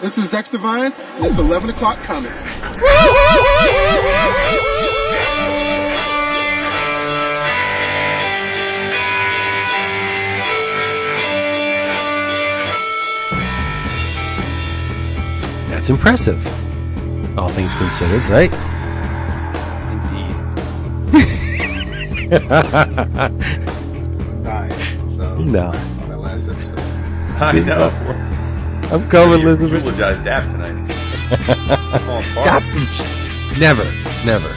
This is Dexter Vines, and it's 11 o'clock comics. That's impressive. All things considered, right? Dying. So No. my last episode. I know. I'm coming, You Elizabeth. eulogized Daft tonight. Falling apart. Gotham. Never, never.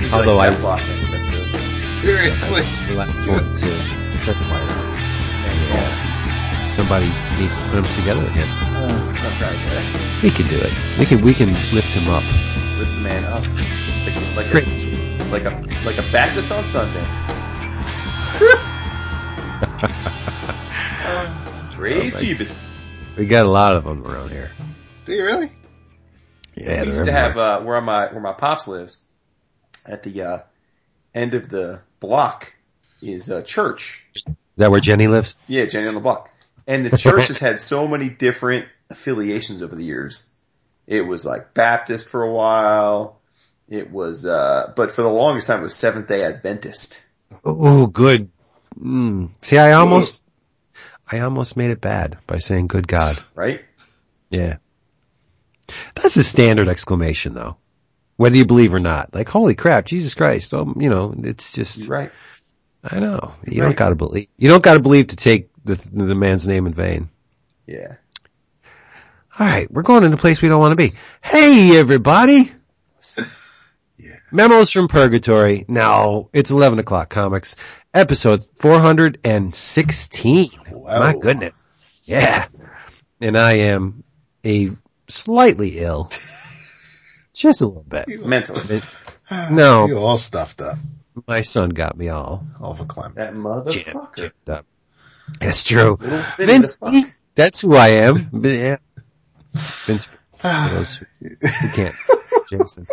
He's Although like I- Death Block and. Seriously. The last one too. Somebody needs to put them together again. Oh, for Christ's sake. We can do it. We can, we can lift him up. Lift the man up. Like, like, Chris. a, like a like a Baptist on Sunday. Praise Oh, my- Jesus. We got a lot of them around here. Do you really? Yeah, we used to have uh, where my where my pops lives at the uh, end of the block is a church. Is that where Jenny lives? Yeah, Jenny on the block. And the church has had so many different affiliations over the years. It was like Baptist for a while. It was, uh, but for the longest time it was Seventh day Adventist. Oh, good. Mm. See, I almost, I almost made it bad by saying good God. Right? Yeah. That's a standard exclamation though. Whether you believe or not. Like, holy crap, Jesus Christ. Um, you know, it's just, You're right. I know. You Right. don't gotta believe, you don't gotta believe to take the, the man's name in vain. Yeah. Alright, we're going in a place we don't want to be. Hey everybody! yeah. Memos from Purgatory. Now, it's 11 o'clock comics. Episode 416. My goodness. Yeah. And I am a slightly ill. Just a little bit. Mentally. No, You all stuffed up. my son got me all All for Clem. That jammed, motherfucker. jammed up. That's true. Little Vince, of the fuck. that's who I am. Yeah. Vince, those who who can't. Jason.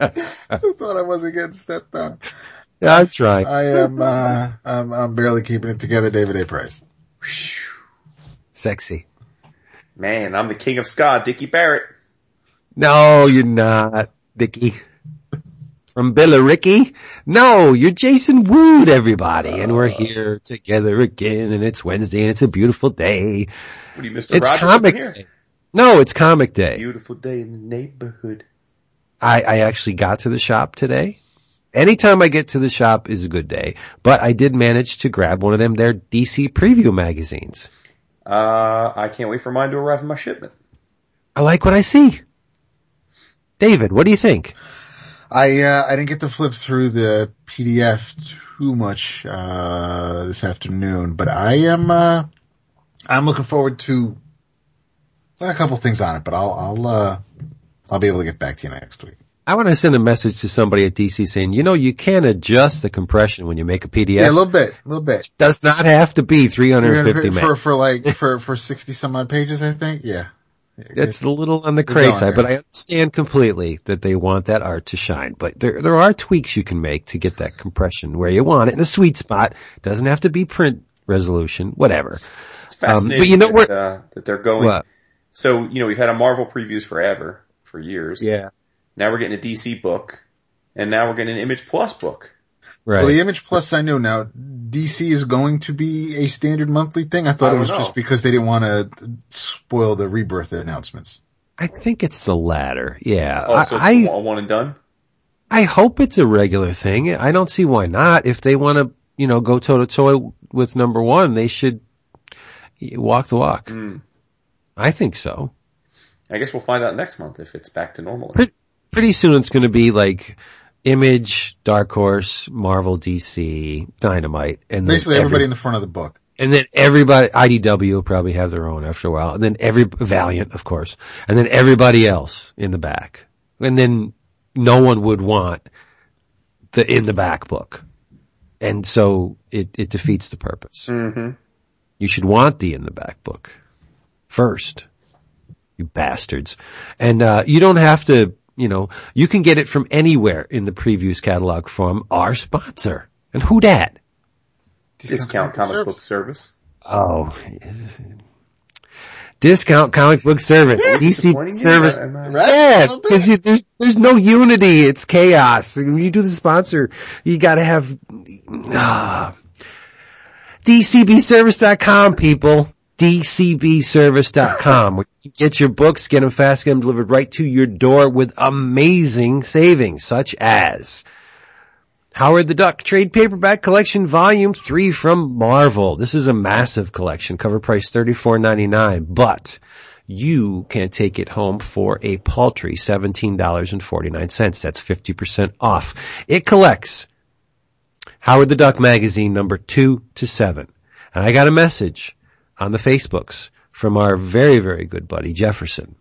I thought I wasn't getting stepped on. Yeah, I'm trying. I am, uh, I'm, I'm barely keeping it together, David A. Price. Sexy. Man, I'm the king of ska, Dickie Barrett. No, you're not, Dickie. From Billericay? No, you're Jason Wood, everybody. And we're here together again, and it's Wednesday, and it's a beautiful day. What are you, Mr. It's Rogers comic up in here? day. No, it's comic day. Beautiful day in the neighborhood. I, I actually got to the shop today. Anytime I get to the shop is a good day, but I did manage to grab one of them, their DC preview magazines. Uh, I can't wait for mine to arrive in my shipment. I like what I see. David, what do you think? I, uh, I didn't get to flip through the PDF too much, uh, this afternoon, but I am, uh, I'm looking forward to a couple things on it, but I'll, I'll, uh, I'll be able to get back to you next week. I want to send a message to somebody at DC saying, you know, you can adjust the compression when you make a PDF. Yeah, a little bit, a little bit. Does not have to be 350 for, meg. for like, for, for 60 some odd pages, I think. Yeah. It's a little on the Good cray side, but. I understand completely that they want that art to shine. But there, there are tweaks you can make to get that compression where you want it in the sweet spot. Doesn't have to be print resolution, whatever. It's fascinating but you know that, what- uh, that they're going. What? So, you know, we've had a Marvel previews forever, for years. Yeah. Now we're getting a DC book, and now we're getting an Image Plus book. Right. Well, the Image Plus I know now, DC is going to be a standard monthly thing. I I thought it was know. just because they didn't want to spoil the rebirth announcements. I think it's the latter. Yeah. Oh, so it's I, a one and done? I hope it's a regular thing. I don't see why not. If they want to, you know, go toe to toe with number one, they should walk the walk. Hmm. I think so. I guess we'll find out next month if it's back to normal. Pretty, pretty soon it's going to be like Image, Dark Horse, Marvel, DC, Dynamite, and Basically every- everybody in the front of the book. and then everybody, IDW will probably have their own after a while, and then every, Valiant, of course, and then everybody else in the back. And then no one would want the in the back book. And so it, it defeats the purpose. Mm-hmm. You should want the in the back book first. You bastards. And, uh, you don't have to, you know, you can get it from anywhere in the previews catalog from our sponsor. And who dat? Discount comic book service. Oh, Discount comic book service. DC disappointing you? service. Right? Yeah, A little bit. because there's there's no unity. It's chaos. When you do the sponsor, you got to have ah. DCBService.com, people. DCBService.com. Where you get your books, get them fast, get them delivered right to your door with amazing savings, such as Howard the Duck Trade Paperback Collection Volume 3 from Marvel. This is a massive collection, cover price $34.99, but you can take it home for a paltry $17.49. That's 50% off. It collects Howard the Duck magazine number two to seven. And I got a message on the Facebooks from our very, very good buddy Jefferson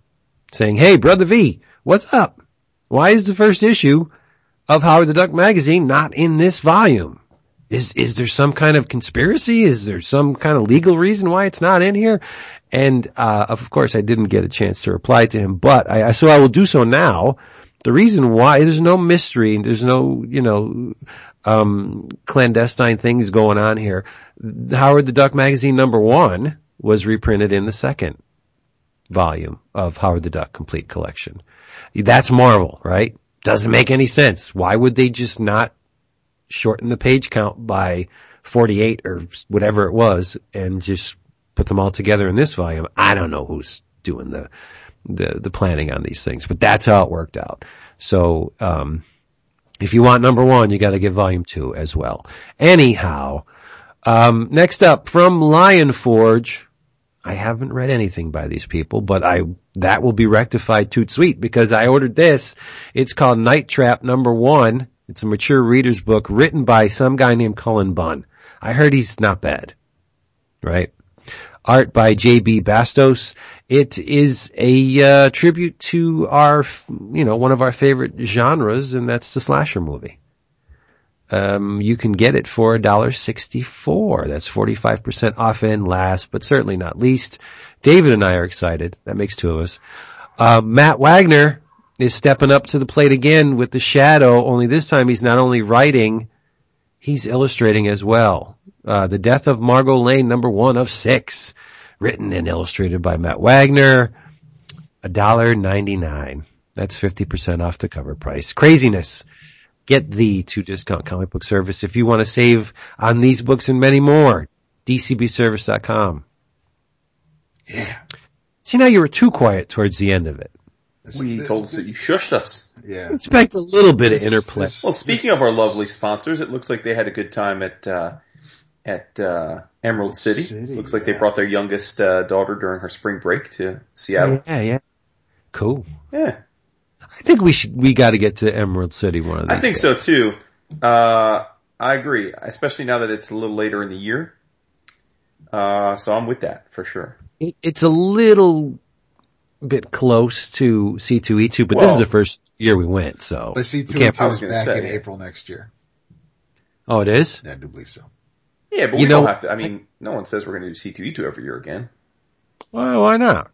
saying, Hey, brother V, what's up? Why is the first issue of Howard the Duck magazine not in this volume? Is, is there some kind of conspiracy? Is there some kind of legal reason why it's not in here? And, uh, of course I didn't get a chance to reply to him, but I, so I will do so now. The reason why, there's no mystery, and there's no, you know, um, clandestine things going on here. Howard the Duck magazine number one was reprinted in the second volume of Howard the Duck complete collection. That's Marvel, right? Doesn't make any sense. Why would they just not shorten the page count by 48 or whatever it was and just put them all together in this volume? I don't know who's doing the, the, the planning on these things, but that's how it worked out. So, um, if you want number one, you gotta get volume two as well. Anyhow, um, next up from Lion Forge, I haven't read anything by these people, but I, that will be rectified toot sweet because I ordered this. It's called Night Trap number one. It's a mature reader's book written by some guy named Cullen Bunn. I heard he's not bad. Right? Art by J.B. Bastos. It is a uh, tribute to our, you know, one of our favorite genres, and that's the slasher movie. Um, you can get it for $1.64. That's 45% off and last, but certainly not least. David and I are excited. That makes two of us. Uh, Matt Wagner is stepping up to the plate again with the shadow, only this time he's not only writing, he's illustrating as well. Uh, the Death of Margot Lane, number one of six, written and illustrated by Matt Wagner. $1.99. That's 50% off the cover price. Craziness. Get the two discount comic book service if you want to save on these books and many more. DCBService.com. Yeah. See now you were too quiet towards the end of it. We told us that you shushed us. Yeah. Expect a little bit of interplay. Well, speaking of our lovely sponsors, it looks like they had a good time at uh, at uh, Emerald City. City, looks like they brought their youngest uh, daughter during her spring break to Seattle. Yeah, yeah. Cool. Yeah, I think we should, we gotta get to Emerald City one of these I think days. so too. Uh, I agree, especially now that it's a little later in the year. Uh, so I'm with that for sure. It- It's a little bit close to C2E2, but this is the first year we went, so. But see, we two can't- I was is gonna back say. in April next year. oh, it is? Yeah, I do believe so. Yeah, but You we know- don't have to. I mean, no one says we're going to do C2E2 every year again. Well, why not?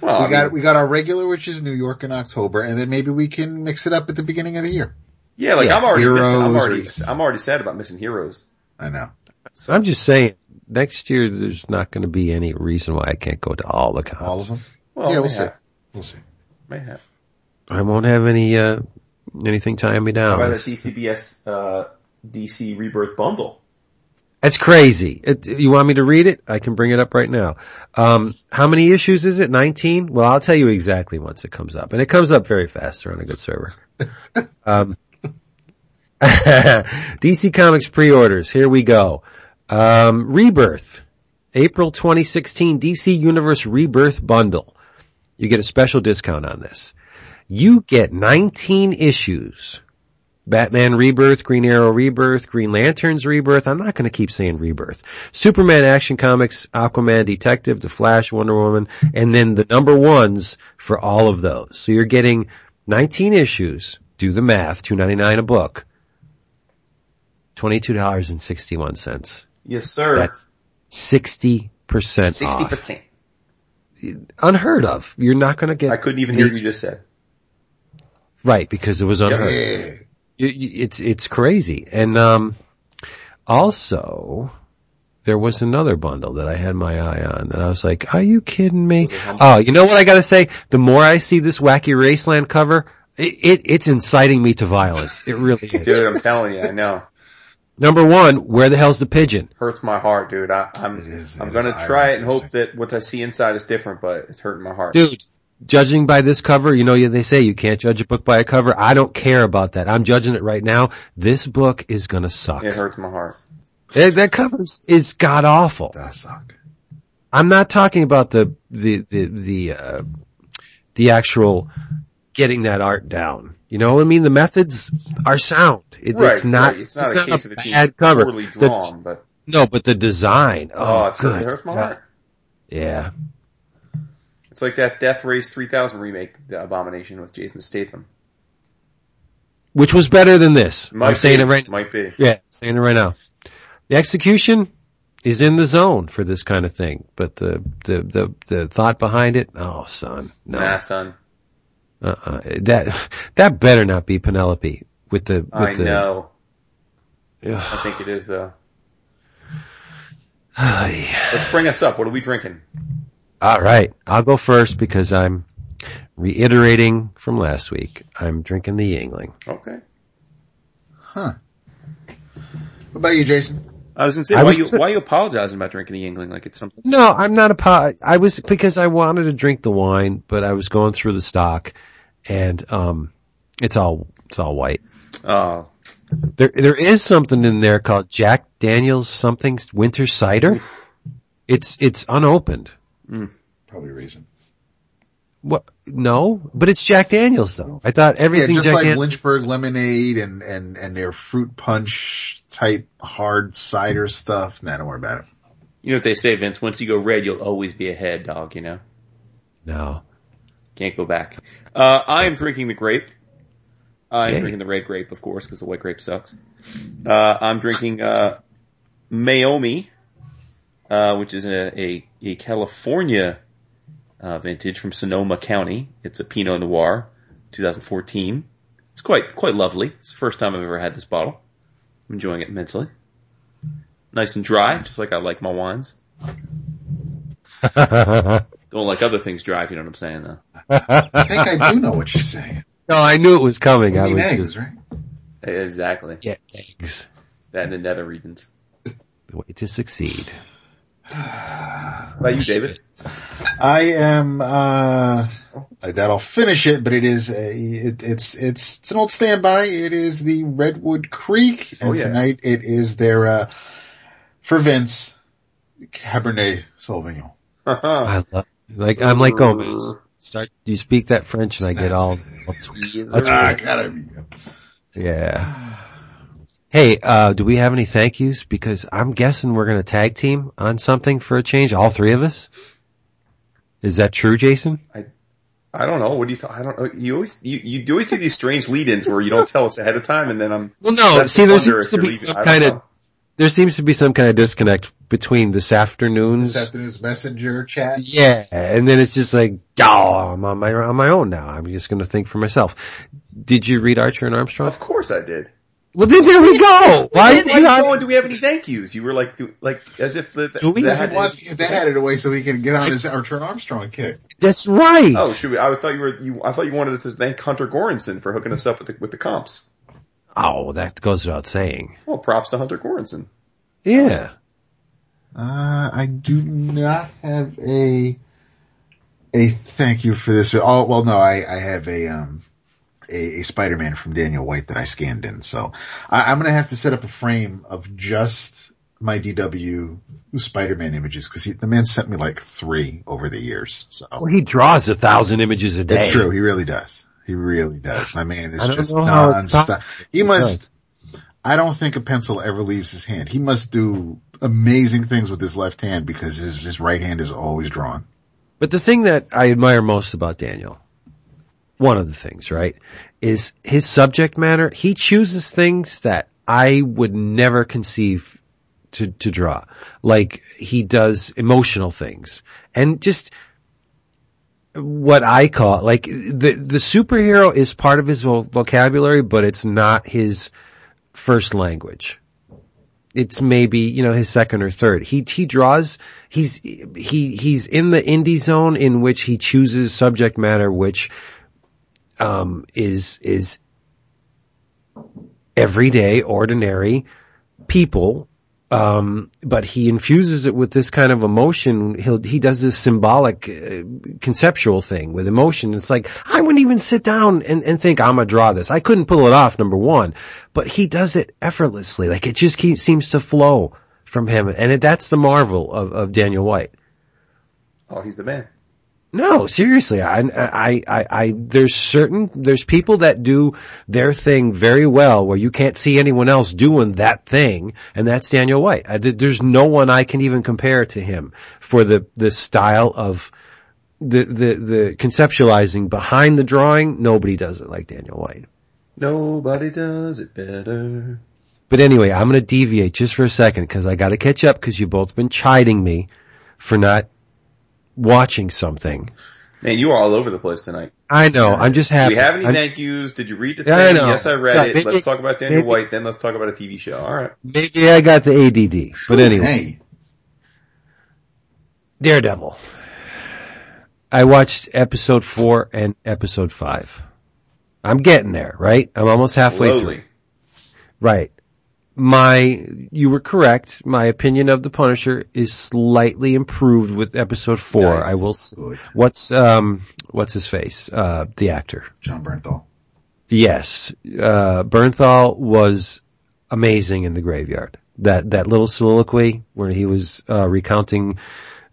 Well, we I got mean, we got our regular, which is New York in October, and then maybe we can mix it up at the beginning of the year. yeah, like Yeah, I'm already, missing, I'm already, or- I'm already sad about missing Heroes. I know. So. I'm just saying, next year there's not gonna be any reason why I can't go to all the cons. All of them. Well, yeah, we'll see. have, We'll see. may have. I won't have any, uh, anything tying me How down. about a DCBS uh, DC Rebirth bundle? That's crazy. It, you want me to read it? I can bring it up right now. Um, how many issues is it? 19? Well, I'll tell you exactly once it comes up. And it comes up very fast. They're on a good server. um, DC Comics pre-orders. Here we go. Um, Rebirth. April 2016 DC Universe Rebirth Bundle. You get a special discount on this. You get 19 issues Batman Rebirth, Green Arrow Rebirth, Green Lanterns Rebirth. I'm not going to keep saying Rebirth. Superman Action Comics, Aquaman Detective, The Flash, Wonder Woman, and then the number ones for all of those. So you're getting 19 issues. Do the math. 2.99 a book. $22.61. Yes, sir. That's 60% Sixty percent. Unheard of. You're not going to get I couldn't even hear these- what you just said. Right, because it was unheard. Yeah. You- you- It's it's crazy, and um, also there was another bundle that I had my eye on and I was like, are you kidding me? Oh, you know what I gotta say? The more I see this wacky Raceland cover, it, it it's inciting me to violence. It really is. Dude, I'm telling you, I know. Number one, where the hell's the pigeon? Hurts my heart, dude. I, I'm, It is- I'm gonna try it and hope that what I see inside is different, but it's hurting my heart. Dude, judging by this cover, you know, they say you can't judge a book by a cover. I don't care about that. I'm judging it right now. This book is gonna suck. It hurts my heart. That, that cover is- is god awful. Does suck. I'm not talking about the, the, the, the, uh, the actual getting that art down. You know what I mean? The methods are sound. It, right, it's not, right. It's not a case of it bad cover. poorly The- but no, but the design. oh, Oh, it's, good. it hurts my heart. Yeah. It's like that Death Race 3000 remake, The Abomination with Jason Statham. Which was better than this. Might I'm saying it right Might be. Yeah, saying it right now. The execution is in the zone for this kind of thing, but the the the, the thought behind it, oh son, no, Nah, son. uh-uh. that that better not be Penelope with the with I the. know. Ugh. I think it is though. Let's bring us up. What are we drinking? All right, I'll go first because I'm reiterating from last week. I'm drinking the Yuengling. Okay. Huh. What about you, Jason? I was gonna say, I why was- you why you apologizing about drinking the Yuengling like it's something? No, I'm not a pot. I was because I wanted to drink the wine, but I was going through the stock, and um, it's all it's all white. Oh, There, there is something in there called Jack Daniel's something winter cider. It's, it's unopened. Probably reason. What? No, but it's Jack Daniel's though. I thought Yeah, everything just Jack like Dan- Lynchburg lemonade and, and, and their fruit punch type hard cider stuff. Nah, don't worry about it. you know what they say, Vince? Once you go red, you'll always be ahead, dog. You know, No. can't go back. Uh, I am drinking the grape. I'm Yay. drinking the red grape, of course, because the white grape sucks. Uh, I'm drinking uh, Meiomi, uh, which is a, a, a California uh, vintage from Sonoma County. It's a Pinot Noir, 2014. It's quite quite lovely. It's the first time I've ever had this bottle. I'm enjoying it immensely. Nice and dry, just like I like my wines. Don't like other things dry, if you know what I'm saying, though. I think I do know what you're saying. No, I knew it was coming. I I was eggs, just, right? Exactly. yeah, eggs. That and the nether regions. The way to succeed. How about you, David? I am, uh, that'll finish it, but it is a, it, it's, it's, it's an old standby. It is the Redwood Creek and Oh, yeah. tonight it is their, uh, for Vince, Cabernet Sauvignon. I love, like, I'm like Gomez. Start, Do you speak that French and I get all, all tw- Ah, yeah. Hey, uh, do we have any thank yous? Because I'm guessing we're gonna tag team on something for a change, all three of us. Is that true, Jason? I I don't know. What do you? Th- I don't know. You always you, you always do these strange lead-ins where you don't tell us ahead of time, and then I'm. Well, no. See, there seems to be leaving- some kind of know. there seems to be some kind of disconnect between this afternoon's. This afternoon's messenger chat. Yeah, and then it's just like, oh, I'm on my on my own now. I'm just going to think for myself. Did you read Archer and Armstrong? Of course I did. Well, then there we go. Why? Why, why you going? Do we have any thank yous? You were like, do, like as if the, Do we? that He wants to get that out of the way so he can get on his Archer Armstrong kick. That's right. Oh, should we? I thought you were. You. I thought you wanted to thank Hunter Goranson for hooking us up with the with the comps. Oh, that goes without saying. Well, props to Hunter Goranson. Yeah. Uh, I do not have a, a thank you for this. Oh, well, no, I, I have a, um, a, a Spider-Man from Daniel White that I scanned in. So I, I'm going to have to set up a frame of just my DW Spider-Man images because the man sent me like three over the years. So Well, he draws a thousand images a day. it's true. He really does. He really does. My man is just non-stop. He must, I don't think a pencil ever leaves his hand. He must do amazing things with his left hand because his, his right hand is always drawn. But the thing that I admire most about Daniel, one of the things, right, is his subject matter. He chooses things that I would never conceive to, to draw. Like he does emotional things and just what I call like the, the superhero is part of his vo- vocabulary, but it's not his first language. it's maybe, you know, his second or third. He, he draws, he's, he, he's in the indie zone in which he chooses subject matter which, um, is, is everyday, ordinary people um, but he infuses it with this kind of emotion. He'll, he does this symbolic, uh, conceptual thing with emotion. It's like, I wouldn't even sit down and, and think I'm gonna draw this. I couldn't pull it off, number one, but he does it effortlessly. Like it just keeps, seems to flow from him. And it, that's the marvel of, of Daniel White. Oh, he's the man. No, seriously, I, I, I, I, there's certain, there's people that do their thing very well where you can't see anyone else doing that thing, and that's Daniel White. I, there's no one I can even compare to him for the, the style of the, the, the conceptualizing behind the drawing. Nobody does it like Daniel White. Nobody does it better. But anyway, I'm gonna deviate just for a second because I gotta catch up because you've both been chiding me for not watching something. Man, you are all over the place tonight. I know. I'm just Do happy. we have any I'm- thank yous? Did you read the thing? Yeah, I know. Yes, I read So, it. maybe- let's talk about Daniel maybe- White, then let's talk about a TV show. All right. Maybe I got the ADD. But anyway, Hey, Daredevil. I watched episode four and episode five. I'm getting there, right? I'm almost halfway Slowly. through. Right. My, you were correct. My opinion of the Punisher is slightly improved with episode four. Nice. I will. s- good. What's um, what's his face? Uh, the actor. Jon Bernthal. Yes, uh, Bernthal was amazing in the graveyard. That that little soliloquy where he was uh, recounting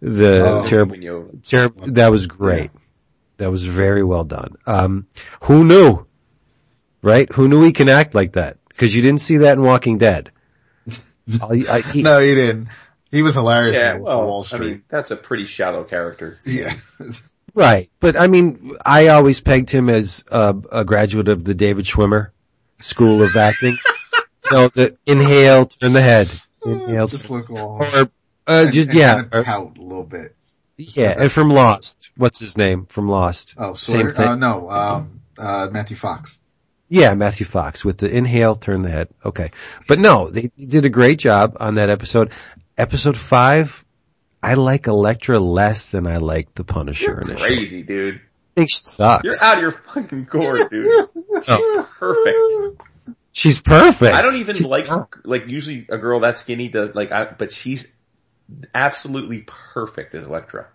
the Oh. terrible, you- terrible. That was great. That was very well done. Um, who knew? Right? Who knew he can act like that? Because you didn't see that in Walking Dead. I, I, he- No, he didn't. He was hilarious Yeah, in Wolf of well, Wall I mean, that's a pretty shallow character. yeah. Right. But I mean, I always pegged him as a, a graduate of the David Schwimmer School of Acting. so the inhale, turn the head. Inhale, Just turn, look all. or, uh, and- just, and yeah. kind of pout a little bit. yeah. And from Lost. What's his name from Lost? Oh, Same Sawyer? thing. Uh, no, um, uh, Matthew Fox. Yeah, Matthew Fox with the inhale, turn the head. Okay. But no, they did a great job on that episode. Episode five, I like Elektra less than I like the Punisher You're initially. crazy, dude. I think she sucks. You're out of your fucking gourd, dude. Oh, Perfect. she's perfect. I don't even She's like, not. like usually a girl that skinny does, like, I, but she's absolutely perfect as Elektra.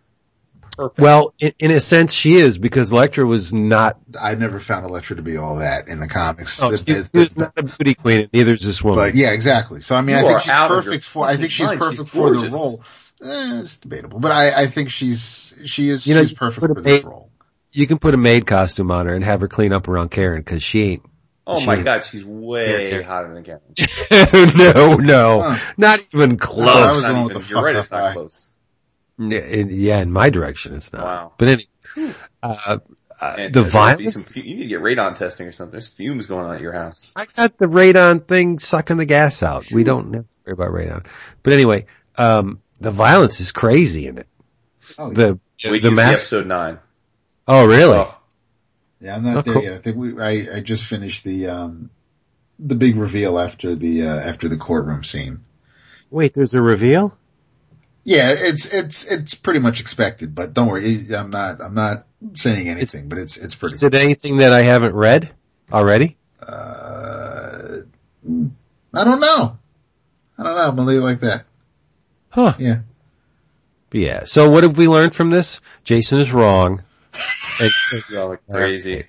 Perfect. Well, in, in a sense, she is because Elektra was not. I never found Elektra to be all that in the comics. Oh, The- she, the- she was not a beauty queen. Neither is this woman. but yeah, exactly. So I mean, You I think she's out of your perfect for. I think she's mind. perfect She's for the role. Eh, it's debatable, but I, I think she's she is You know, she's perfect for this ba- role. you can put a maid costume on her and have her clean up around Karen because she ain't. oh she- my god, she's way Yeah, hotter than Karen. no, no, Huh. not even I close. was not going with even- the you're right, it's not eye. close. Yeah, in, yeah, in my direction, it's not. Wow. But anyway, uh, uh, the there must be violence. some fu- you need to get radon testing or something. There's fumes going on at your house. I got the radon thing sucking the gas out. We don't have worry about radon. But anyway, um, the violence is crazy in it. Oh, The We the use mass. episode nine. Oh, really? Oh, Yeah, I'm not Oh, there cool. yet. I think we, I, I just finished the, um, the big reveal after the, uh, after the courtroom scene. Wait, there's a reveal. Yeah, it's, it's, it's pretty much expected, but don't worry. I'm not, I'm not saying anything, but it's, it's pretty, Is it anything that I haven't read already? uh, I don't know. I don't know. I'm gonna leave it like that. Huh. Yeah. Yeah. So what have we learned from this? Jason is wrong. Y'all are crazy.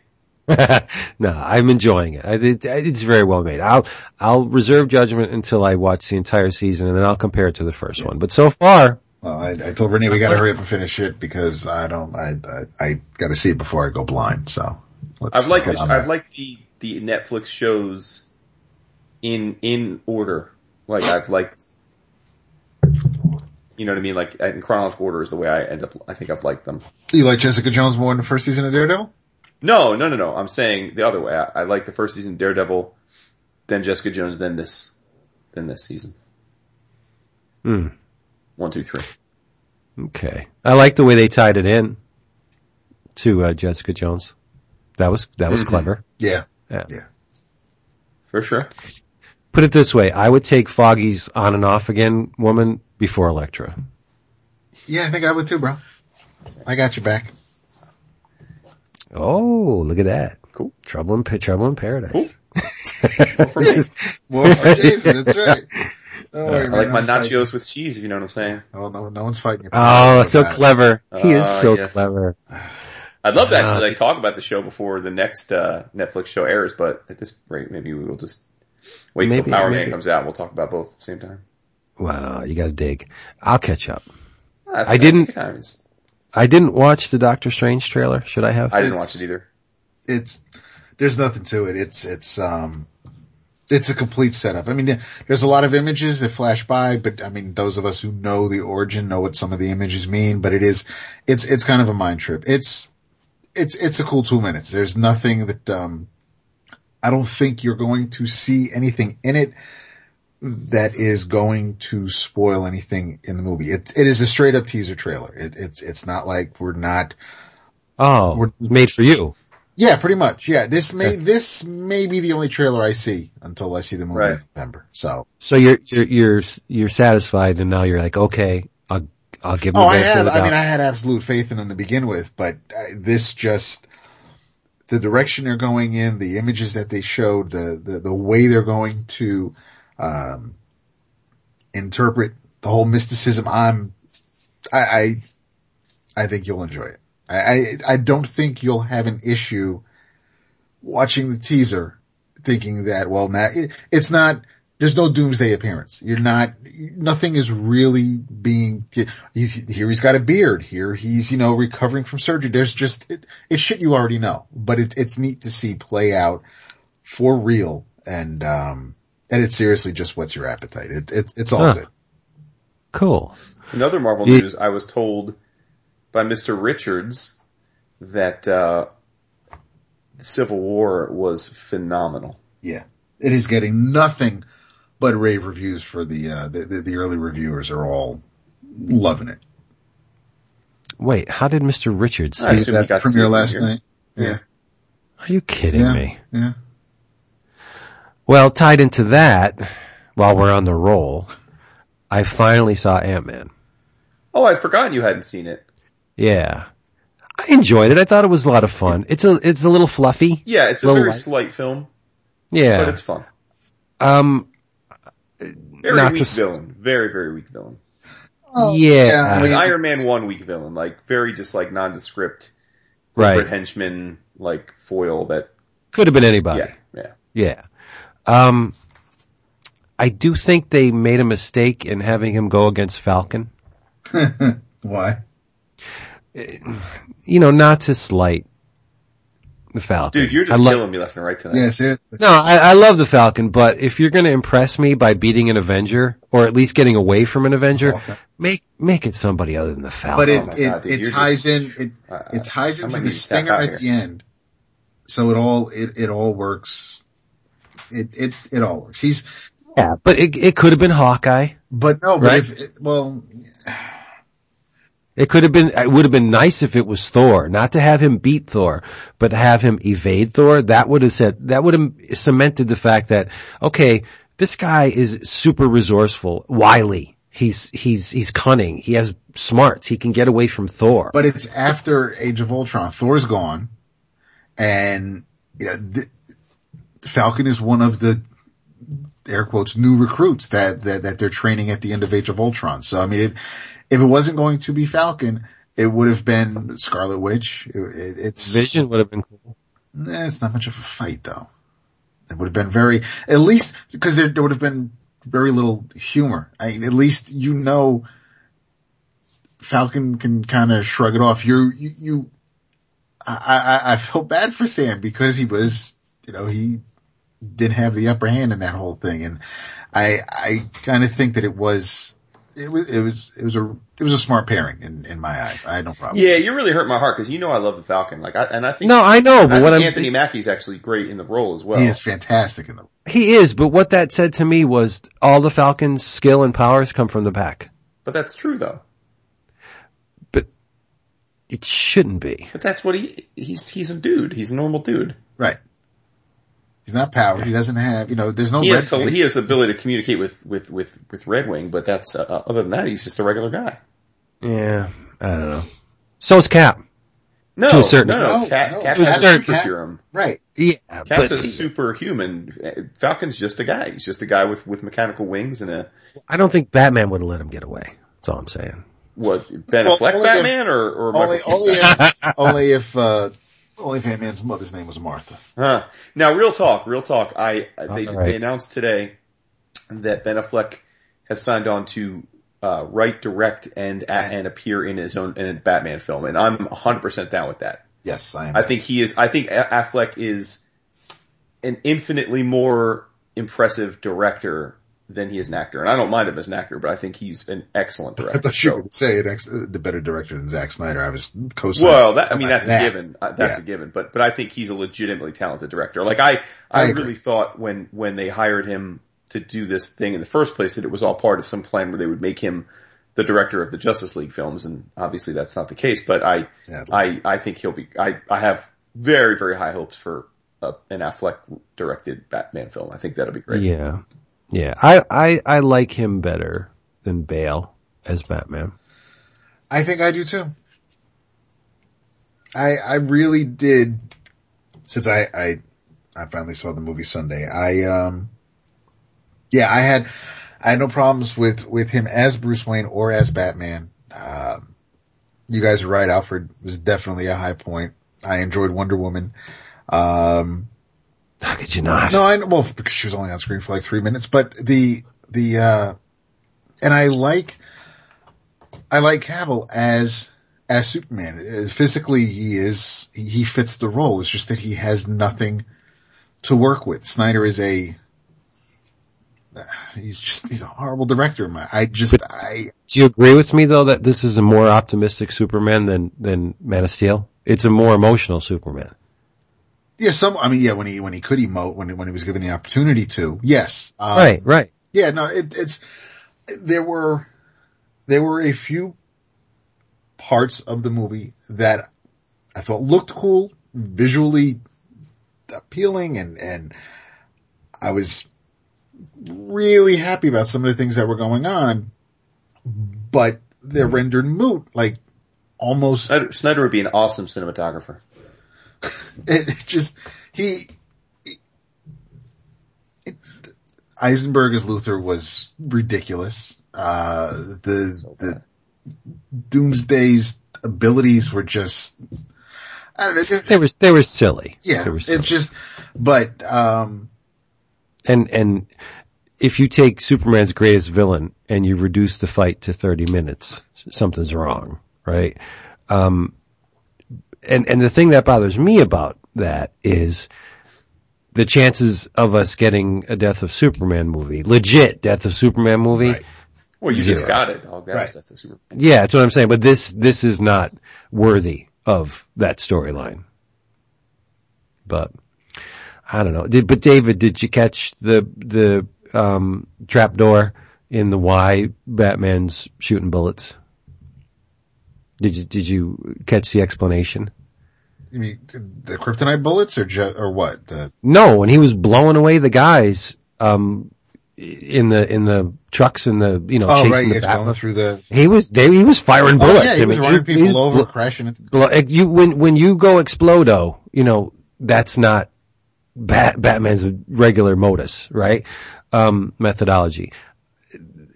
no, I'm enjoying it. It. It's very well made. I'll I'll reserve judgment until I watch the entire season, and then I'll compare it to the first one. But so far, Well, I, I told Renee we gotta hurry up and finish it because I don't, I, I, I gotta see it before I go blind. So let's, I've let's liked the, I've that. liked the the Netflix shows in in order. Like I've liked, you know what I mean? Like in chronological order is the way I end up. I think I've liked them. You like Jessica Jones more in the first season of Daredevil? No, no, no, no. I'm saying the other way. I, I like the first season Daredevil, then Jessica Jones, then this, then this season. Hmm. One, two, three. okay. I like the way they tied it in to uh, Jessica Jones. That was that was Mhm. clever. Yeah. Yeah. Yeah. For sure. Put it this way, I would take Foggy's on and off again woman before Elektra. Yeah, I think I would too, bro. I got you back. Oh, look at that. Cool. Trouble in, Trouble in Paradise. Cool. For me. More for Jason, that's right. Don't worry, I like my I'm fighting. nachos with cheese, if you know what I'm saying. Oh, no, no one's fighting you. Oh, so About clever. He is Ah, so yes. clever. I'd love to Uh, actually like talk about the show before the next uh, Netflix show airs, but at this rate, maybe we will just wait Maybe- till Power maybe. Man comes out. We'll talk about both at the same time. Wow, you gotta dig. I'll catch up. Ah, that's- I didn't- good times. I didn't watch the Doctor Strange trailer. Should I have? I didn't It's- watch it either. It's, there's nothing to it. It's, it's, um, it's a complete setup. I mean, there's a lot of images that flash by, but I mean, those of us who know the origin know what some of the images mean, but it is, it's, it's kind of a mind trip. It's, it's, it's a cool two minutes. There's nothing that, um, I don't think you're going to see anything in it that is going to spoil anything in the movie. It, it is a straight up teaser trailer. It, it's, it's not like we're not, Oh, We're- made for you. yeah, pretty much. Yeah, this may, this may be the only trailer I see until I see the movie Right. in September. So, So you're you're you're you're satisfied, and now you're like, okay, I'll I'll give him. oh, the I benefit have, of the I mean. I had absolute faith in them to begin with, but uh, this just, the direction they're going in, the images that they showed, the, the, the way they're going to, um, interpret the whole mysticism. I'm, I, I, I think you'll enjoy it. I, I, I don't think you'll have an issue watching the teaser thinking that, well, now it, it's not, there's no doomsday appearance. You're not, nothing is really being, he's, here he's got a beard. Here he's, you know, recovering from surgery. There's just, it, it's shit you already know, but it, it's neat to see play out for real. And, um, and it's seriously just what's your appetite. It, it it's all Huh. good. cool. Another Marvel Ye- news, I was told by Mr. Richards that uh, Civil War was phenomenal. Yeah. It is getting nothing but rave reviews for the, uh, the, the, the early reviewers are all loving it. Wait, how did Mr. Richards? I See assume he that got to premiere last here. night. Yeah. Are you kidding Yeah. me? Yeah. Well, tied into that, while we're on the roll, I finally saw Ant Man. Oh, I'd forgotten you hadn't seen it. Yeah, I enjoyed it. I thought it was a lot of fun. It's a it's a little fluffy. Yeah, it's a Little very light. slight film, Yeah. but it's fun. um. Very Not weak to villain. Very, very weak villain. Oh, yeah. yeah, I Like mean, Iron Man 1 weak villain. Like, very just like nondescript, right. henchman, like foil that, Could have been anybody. yeah, yeah. Yeah. Um, I do think they made a mistake in having him go against Falcon. Why? You know, not to slight the Falcon. Dude, you're just lo- killing me left and right tonight. Yeah, seriously. No, I, I love the Falcon, but if you're going to impress me by beating an Avenger, or at least getting away from an Avenger, Okay. make make it somebody other than the Falcon. But it, my it, God, dude, it ties just- in, it, Uh, it ties into the need to step stinger at here. the end. So it all, it, it all works. It, it, it all works. He's, yeah, but it it could have been Hawkeye. but no, but Right. if, it, well, It could have been. It would have been nice if it was Thor, not to have him beat Thor, but have him evade Thor. That would have said. That would have cemented the fact that okay, this guy is super resourceful, wily. He's he's he's cunning. He has smarts. He can get away from Thor. but it's after Age of Ultron. Thor's gone and, you know, the, Falcon is one of the air quotes new recruits that, that, that they're training at the end of Age of Ultron. So I mean, it, if it wasn't going to be Falcon, it would have been Scarlet Witch. It, it, it's Vision would have been cool. Nah, it's not much of a fight though. It would have been very, at least, because there, there would have been very little humor. I at least you know Falcon can kind of shrug it off. You're, you, you, I, I, I felt bad for Sam because he was, you know, he didn't have the upper hand in that whole thing. And I, I kind of think that it was, it was, it was, it was a, it was a smart pairing in, in my eyes. I had no problem. Yeah, you really hurt my heart because you know I love the Falcon. Like, I, and I think No, I know, I but what think I'm Anthony Mackie's actually great in the role as well. He is fantastic in the, he is, but what that said to me was all the Falcon's skill and powers come from the back. But that's true though. But it shouldn't be. But that's what he he's he's a dude. He's a normal dude. right. He's not powered. He doesn't have, you know, there's no He red has, to, he has the ability to communicate with, with, with, with Red Wing, but that's, uh, other than that, he's just a regular guy. Yeah, I don't know. So's Cap. No, To a certain- no, no, No, Cap, no. Cap To a has a certain- super Cap- serum. Right. Yeah, Cap's but a superhuman. Falcon's just a guy. He's just a guy with, with mechanical wings and a, I don't think Batman would have let him get away. That's all I'm saying. what, Ben Well, Affleck only if- Batman or, or Only, only if, only if, uh, only if Ant-Man's mother's name was Martha. Huh. Now, real talk, real talk. I they, right. they announced today that Ben Affleck has signed on to uh, write, direct, and and appear in his own in a Batman film, and I'm 100 percent down with that. Yes, I am. I think he is. I think Affleck is an infinitely more impressive director than he is an actor, and I don't mind him as an actor, but I think he's an excellent director. I director. thought you So- were say it, ex- the better director than Zack Snyder. I was co-signing. Well, that, I mean, that's that. a given. Uh, that's Yeah. a given. But, but I think he's a legitimately talented director. Like I, I, I really thought when, when they hired him to do this thing in the first place that it was all part of some plan where they would make him the director of the Justice League films. And obviously that's not the case, but I, Sadly. I, I think he'll be, I, I have very, very high hopes for uh, an Affleck directed Batman film. I think that'll be great. Yeah, yeah. I I I like him better than Bale as Batman. I think I do too. I I really did since I I I finally saw the movie Sunday. I um yeah, I had I had no problems with with him as Bruce Wayne or as Batman. Um you guys are right, Alfred was definitely a high point. I enjoyed Wonder Woman. Um How could you not? no, I know, well, because she was only on screen for like three minutes, but the, the, uh, and I like, I like Cavill as, as Superman. Uh, Physically, he is, he he fits the role. It's just that he has nothing to work with. Snyder is a, he's just, he's a horrible director. I just, But- I, Do you agree with me though that this is a more optimistic Superman than than Man of Steel? It's a more emotional Superman. Yeah, some, I mean, yeah, when he, when he could emote, when, when he was given the opportunity to, yes. Um, right, right. Yeah, no, it, it's, there were, there were a few parts of the movie that I thought looked cool, visually appealing and, and I was really happy about some of the things that were going on, but they're rendered moot, like almost, Snyder, Snyder would be an awesome cinematographer. it, it just, he, it, Eisenberg as Luthor was ridiculous. Uh, the, the Doomsday's abilities were just, I don't know, just- They were they were silly. yeah, they were it's just, but, um, and and if you take Superman's greatest villain and you reduce the fight to 30 minutes, something's wrong, right? Um, and, and the thing that bothers me about that is the chances of us getting a Death of Superman movie, legit Death of Superman movie. Right. Well, you Zero. just got it. All guys, Right. that's the super. Yeah, that's what I'm saying. But this, this is not worthy of that storyline. But I don't know. Did, but David, did you catch the, the, um, trapdoor in the why Batman's shooting bullets? Did you, did you catch the explanation? you mean the kryptonite bullets or ju- or what? The, No, when he was blowing away the guys, um, in the, in the trucks and the, you know, oh, chasing right, the going through the, He was, they, he was firing oh bullets. yeah, he I was mean, running he- people he's- over, crashing into, Blo- You when when you go explodo, you know that's not Bat, Batman's regular modus, right? Um, methodology.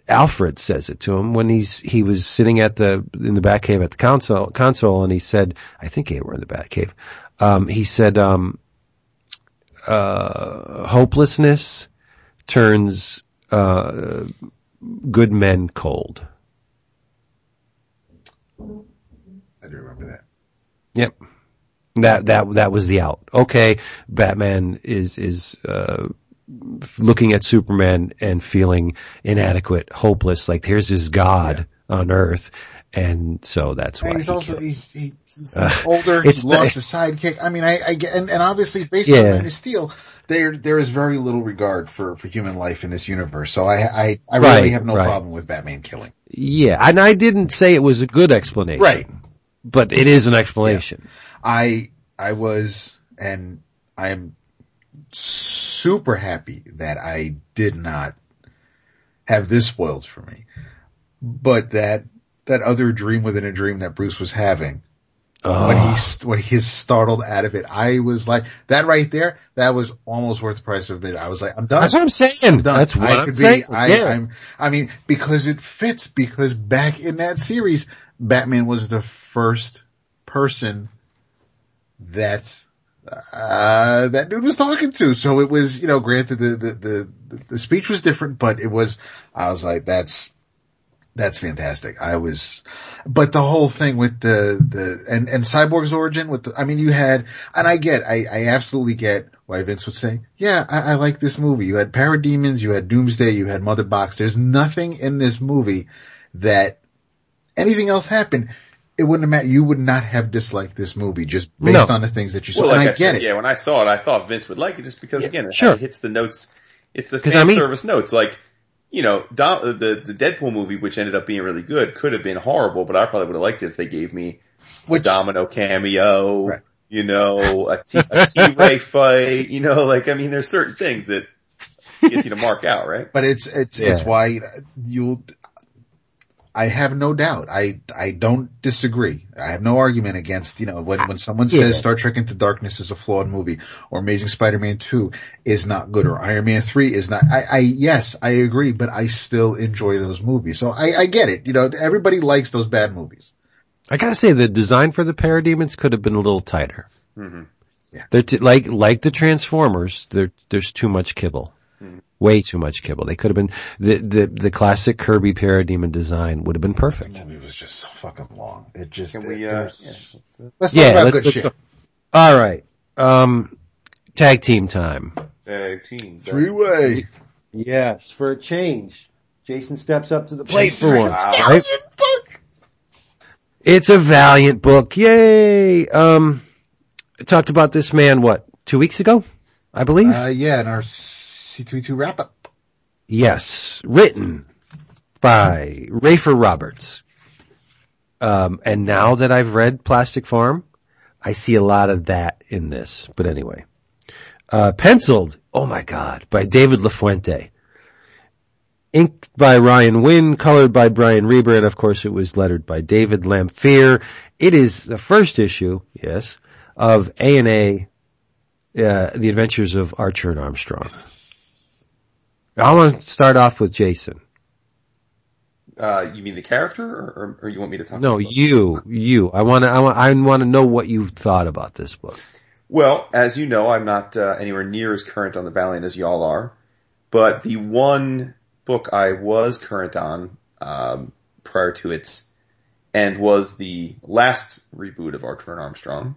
Alfred says it to him when he's he was sitting at the in the Batcave at the console console, and he said, "I think they were in the Batcave." Um, he said, um, uh, "Hopelessness turns uh, good men cold." I do remember that. Yep. That, that, that was the out. Okay. Batman is, is, uh, looking at Superman and feeling inadequate, hopeless, like here's his God on earth. And so that's why And he's he also, he's, he, he's Uh, older, the- lost his sidekick. I mean, I, I get, and, and obviously based on Yeah. Man of Steel, there, there is very little regard for, for human life in this universe. So I, I, I Right, really have no right. problem with Batman killing. yeah. And I didn't say it was a good explanation. Right. But it is an explanation. I, I was, and I am super happy that I did not have this spoiled for me. But that, that other dream within a dream that Bruce was having, when he, ah. st- when he's startled out of it, I was like, that right there, that was almost worth the price of it. I was like, I'm done. That's what I'm saying. I'm done. That's what I I'm could saying. be, I, yeah. I'm, I mean, because it fits, because back in that series, Batman was the first person that, uh, that dude was talking to. So it was, you know, granted the, the, the, the speech was different, but it was, I was like, that's, that's fantastic. I was, but the whole thing with the, the, and, and Cyborg's origin with the, I mean, you had, and I get, I, I absolutely get why Vince would say, yeah, I, I like this movie. You had Parademons, you had Doomsday, you had Mother Box. There's nothing in this movie that anything else happened. It wouldn't have mattered. You would not have disliked this movie just based No. on the things that you saw. Well, and like I, I, get said, it. yeah, when I saw it, I thought Vince would like it just because, again, it, sure. it hits the notes. It's the fan I mean- service notes. Like, you know, Dom, uh, the the Deadpool movie, which ended up being really good, could have been horrible, but I probably would have liked it if they gave me a Domino cameo, Right. you know, a T- a T-Ray fight, you know, like I mean, there's certain things that get you to mark out, right? But it's, it's, it's why you'll, I have no doubt. I, I don't disagree. I have no argument against, you know, when, when someone Yeah. says Star Trek Into Darkness is a flawed movie or Amazing Spider-Man 2 is not good or Iron Man 3 is not, I, I, yes, I agree, but I still enjoy those movies. So I, I get it. You know, everybody likes those bad movies. I gotta say the design for the parademons could have been a little tighter. Mhm. Yeah. They're t- like, like the Transformers, there, there's too much kibble. Way too much kibble. They could have been, the, the, the classic Kirby parademon design would have been perfect. The movie was just so fucking long. It just, Can it- we, uh, yeah, let's talk Yeah, about let's, good shit. go. All right. Um, tag team time. tag team, Three-way. Yes, for a change. Jason steps up to the plate Jason for Reynolds. once. Wow. Right? It's a valiant book. Yay! Um, I talked about this man, what, two weeks ago? I believe? Uh, yeah, in our C2E2 wrap up. yes. Written by Rafer Roberts. Um, and now that I've read Plastic Farm, I see a lot of that in this. But anyway. Uh, penciled, oh my god, by David LaFuente. Inked by Ryan Winn, colored by Brian Reber, and of course it was lettered by David Lanphear. It is the first issue, yes, of A&A, uh, The Adventures of Archer and Armstrong. I want to start off with Jason. Uh, you mean the character, or, or, or you want me to talk? No, about the book? you, you. I want to, I want, I want to know what you thought about this book. Well, as you know, I'm not uh, anywhere near as current on the Valiant as y'all are, but the one book I was current on um, prior to its end was the last reboot of Archer and Armstrong,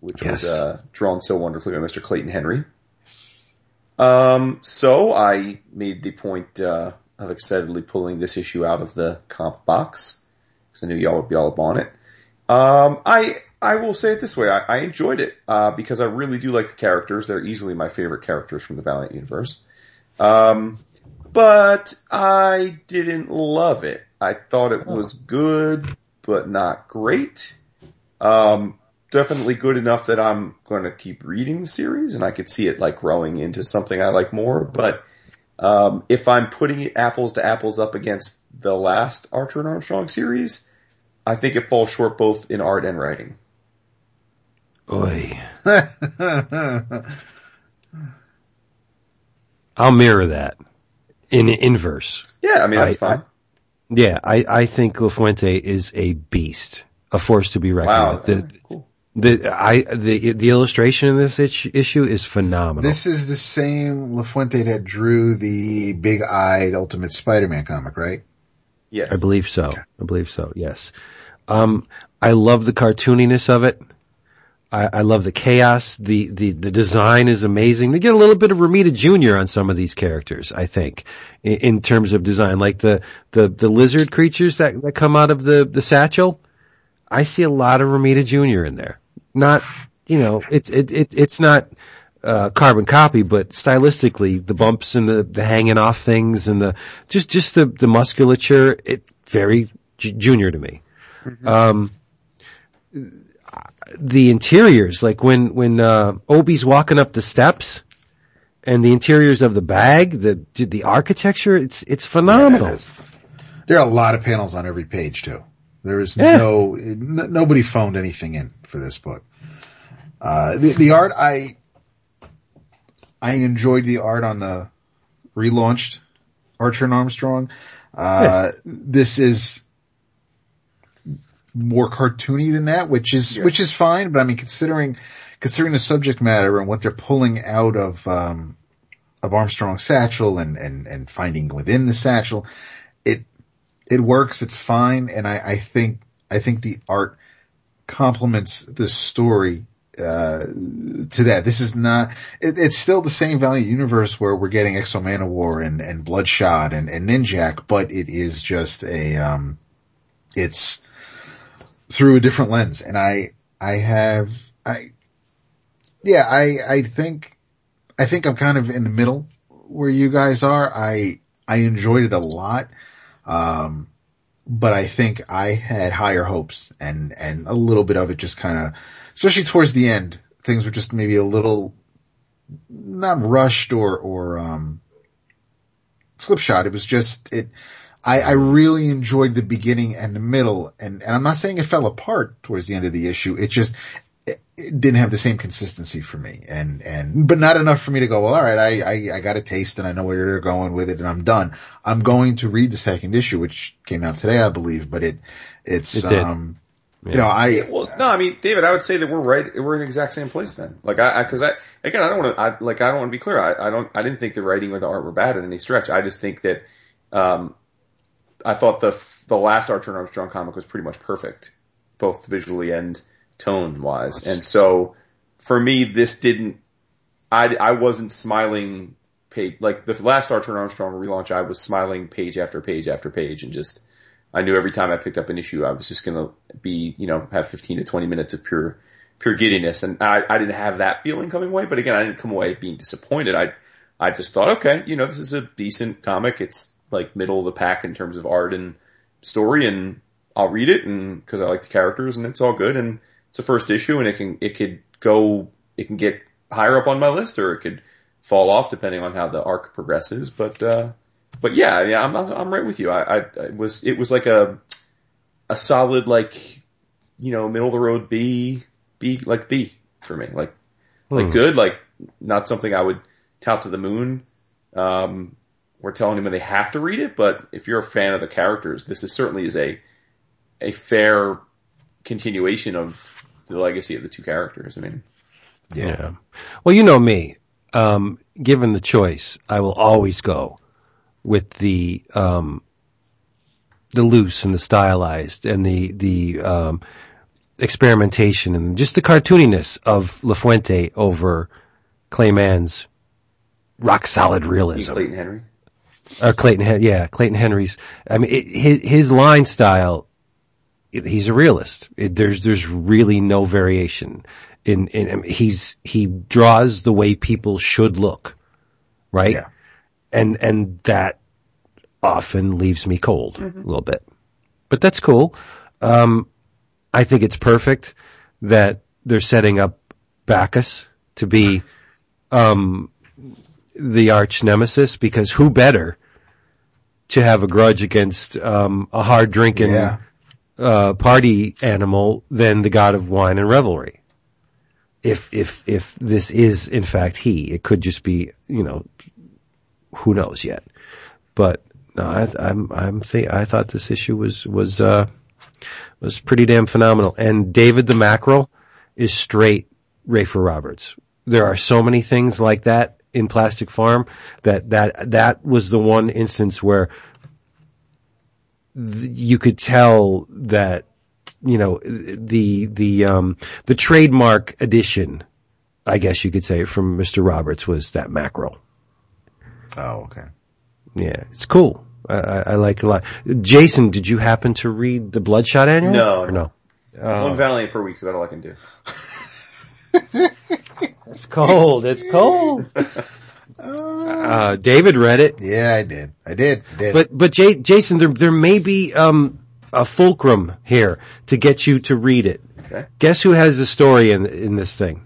which Yes. was uh, drawn so wonderfully by Mr. Clayton Henry. Um, so I made the point uh, of excitedly pulling this issue out of the comp box because I knew y'all would be all up on it. Um, I I will say it this way: I, I enjoyed it uh, because I really do like the characters. They're easily my favorite characters from the Valiant universe. Um, but I didn't love it. I thought it was good, but not great. Um, definitely good enough that I'm going to keep reading the series, and I could see it like growing into something I like more. But um, if I'm putting it apples to apples up against the last Archer and Armstrong series, I think it falls short both in art and writing. Oy. I'll mirror that in inverse. Yeah, I mean that's I- fine. Yeah, I, I think LaFuente is a beast, a force to be reckoned wow, with. The, Alright, cool. The, I, the, the illustration in this issue is phenomenal. This is the same LaFuente that drew the big-eyed Ultimate Spider-Man comic, right? Yes, I believe so. I believe so. Yes. Um, I love the cartooniness of it. I, I love the chaos. The, the, the design is amazing. They get a little bit of Romita Jr. on some of these characters, I think, in, in terms of design, like the, the, the lizard creatures that, that come out of the, the satchel. I see a lot of Romita Jr. in there. Not, you know, it's, it, it, it's not, uh, carbon copy, but stylistically, the bumps and the, the hanging off things and the, just, just the, the musculature, it very j- junior to me. Um, the interiors, like when, when, uh, Obi's walking up the steps and the interiors of the bag, the the architecture, it's it's phenomenal. There are a lot of panels on every page too. There is Yeah. no, n- nobody phoned anything in for this book. Uh, the, the art, I, I enjoyed the art on the relaunched Archer and Armstrong. Uh, this is more cartoony than that, which is, which is fine, but I mean, considering, considering the subject matter and what they're pulling out of, um, of Armstrong's satchel and, and, and finding within the satchel, it, it works. It's fine. And I, I think, I think the art complements the story, uh, to that. This is not, it, it's still the same Valiant universe where we're getting X-O Manowar and, and Bloodshot and, and Ninjak, but it is just a, um, it's through a different lens. And I, I have, I, yeah, I, I think, I think I'm kind of in the middle where you guys are. I, I enjoyed it a lot. Um, but I think I had higher hopes and, and a little bit of it just kind of, especially towards the end, things were just maybe a little not rushed or, or, um, slipshod. It was just, it, I, I really enjoyed the beginning and the middle and, and I'm not saying it fell apart towards the end of the issue. It just, it, it didn't have the same consistency for me and, and, but not enough for me to go, well, all right, I, I, I got a taste and I know where they're going with it and I'm done. I'm going to read the second issue, which came out today, I believe, but it, it's, It did. You know, I, Well, no, I mean, David, I would say that we're right. We're in the exact same place then. Like, I, I cause I, again, I don't want to, I, like, I don't want to be clear. I, I don't, I didn't think the writing or the art were bad in any stretch. I just think that, um, I thought the, the last Archer and Armstrong comic was pretty much perfect, both visually and tone wise. And so, for me, this didn't, I, I wasn't smiling page, like the last Archer and Armstrong relaunch, I was smiling page after page after page and just, I knew every time I picked up an issue, I was just gonna be, you know, have 15 to 20 minutes of pure, pure giddiness. And I, I didn't have that feeling coming away, but again, I didn't come away being disappointed. I, I just thought, okay, you know, this is a decent comic. It's like middle of the pack in terms of art and story and I'll read it and cause I like the characters and it's all good and it's a first issue and it can, it could go, it can get higher up on my list or it could fall off depending on how the arc progresses. But, uh, but yeah, yeah, I'm, I'm, I'm right with you. I, I, I was, it was like a, a solid, like, you know, middle of the road B, B, like B for me. Like, like good, like not something I would tout to the moon. Um, we're telling them they have to read it, but if you're a fan of the characters, this is certainly is a, a fair continuation of the legacy of the two characters. I mean, Yeah. Well, you know me. Um, given the choice, I will always go with the um, the loose and the stylized and the the um, experimentation and just the cartooniness of LaFuente over Clayman's rock solid realism. Clayton Henry. Or Clayton, yeah, Clayton Henry's. I mean, it, his his line style. it- he's a realist. It, there's there's really no variation in in. I mean, he's he draws the way people should look, right? Yeah. And and that often leaves me cold a little bit, but that's cool. Um, I think it's perfect that they're setting up Bacchus to be um, the arch nemesis because who better to have a grudge against um, a hard drinking Yeah. uh, party animal than the god of wine and revelry. If if if this is in fact he, it could just be you know who knows yet. But no, I, I'm I'm th- I thought this issue was was uh, was pretty damn phenomenal. And David the Mackerel is straight Rafer Roberts. There are so many things like that in Plastic Farm that that that was the one instance where th- you could tell that you know the the um the trademark edition I guess you could say from Mr. Roberts was that mackerel. Oh, okay. Yeah, it's cool. I, I, I like it a lot. Jason, did you happen to read the Bloodshot Annual? No, Or no? One Valiant per week is about all I can do. It's cold. It's cold. Uh, David read it, Yeah, I did. I did. I did. but but J- Jason, there there may be um a fulcrum here to get you to read it. Okay. Guess who has the story in in this thing?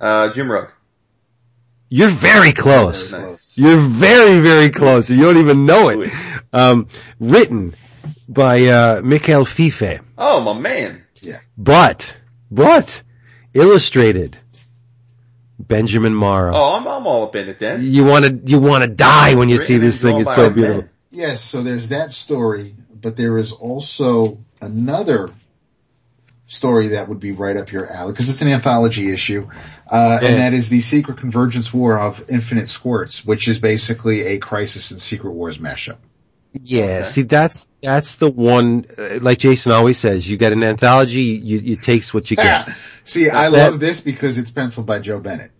Uh, Jim Rugg. You're very close. Nice. You're very, very close. You don't even know it. Um, written by, uh, Mikhail Fiffe, Oh, my man. Yeah. But, but, illustrated Benjamin Marra. Oh, I'm, I'm all up in it then. You wanna, you wanna die when you see this thing. It's so beautiful. man. Yes, so there's that story, but there is also another story that would be right up your alley because it's an anthology issue, uh, Yeah. and that is the Secret Convergence War of Infinite Squirts, which is basically a Crisis and Secret Wars mashup. Yeah, see that's, that's the one, uh, like Jason always says, you get an anthology, you, you takes what you get. See, I That- love this because it's penciled by Joe Bennett,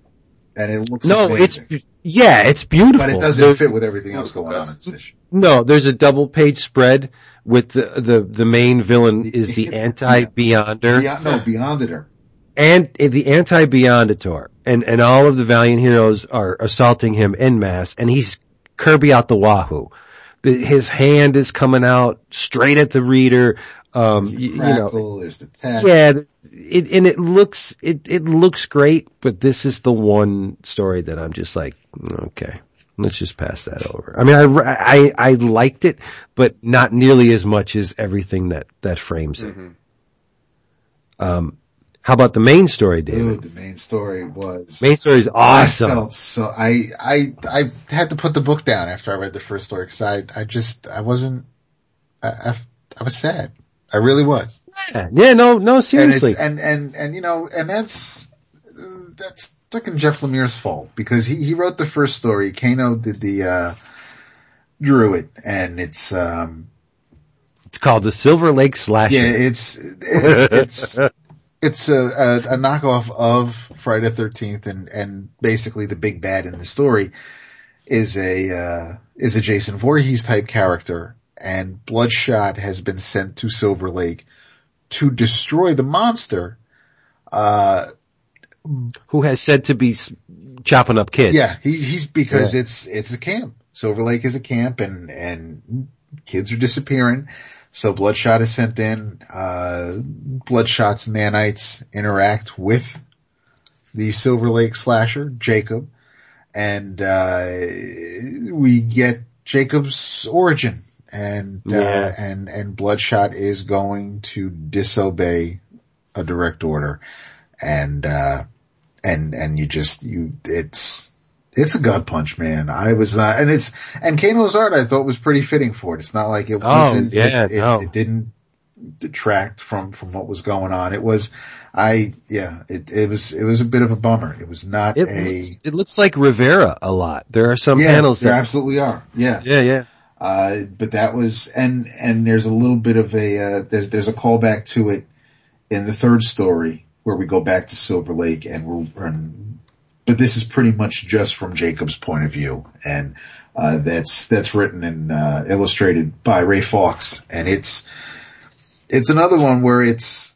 and it looks No, it's, yeah, it's beautiful. but it doesn't There's- fit with everything else going on in this issue. No, there's a double page spread with the, the, the main villain is the anti-beyonder Beyond, no, Beyond and the anti-beyondator and, and all of the valiant heroes are assaulting him en masse and he's Kirby out the wahoo. The, his hand is coming out straight at the reader. Um, there's you, the you know, the text. yeah, it, and it looks, it, it looks great, but this is the one story that I'm just like, okay, let's just pass that over. I mean, I, I, I liked it, but not nearly as much as everything that, that frames it. Mhm. Um, how about the main story, David? Dude, the main story was Main story is I awesome. felt so I I I had to put the book down after I read the first story because I I just I wasn't I, I I was sad. I really was. Yeah, yeah, no, no, And seriously. it's and and and you know and that's that's fucking Jeff Lemire's fault because he he wrote the first story. Kano did the uh drew it and it's um it's called the Silver Lake Slasher. yeah it's it's it's it's a, a, a knockoff of Friday the 13th and, and basically the big bad in the story is a, uh, is a Jason Voorhees type character and Bloodshot has been sent to Silver Lake to destroy the monster. Uh, Who has said to be chopping up kids. yeah, he, he's because Yeah. it's, it's a camp. Silver Lake is a camp and, and kids are disappearing. So Bloodshot is sent in, uh, Bloodshot's nanites interact with the Silver Lake slasher, Jacob, and, uh, we get Jacob's origin and, uh, Yeah. and, and Bloodshot is going to disobey a direct order and, uh, and, and you just, you, it's, it's a gut punch, man. I was not, and it's, and Kano's art I thought was pretty fitting for it. It's not like it Oh, wasn't, yeah, it, it, no. it didn't detract from, from what was going on. It was, I, yeah, it, it was, it was a bit of a bummer. It was not It, a, looks, it looks like Rivera a lot. There are some yeah, panels there that, absolutely are. Yeah. yeah, yeah. Uh, but that was, and, and there's a little bit of a, uh, there's, there's a callback to it in the third story where we go back to Silver Lake and we're, and, but this is pretty much just from Jacob's point of view. And, uh, that's, that's written and, uh, illustrated by Ray Fawkes. And it's, it's another one where it's,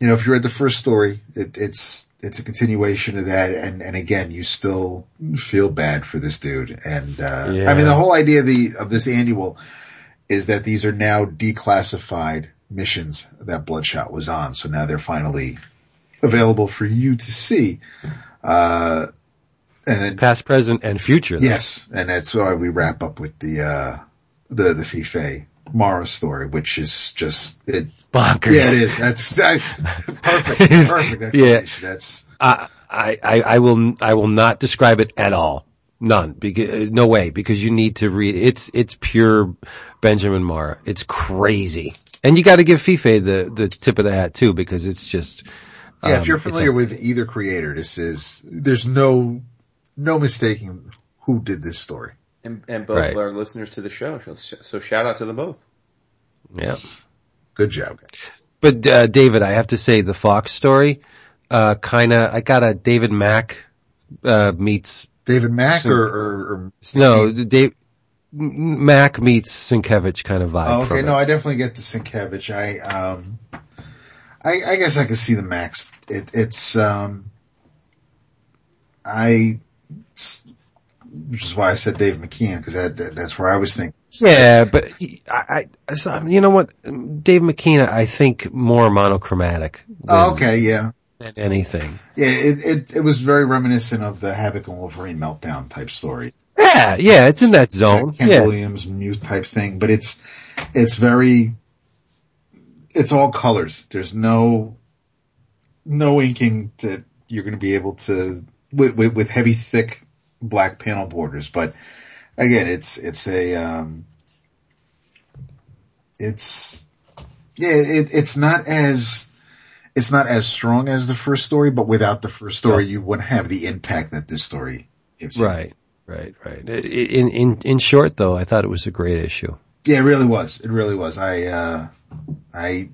you know, if you read the first story, it, it's, it's a continuation of that. And, and again, you still feel bad for this dude. And, uh, Yeah. I mean, the whole idea of the, of this annual is that these are now declassified missions that Bloodshot was on. So now they're finally available for you to see. Uh, and then, Past, present, and future. though. yes, and that's why we wrap up with the, uh, the, the Fiffe Marra story, which is just, it, Bonkers. yeah, it is. That's I, perfect. Perfect yeah. That's I, I, I will, I will not describe it at all. None. Because, no way. Because you need to read, it's, it's pure Benjamin Marra. It's crazy. And you gotta give Fife the, the tip of the hat too, because it's just, yeah. um, if you're familiar a- with either creator, this is there's no no mistaking who did this story. And, and both Right. are listeners to the show. So, so shout out to them both. yeah. Good job. But, uh, David, I have to say the Fawkes story, uh, kinda, I got a David Mack, uh, meets, David Mack or, or, or no, Dave, Mack meets Sienkiewicz kind of vibe. oh, from okay, it. no, I definitely get the Sienkiewicz. I um, I, I guess I could see the Max. It, it's um, I, which is why I said Dave McKean because that, that that's where I was thinking. Yeah, but he- I, I, so, you know what, Dave McKean, I think more monochromatic. than- Oh, okay, yeah. than anything. Yeah, it, it, it was very reminiscent of the Havoc and Wolverine meltdown type story. Yeah, yeah, it's in that zone. Ken Yeah, Williams muse type thing, but it's, it's very, it's all colors. There's no, no inking that you're going to be able to, with, with, with heavy, thick black panel borders. But again, it's, it's a, um, it's, yeah, it, it's not as, it's not as strong as the first story, but without the first story, you wouldn't have the impact that this story gives you. right, right, right. In in in short, though, I thought it was a great issue. Yeah, it really was. It really was. I, uh, I,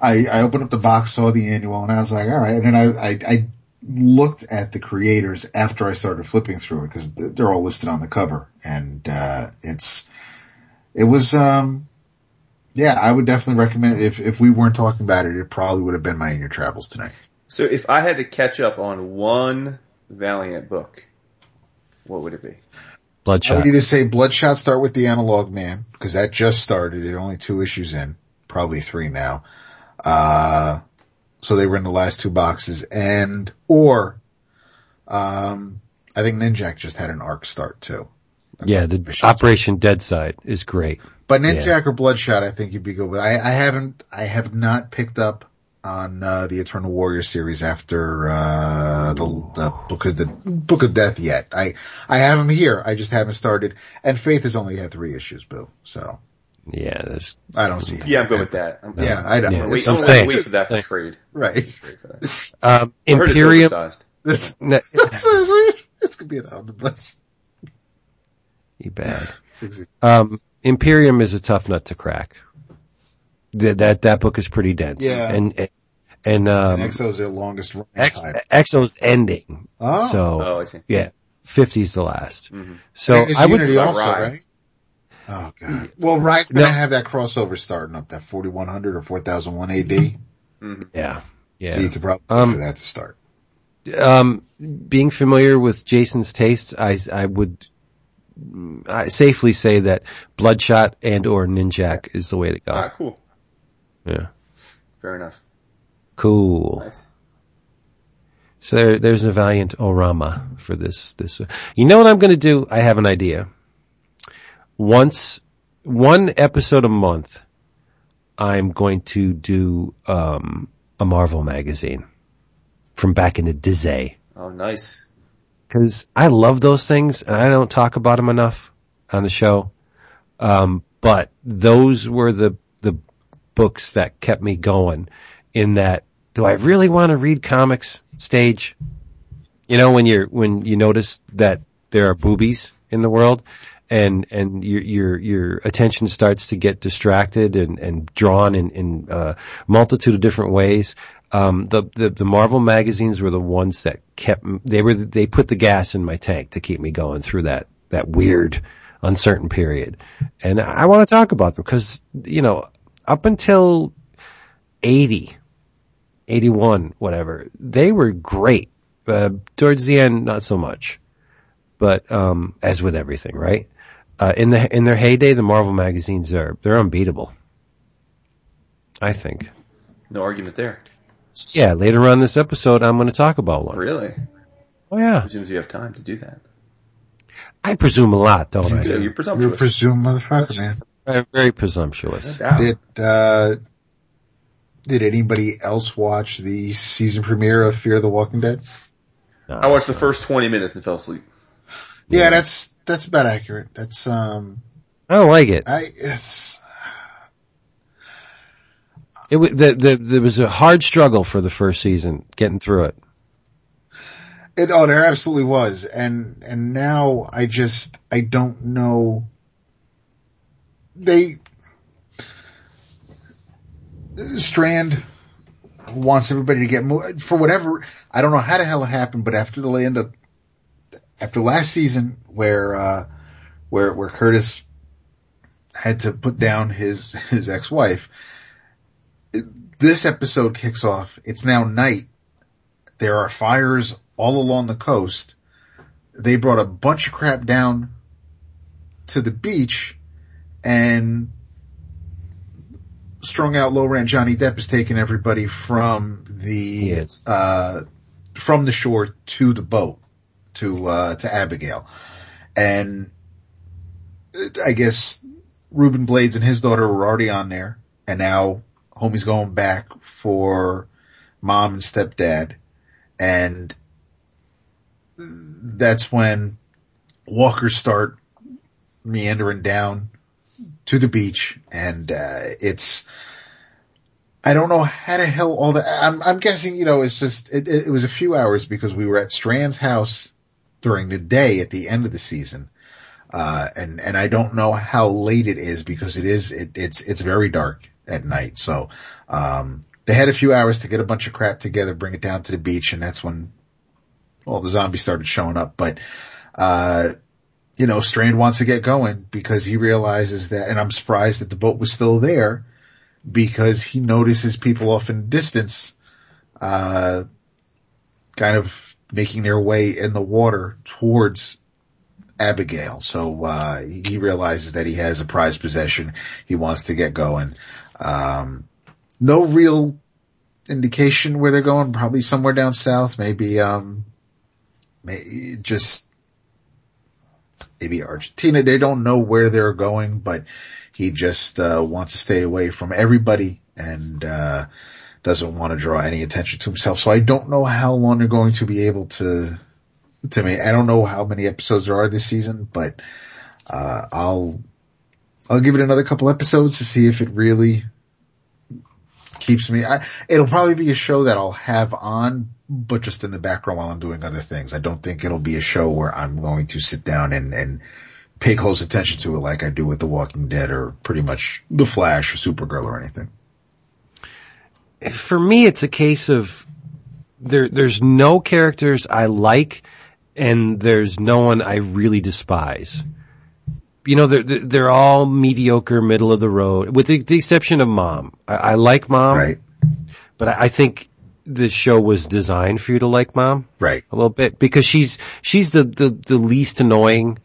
I, I opened up the box, saw the annual, and I was like, all right. And then I, I, I looked at the creators after I started flipping through it because they're all listed on the cover, and uh, it's, it was, um, yeah, I would definitely recommend if if we weren't talking about it, it probably would have been my your travels tonight. So if I had to catch up on one Valiant book, what would it be? I Bloodshot. would either say Bloodshot start with the Analog Man because that just started. It only two issues in, probably three now. Uh, so they were in the last two boxes and, or, um, I think Ninjak just had an arc start too. Yeah, the Operation Dead Side is great. But Ninjak or Bloodshot, I think you'd be good with. I, I haven't, I have not picked up on, uh, the Eternal Warrior series after, uh, the, the Book of the, Book of Death yet. I, I have them here. I just haven't started. And Faith has only had three issues, boo. So Yeah, there's I don't see it. Yeah, I'm good with that. I'm, Yeah, I don't. Yeah. I'm wait, I'm I'm saying. wait for that to trade. Right. Wait for that. um, I heard it's Imperium. This, No, this could be an omnibus. you bad. Um, Imperium is a tough nut to crack. That that that book is pretty dense. Yeah. and and um, And X-O's their longest running X, title. X-O's ending. Oh. So Oh, I see. yeah, 50's the last. Mhm. So I, it's I would Unity say, also, Rise. right? Oh god. Well, Riot's gonna No. have that crossover starting up, that 4100 or 4001 AD. yeah, So yeah. you could probably Um, for that to start. um, being familiar with Jason's tastes, I, I would I safely say that Bloodshot and or Ninjak is the way to go. Ah, cool. Yeah. Fair enough. Cool. Nice. So there, there's a valiant Orama for this, this, you know what I'm going to do? I have an idea. Once, one episode a month, I'm going to do, um, a Marvel magazine from back in the Dizay. Oh, nice. Cause I love those things and I don't talk about them enough on the show. Um, but those were the, the books that kept me going in that, do I really want to read comics stage? You know, when you're, when you notice that there are boobies in the world and, and your, your, your attention starts to get distracted and, and drawn in, in, uh, multitude of different ways. Um, the, the, the Marvel magazines were the ones that kept, they were, they put the gas in my tank to keep me going through that, that weird, uncertain period. And I want to talk about them because, you know, up until 80, 81, whatever, they were great. Uh, towards the end, not so much. But, um, as with everything, right? Uh, in the, in their heyday, the Marvel magazines are, they're unbeatable. I think. No argument there. Yeah, later on this episode, I'm going to talk about one. Really? Oh yeah. Presumes you have time to do that. I presume a lot, don't So I? you're You're a presumptuous. presumed motherfucker, man. I'm very presumptuous. No. Did, uh, did anybody else watch the season premiere of Fear the Walking Dead? No, I watched the first 20 minutes and fell asleep. Yeah, that's, that's about accurate. That's, um, I don't like it. I, it's, It wa- the, the, there was a hard struggle for the first season, getting through it. It, oh, there absolutely was. And, and now I just, I don't know. They, Strand wants everybody to get more, for whatever, I don't know how the hell it happened, but after the end of, after last season where, uh, where, where Curtis had to put down his, his ex-wife, this episode kicks off. It's now night. There are fires all along the coast. They brought a bunch of crap down to the beach and strung out low rent Johnny Depp is taking everybody from the, uh, from the shore to the boat to, uh, to Abigail. And uh, I guess Ruben Blades and his daughter were already on there and now homie's going back for mom and stepdad. And that's when walkers start meandering down to the beach and, uh, it's, I don't know how the hell all the, I'm, I'm guessing, you know, it's just, it, it was a few hours because we were at Strand's house during the day at the end of the season. Uh, and, and I don't know how late it is because it is, it, it's, it's very dark at night. So, um, they had a few hours to get a bunch of crap together, bring it down to the beach. And that's when all the zombies started showing up. But, uh, you know, Strand wants to get going because he realizes that, and I'm surprised that the boat was still there because he notices people off in the distance, uh, kind of making their way in the water towards Abigail. So, uh, he realizes that he has a prized possession. He wants to get going. Um, no real indication where they're going, probably somewhere down south, maybe, um, may, just maybe Argentina. They don't know where they're going, but he just, uh, wants to stay away from everybody and, uh, doesn't want to draw any attention to himself. So I don't know how long they're going to be able to, to me. I don't know how many episodes there are this season, but, uh, I'll, I'll give it another couple episodes to see if it really keeps me. I, it'll probably be a show that I'll have on, but just in the background while I'm doing other things. I don't think it'll be a show where I'm going to sit down and, and pay close attention to it like I do with The Walking Dead or pretty much The Flash or Supergirl or anything. For me, it's a case of there, there's no characters I like and there's no one I really despise. You know, they're, they're all mediocre, middle of the road, with the, the exception of Mom. I, I like Mom, Right. but I, I think the show was designed for you to like Mom. Right. a little bit because she's she's the the, the least annoying,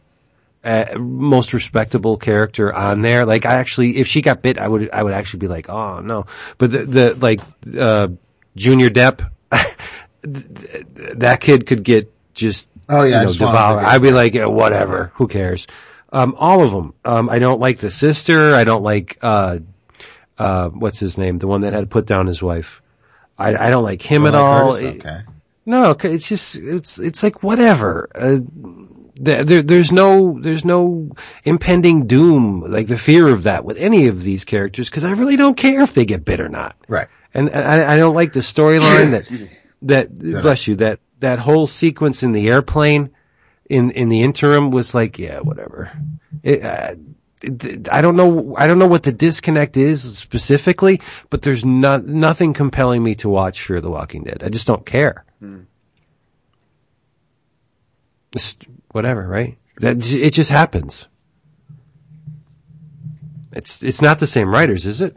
uh, most respectable character on there. Like I actually, if she got bit, I would I would actually be like, oh no. But the the like uh, Junior Depp, that kid could get just Oh, yeah, you know, just wanted to devoured. I'd be like, yeah, whatever, who cares? Um, all of them. Um, I don't like the sister. I don't like uh, uh, what's his name, the one that had to put down his wife. I, I don't like him at Like all. It- Okay. no, it's just it's it's like whatever. Uh, there, there, there's no there's no impending doom like the fear of that with any of these characters because I really don't care if they get bit or not. Right. And I, I don't like the storyline that that bless you that that whole sequence in the airplane in in the interim was like yeah whatever. It, uh, I don't know. I don't know what the disconnect is specifically, but there's not nothing compelling me to watch Fear the Walking Dead. I just don't care. It's whatever, right? That it just happens. It's it's not the same writers, is it?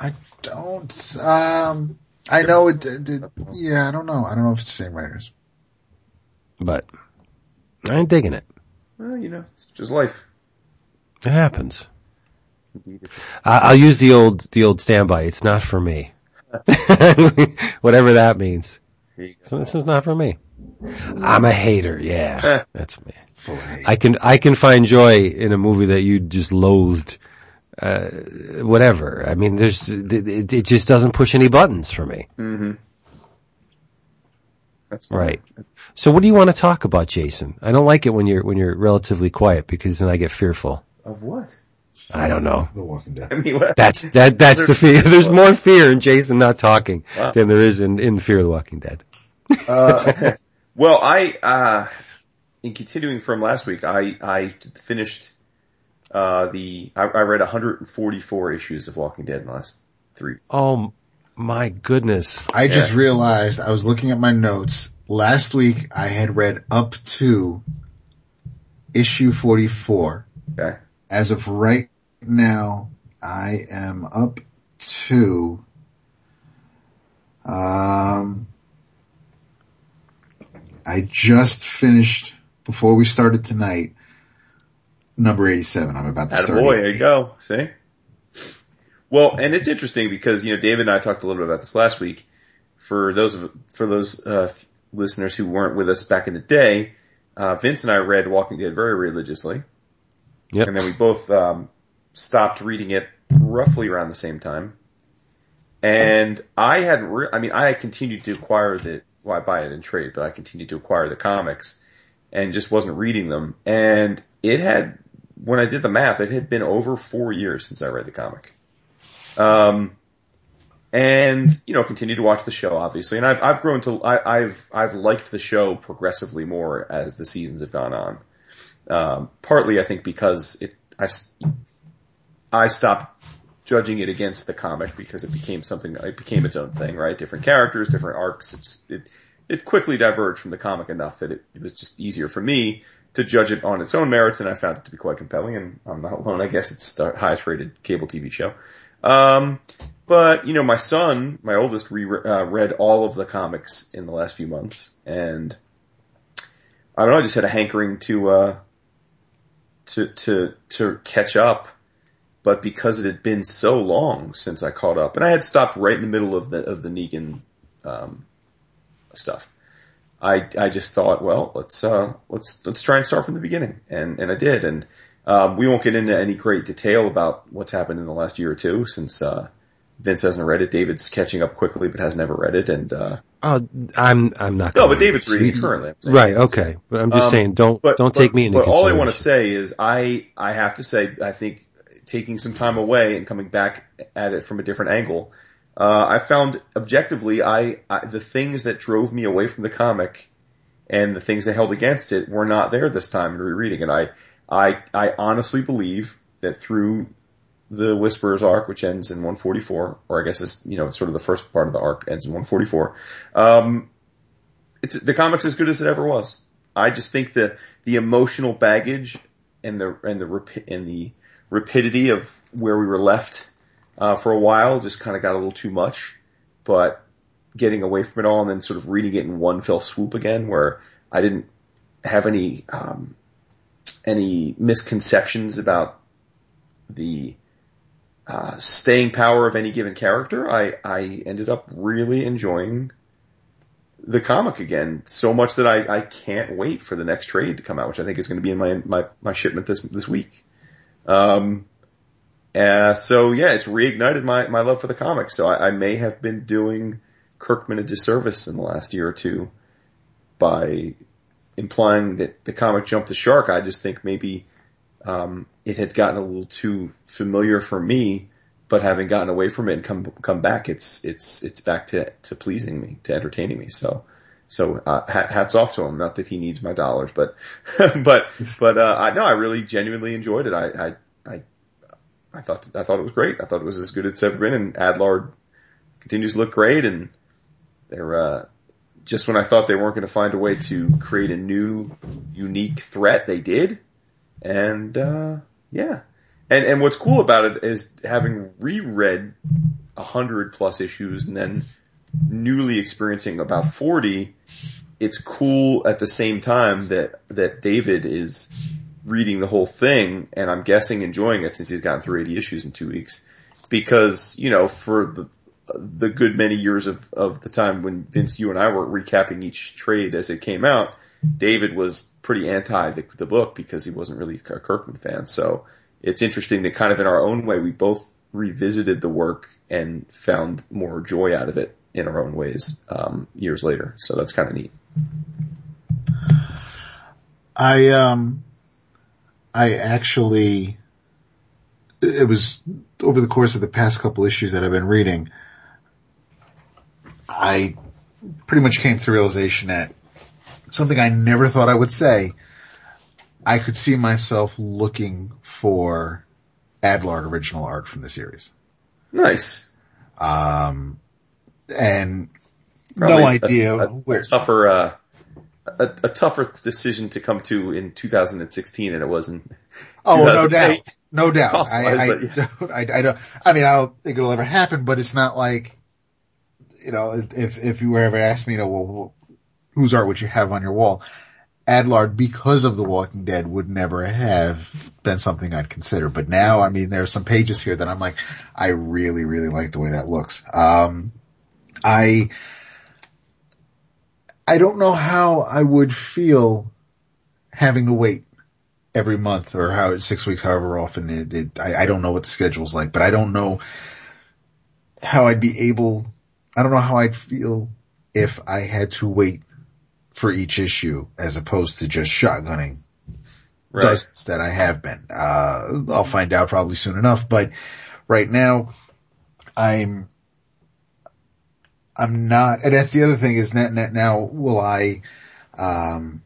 I don't, um, I know it, it, it- yeah, I don't know. I don't know if it's the same writers. But I ain't digging it. Well, you know, it's just life. It happens. I I'll use the old the old standby. It's not for me. Whatever that means. Here you go. So this is not for me. I'm a hater. Yeah, that's me. Full of hate. I can I can find joy in a movie that you just loathed. Uh, whatever. I mean, there's it, it just doesn't push any buttons for me. That's fine. Right. So what do you want to talk about, Jason? I don't like it when you're when you're relatively quiet because then I get fearful. Of what? I don't know. The Walking Dead. I mean, what? That's that that's the fear. There's more fear in Jason not talking Wow. than there is in in Fear of the Walking Dead. Uh, well, I, uh, in continuing from last week, I, I finished, uh, the, I, I read 144 issues of Walking Dead in the last three. Oh my goodness. I just realized I was looking at my notes. Last week I had read up to issue 44. Okay. As of right now, I am up to, um, I just finished before we started tonight, number 87. I'm about to start. Attaboy, there you go. See? Well, and it's interesting because, you know, David and I talked a little bit about this last week. For those of, for those, uh, listeners who weren't with us back in the day, uh, Vince and I read Walking Dead very religiously. Yep. And then we both, um, stopped reading it roughly around the same time. And I had, re- I mean, I continued to acquire the, well, I buy it in trade, but I continued to acquire the comics and just wasn't reading them. And it had, when I did the math, it had been over four years since I read the comic. Um, and you know, continue to watch the show, obviously. And I've I've grown to I, have I've liked the show progressively more as the seasons have gone on. Um, partly, I think, because it I I stopped judging it against the comic because it became something. It became its own thing, right? Different characters, different arcs. It's it it quickly diverged from the comic enough that it, it was just easier for me to judge it on its own merits, and I found it to be quite compelling. And I'm not alone. I guess it's the highest rated cable TV show. Um, but you know, my son, my oldest, re- uh, read all of the comics in the last few months, and I don't know. I just had a hankering to uh, to to to catch up. But because it had been so long since I caught up, and I had stopped right in the middle of the of the Negan um, stuff, I I just thought, well, let's uh, let's let's try and start from the beginning, and and I did, and um, we won't get into any great detail about what's happened in the last year or two since uh, Vince hasn't read it. David's catching up quickly, but has never read it. And uh, oh, I'm I'm not. No, but David's reading it currently. Right. Okay. But I'm just um, saying, don't but, don't but, take me into. But all I want to say is, I I have to say, I think taking some time away and coming back at it from a different angle, uh, I found objectively, I, I the things that drove me away from the comic and the things that held against it were not there this time in rereading it. I I I honestly believe that through the Whisperer's arc, which ends in 144, or I guess it's you know sort of the first part of the arc ends in 144. Um, it's the comic's as good as it ever was. I just think that the emotional baggage and the and the and the rapidity of where we were left uh, for a while just kind of got a little too much. But getting away from it all and then sort of reading it in one fell swoop again, where I didn't have any um, any misconceptions about the uh, staying power of any given character, I, I ended up really enjoying the comic again so much that I, I can't wait for the next trade to come out, which I think is going to be in my, my, my shipment this, this week. Um, uh, so yeah, it's reignited my, my love for the comics. So I, I may have been doing Kirkman a disservice in the last year or two by implying that the comic jumped the shark. I just think maybe um, it had gotten a little too familiar for me, but having gotten away from it and come come back, it's it's it's back to to pleasing me, to entertaining me. So so uh, hats off to him. Not that he needs my dollars, but but but uh, I no, I really genuinely enjoyed it. I I I, I thought I thought it was great. I thought it was as good as it's ever been, and Adlard continues to look great, and they're uh, just when I thought they weren't going to find a way to create a new, unique threat, they did. And, uh, yeah. And, and what's cool about it is having reread a hundred plus issues and then newly experiencing about 40, it's cool at the same time that, that David is reading the whole thing and I'm guessing enjoying it since he's gotten through 80 issues in two weeks. Because, you know, for the, the good many years of, of the time when Vince, you and I were recapping each trade as it came out, David was pretty anti the, the book because he wasn't really a Kirkman fan. So it's interesting that kind of in our own way, we both revisited the work and found more joy out of it in our own ways, um, years later. So that's kind of neat. I, um, I actually, it was over the course of the past couple issues that I've been reading, I pretty much came to the realization that something I never thought I would say, I could see myself looking for Adlard original art from the series. Nice. Um, and Probably no idea a, a, where. Tougher, uh, a, a, tougher decision to come to in 2016 than it was in. Oh, no doubt. No doubt. I, I, yeah. don't, I, I don't, I mean, I don't think it'll ever happen, but it's not like, you know, if, if you were ever asked me, you know, well, whose art would you have on your wall? Adlard because of The Walking Dead would never have been something I'd consider. But now, I mean, there are some pages here that I'm like, I really, really like the way that looks. Um, I, I don't know how I would feel having to wait every month or how six weeks, however often it, it I, I don't know what the schedule's like, but I don't know how I'd be able, I don't know how I'd feel if I had to wait for each issue as opposed to just shotgunning Right. dozens that I have been. Uh, I'll find out probably soon enough, but right now I'm, I'm not, and that's the other thing is net net now will I, um,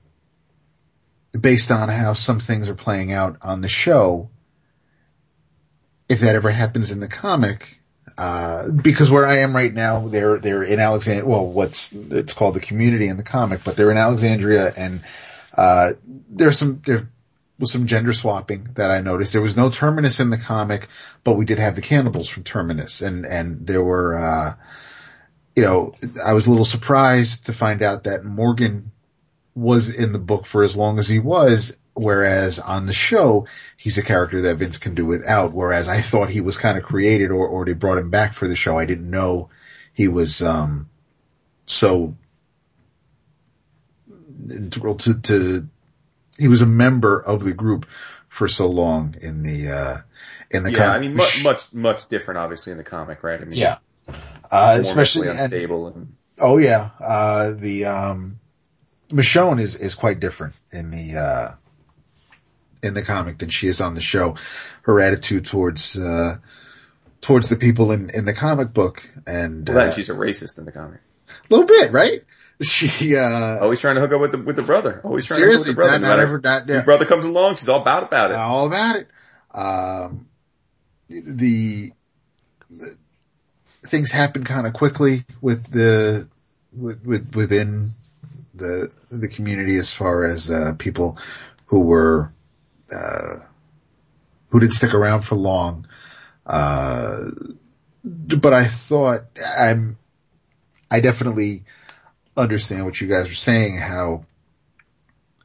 based on how some things are playing out on the show, if that ever happens in the comic, uh, because where I am right now, they're, they're in Alexandria, well, what's, it's called the community in the comic, but they're in Alexandria and, uh, there's some, there was some gender swapping that I noticed. There was no Terminus in the comic, but we did have the cannibals from Terminus and, and there were, uh, you know, I was a little surprised to find out that Morgan was in the book for as long as he was, whereas on the show, he's a character that Vince can do without, whereas I thought he was kind of created or, or they brought him back for the show. I didn't know he was, um, so integral to, to, he was a member of the group for so long in the, uh, in the Yeah, comic. I mean, much, much, much different, obviously, in the comic, right? I mean, yeah. Uh, especially, mentally and- unstable. And, Oh yeah, uh, the, um, Michonne is, is quite different in the, uh, in the comic than she is on the show. Her attitude towards, uh, towards the people in, in the comic book and, well, uh, she's a racist in the comic. a little bit, right? She, uh, Always trying to hook up with the with the brother. Always trying seriously, to hook up with not, the brother. not No ever, not, yeah, brother comes along, she's all about about it. all about it. Um, the, the things happen kind of quickly with the, with, with, within the, the community as far as, uh, people who were, uh, who didn't stick around for long. Uh, but I thought I'm, I definitely understand what you guys are saying, how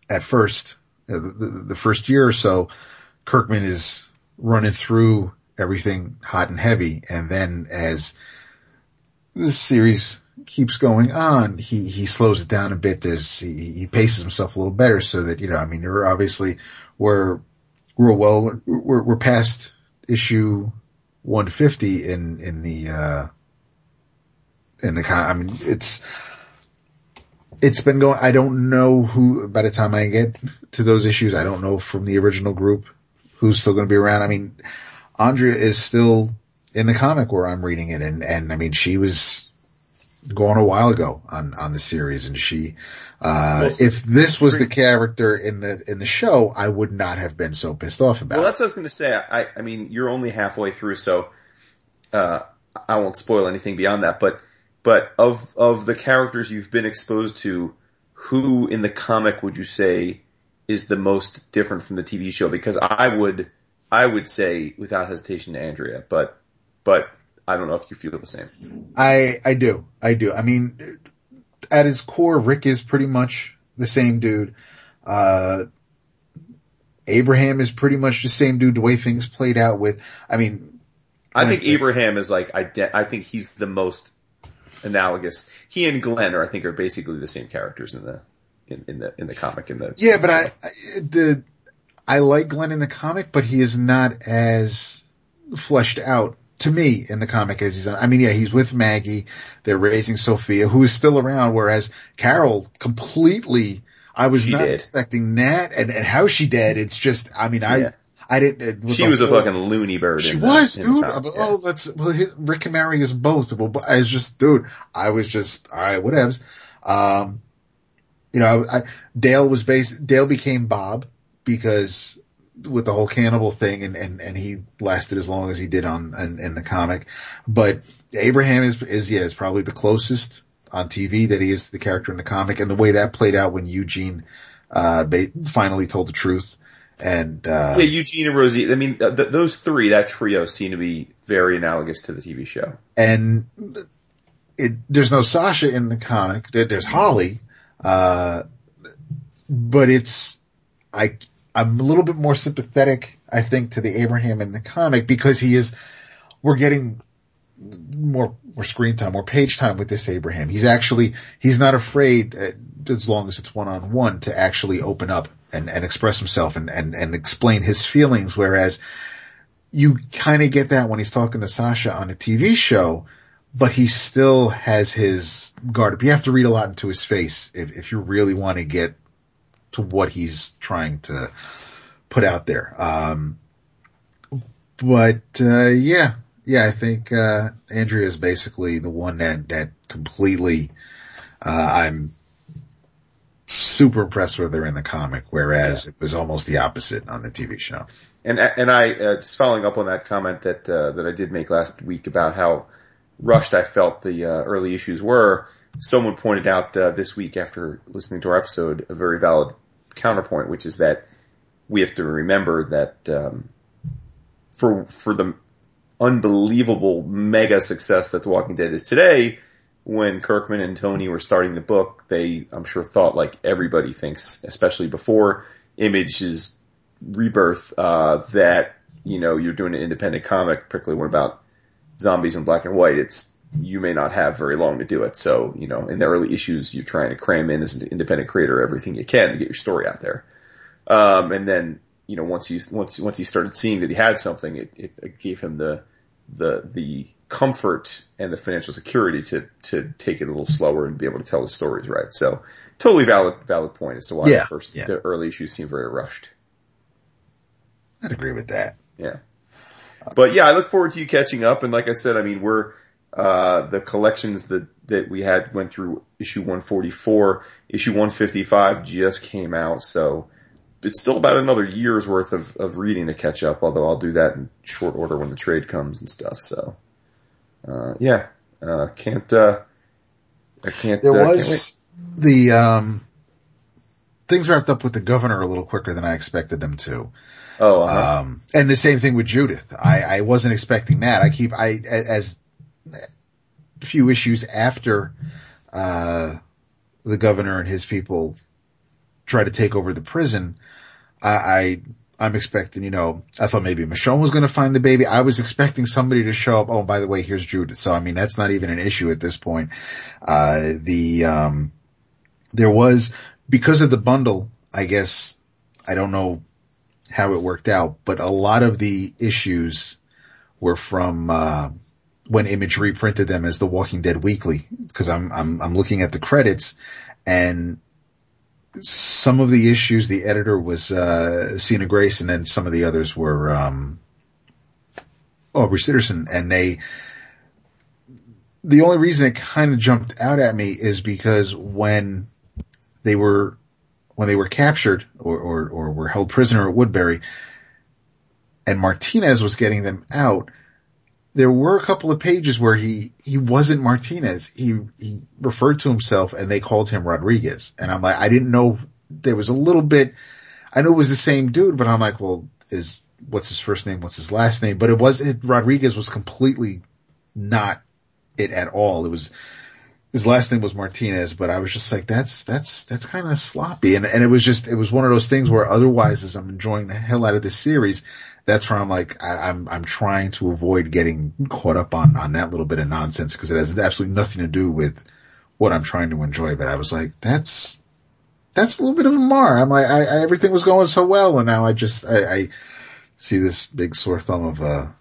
at first, uh, the, the, the first year or so, Kirkman is running through everything hot and heavy. And then as this series keeps going on, he, he slows it down a bit. There's, he, he paces himself a little better so that, you know, I mean, you're obviously, we're, we're well, we're, we're past issue 150 in, in the, uh, in the con, I mean, it's, it's been going, I don't know who, by the time I get to those issues, I don't know from the original group who's still going to be around. I mean, Andrea is still in the comic where I'm reading it and, and I mean, she was gone a while ago on, on the series and she, uh, Well, if this was the character in the, in the show, I would not have been so pissed off about Well, that's what I was going to say. I, I mean, you're only halfway through, so uh, I won't spoil anything beyond that. But but of of the characters you've been exposed to, who in the comic would you say is the most different from the TV show? Because I would I would say without hesitation Andrea, but but I don't know if you feel the same. I, I do. I do. I mean, at his core, Rick is pretty much the same dude. Uh, Abraham is pretty much the same dude, the way things played out with, I mean, I think. Abraham is like I think he's the most analogous. He and Glenn are I think are basically the same characters in the in, in the in the comic in the yeah, but I- the, I like Glenn in the comic, but he is not as fleshed out to me in the comic as he's on. I mean, yeah, he's with Maggie. They're raising Sophia, who is still around, whereas Carol completely, I was She not did. expecting that and, and how she did. It's just, I mean, I, Yeah. I didn't, it She was a whole- fucking loony bird. She the- was, dude. comic, oh, let's, well, his, Rick and Mary is both. Well, but I was just, dude, I was just, alright, whatevs. Um, you know, I, Dale was based, Dale became Bob because with the whole cannibal thing and, and, and he lasted as long as he did on, in, in the comic. But Abraham is, is, yeah, is probably the closest on TV that he is to the character in the comic and the way that played out when Eugene, uh, ba- finally told the truth. And, uh, Yeah, Eugene and Rosie. I mean, th- th- those three, that trio, seem to be very analogous to the TV show. and it, there's no Sasha in the comic. There- There's Holly. Uh, but it's, I, I'm a little bit more sympathetic, I think, to the Abraham in the comic because he is, we're getting more, more screen time, more page time with this Abraham. He's actually, he's not afraid, uh, as long as it's one on one, to actually open up and, and express himself and, and, and explain his feelings. Whereas you kind of get that when he's talking to Sasha on a TV show, but he still has his guard up. You have to read a lot into his face if, if you really want to get to what he's trying to put out there. Um, but, uh, yeah, yeah, I think, uh, Andrea is basically the one that, that completely, uh, I'm super impressed with her in the comic, whereas yeah. it was almost the opposite on the TV show. And, and I, uh, just following up on that comment that, uh, that I did make last week about how rushed I felt the, uh, early issues were, someone pointed out, uh, this week after listening to our episode, a very valid counterpoint, which is that we have to remember that, um, for, for the unbelievable mega success that The Walking Dead is today, when Kirkman and Tony were starting the book, they, I'm sure, thought like everybody thinks, especially before Image's rebirth, uh, that, you know, you're doing an independent comic, particularly one about zombies in black and white. It's, you may not have very long to do it. So, you know, in the early issues, you're trying to cram in as an independent creator everything you can to get your story out there. Um, and then, you know, once he, once, once he started seeing that he had something, it, it gave him the, the, the comfort and the financial security to, to take it a little slower and be able to tell the stories right. So totally valid, valid point as to why yeah, the first, yeah. the early issues seem very rushed. I'd agree with that. Yeah. But yeah, I look forward to you catching up. And like I said, I mean, we're, uh, the collections that, that we had went through issue 144, issue 155 just came out. So it's still about another year's worth of, of reading to catch up, although I'll do that in short order when the trade comes and stuff. So, uh, yeah, uh, can't, uh, I can't, there uh, was can't the, um, things wrapped up with the governor a little quicker than I expected them to. Oh, uh-huh. um, and the same thing with Judith. I, I wasn't expecting that. I keep, I, as a few issues after, uh, the governor and his people try to take over the prison, I, I am expecting, you know, I thought maybe Michonne was going to find the baby. I was expecting somebody to show up. Oh, by the way, here's Judith. So, I mean, that's not even an issue at this point. Uh, the, um, there was, because of the bundle, I guess, I don't know how it worked out, but a lot of the issues were from, uh, when Image reprinted them as The Walking Dead Weekly, because I'm, I'm, I'm looking at the credits and some of the issues, the editor was, uh, Sina Grace and then some of the others were, um, Aubrey Sitterson and they, the only reason it kind of jumped out at me is because when they were, when they were captured or, or, or were held prisoner at Woodbury and Martinez was getting them out, there were a couple of pages where he, he wasn't Martinez. He, he referred to himself and they called him Rodriguez. And I'm like, I didn't know there was a little bit, I know it was the same dude, but I'm like, well, is, what's his first name? What's his last name? But it was, it, Rodriguez was completely not it at all. It was, his last name was Martinez, but I was just like, that's, that's, that's kind of sloppy. And, and it was just, it was one of those things where otherwise as I'm enjoying the hell out of this series, that's where I'm like, I, am I'm, I'm trying to avoid getting caught up on, on that little bit of nonsense because it has absolutely nothing to do with what I'm trying to enjoy. But I was like, that's, that's a little bit of a mar. I'm like, I, I everything was going so well and now I just, I, I see this big sore thumb of a,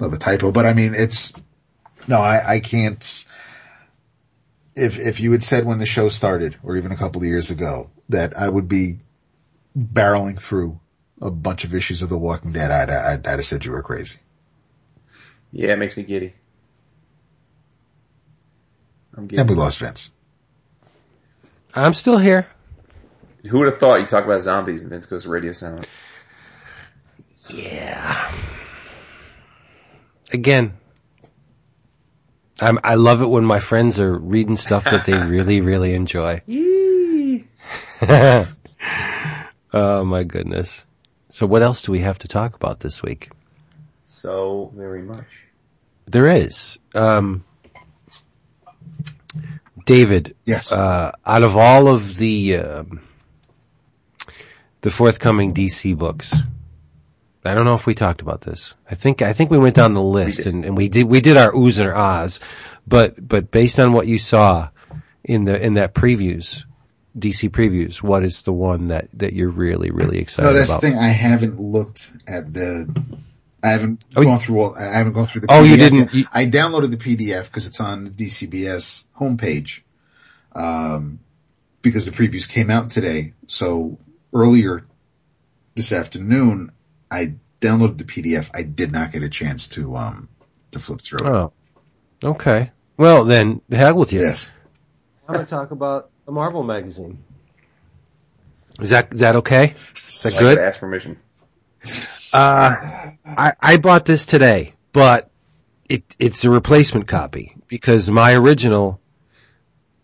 of a typo, but I mean, it's, no, I, I can't, if, if you had said when the show started or even a couple of years ago that I would be barreling through a bunch of issues of The Walking Dead, I'd, I'd, I'd have said you were crazy. Yeah, it makes me giddy. I'm giddy. And we lost Vince. I'm still here. Who would have thought you talk about zombies and Vince goes radio silent? Yeah. Again, I'm, I love it when my friends are reading stuff that they really, really enjoy. oh my goodness. So what else do we have to talk about this week? So very much. There is. Um, David. Yes. Uh, out of all of the, um, the forthcoming DC books. I don't know if we talked about this. I think I think we went down the list did. and, and we did we did our oohs and our ahs, but but based on what you saw in the in that previews, DC previews, what is the one that that you're really really excited about? No, that's about? the thing. I haven't looked at the. I haven't Oh, gone through all. I haven't gone through the. Oh, you didn't- you- I downloaded the PDF because it's on the DCBS homepage. Um, because the previews came out today. So earlier this afternoon, I downloaded the PDF. I did not get a chance to um to flip through. it. Oh, okay. Well then, the hell with you. Yes. I'm going to talk about a Marvel magazine. Is that is that okay? Is that Like good? ask permission. Uh, I, I bought this today, but it, it's a replacement copy because my original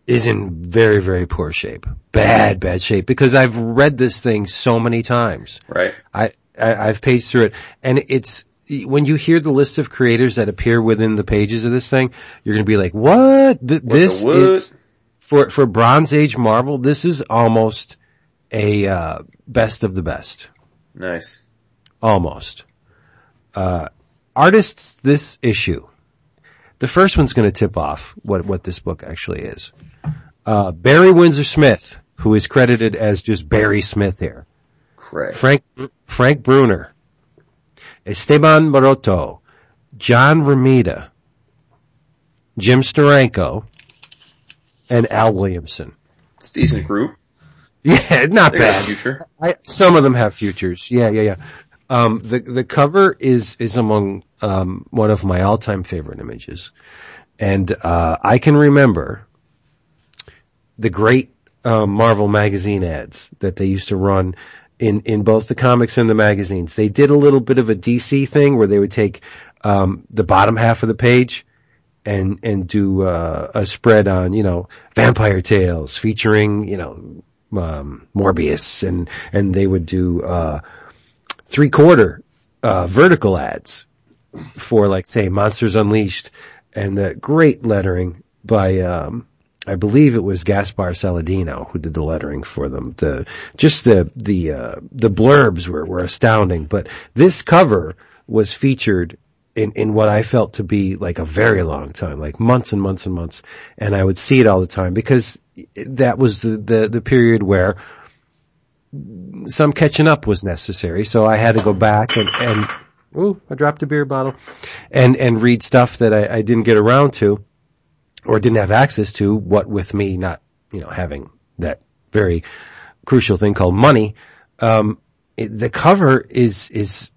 is in very, very poor shape. Bad, bad shape because I've read this thing so many times. Right. I, I I've paged through it and it's, when you hear the list of creators that appear within the pages of this thing, you're going to be like, what? Th- this what? is, for, for Bronze Age Marvel, this is almost a, uh, best of the best. Nice. Almost. Uh, artists this issue. The first one's going to tip off what, what this book actually is. Uh, Barry Windsor Smith, who is credited as just Barry Smith here. Correct. Frank, Frank Brunner. Esteban Maroto. John Romita. Jim Steranko. And Al Williamson. It's a decent group. Yeah, not They bad. future. I, some of them have futures. Yeah, yeah, yeah. Um, the the cover is is among um, one of my all time favorite images, and uh, I can remember the great um, Marvel magazine ads that they used to run in in both the comics and the magazines. They did a little bit of a DC thing where they would take um, the bottom half of the page and and do uh, a spread on you know Vampire Tales featuring you know um, Morbius and and they would do uh, three quarter uh, vertical ads for like say Monsters Unleashed and the great lettering by um, I believe it was Gaspar Saladino who did the lettering for them. The just the the uh, the blurbs were were astounding, but this cover was featured in in what I felt to be like a very long time, like months and months and months, and I would see it all the time because that was the the, the period where some catching up was necessary. So I had to go back and, and ooh, I dropped a beer bottle and, and read stuff that I, I didn't get around to or didn't have access to, what with me not, you know, having that very crucial thing called money. Um, it, the cover is, is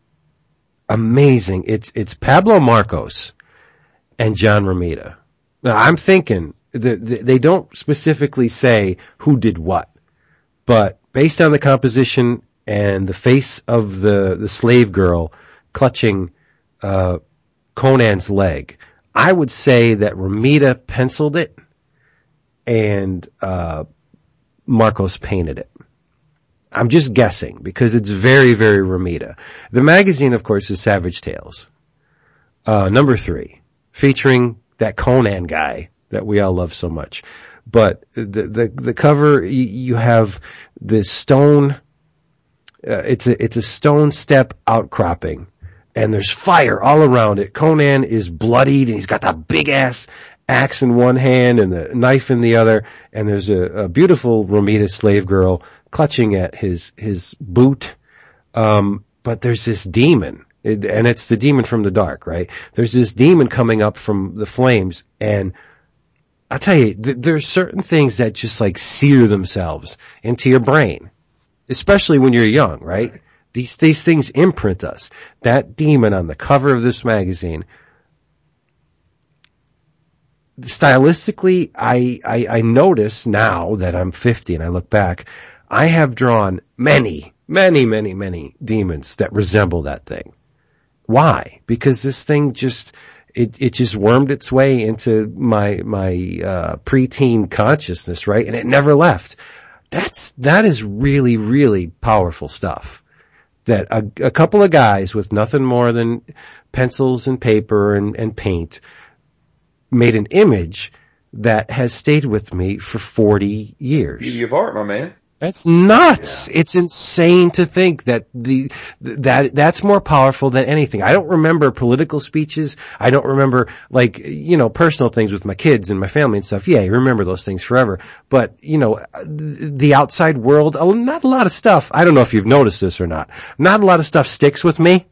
amazing. It's, it's Pablo Marcos and John Romita. Now I'm thinking that that they don't specifically say who did what, but based on the composition and the face of the, the slave girl clutching, uh, Conan's leg, I would say that Romita penciled it and, uh, Marcos painted it. I'm just guessing because it's very, very Romita. The magazine, of course, is Savage Tales. Uh, number three, featuring that Conan guy that we all love so much. But the, the, the cover, you, have this stone, uh, it's a, it's a stone step outcropping and there's fire all around it. Conan is bloodied and he's got that big ass axe in one hand and the knife in the other. And there's a, a beautiful Romita slave girl clutching at his, his boot. Um, but there's this demon and it's the demon from the dark, right? There's this demon coming up from the flames and I'll tell you, th- there's certain things that just like sear themselves into your brain, especially when you're young, right? These, these things imprint us. That demon on the cover of this magazine, stylistically, I, I, I notice now that I'm 50 and I look back, I have drawn many, many, many, many demons that resemble that thing. Why? Because this thing just, it, it just wormed its way into my, my, uh, preteen consciousness, right? And it never left. That's, that is really, really powerful stuff. That a, a couple of guys with nothing more than pencils and paper and, and paint made an image that has stayed with me for 40 years. Beauty of art, my man. That's nuts. It's insane to think that the, that, that's more powerful than anything. I don't remember political speeches. I don't remember like, you know, personal things with my kids and my family and stuff. Yeah, I remember those things forever. But, you know, the outside world, not a lot of stuff. I don't know if you've noticed this or not. Not a lot of stuff sticks with me.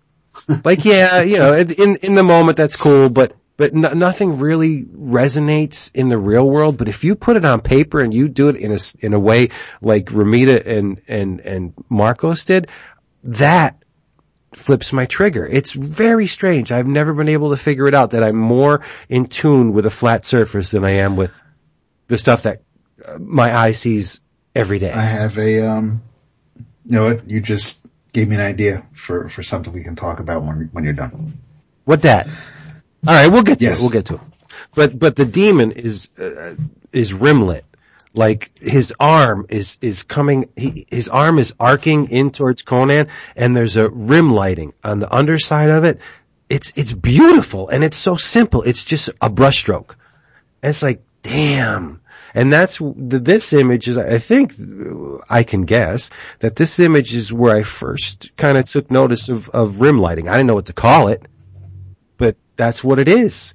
like, yeah, you know, in, in the moment that's cool, but but nothing really resonates in the real world. But if you put it on paper and you do it in a, in a way like Romita and, and, and Marcos did, that flips my trigger. It's very strange. I've never been able to figure it out that I'm more in tune with a flat surface than I am with the stuff that uh, my eye sees every day. I have a, um, you know what? You just gave me an idea for, for something we can talk about when, when you're done. What that? All right, we'll get to yes. it. We'll get to it. But but the demon is uh, is rim lit. Like his arm is is coming. He, his arm is arcing in towards Conan, and there's a rim lighting on the underside of it. It's it's beautiful, and it's so simple. It's just a brushstroke. It's like damn. And that's this image is, I think I can guess that this image is where I first kind of took notice of, of rim lighting. I didn't know what to call it that's what it is.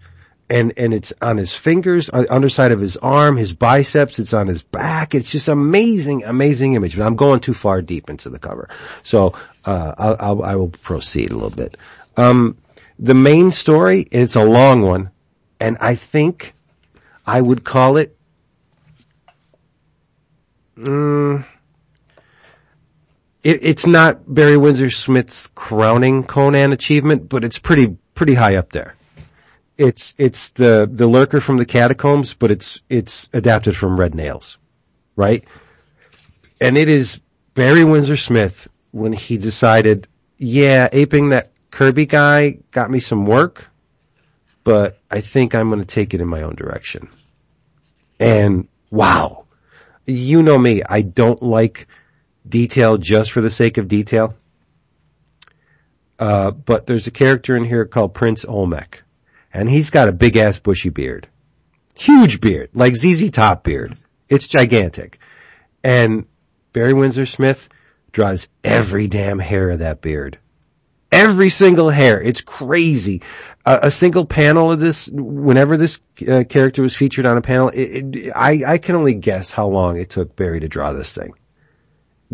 And, and it's on his fingers, on the underside of his arm, his biceps, it's on his back. It's just amazing, amazing image. But I'm going too far deep into the cover. So, uh, I'll, I'll I will proceed a little bit. Um, the main story, it's a long one, and I think I would call it, mm, it, it's not Barry Windsor Smith's crowning Conan achievement, but it's pretty pretty high up there. It's it's the the lurker from the catacombs, but it's it's adapted from Red Nails, right? And it is Barry Windsor Smith when he decided, yeah, aping that Kirby guy got me some work, but I think I'm going to take it in my own direction. And wow, you know me, I don't like detail just for the sake of detail. Uh, but there's a character in here called Prince Olmec, and he's got a big ass bushy beard, huge beard, like ZZ Top beard. It's gigantic, and Barry Windsor Smith draws every damn hair of that beard. Every single hair. It's crazy. Uh, a single panel of this, whenever this uh, character was featured on a panel, it, it, I, I can only guess how long it took Barry to draw this thing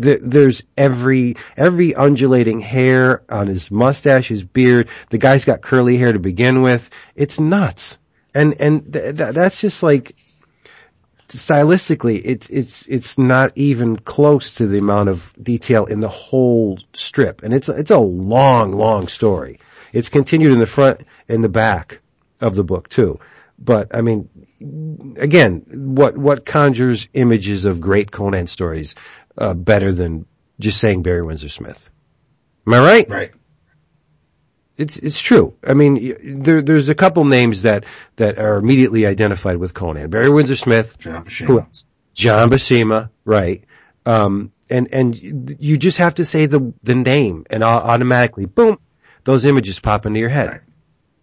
there's every every undulating hair on his mustache, his beard. The guy's got curly hair to begin with. It's nuts, and and th- th- that's just like stylistically, it's it's it's not even close to the amount of detail in the whole strip, and it's it's a long, long story. It's continued in the front and the back of the book too. But I mean, again, what what conjures images of great Conan stories uh, better than just saying Barry Windsor Smith. Am I right? Right. It's it's true. I mean, there there's a couple names that that are immediately identified with Conan. Barry Windsor Smith. John Buscema. Who else? John Buscema. Right. Um, and and you just have to say the the name, and automatically, boom, those images pop into your head. Right.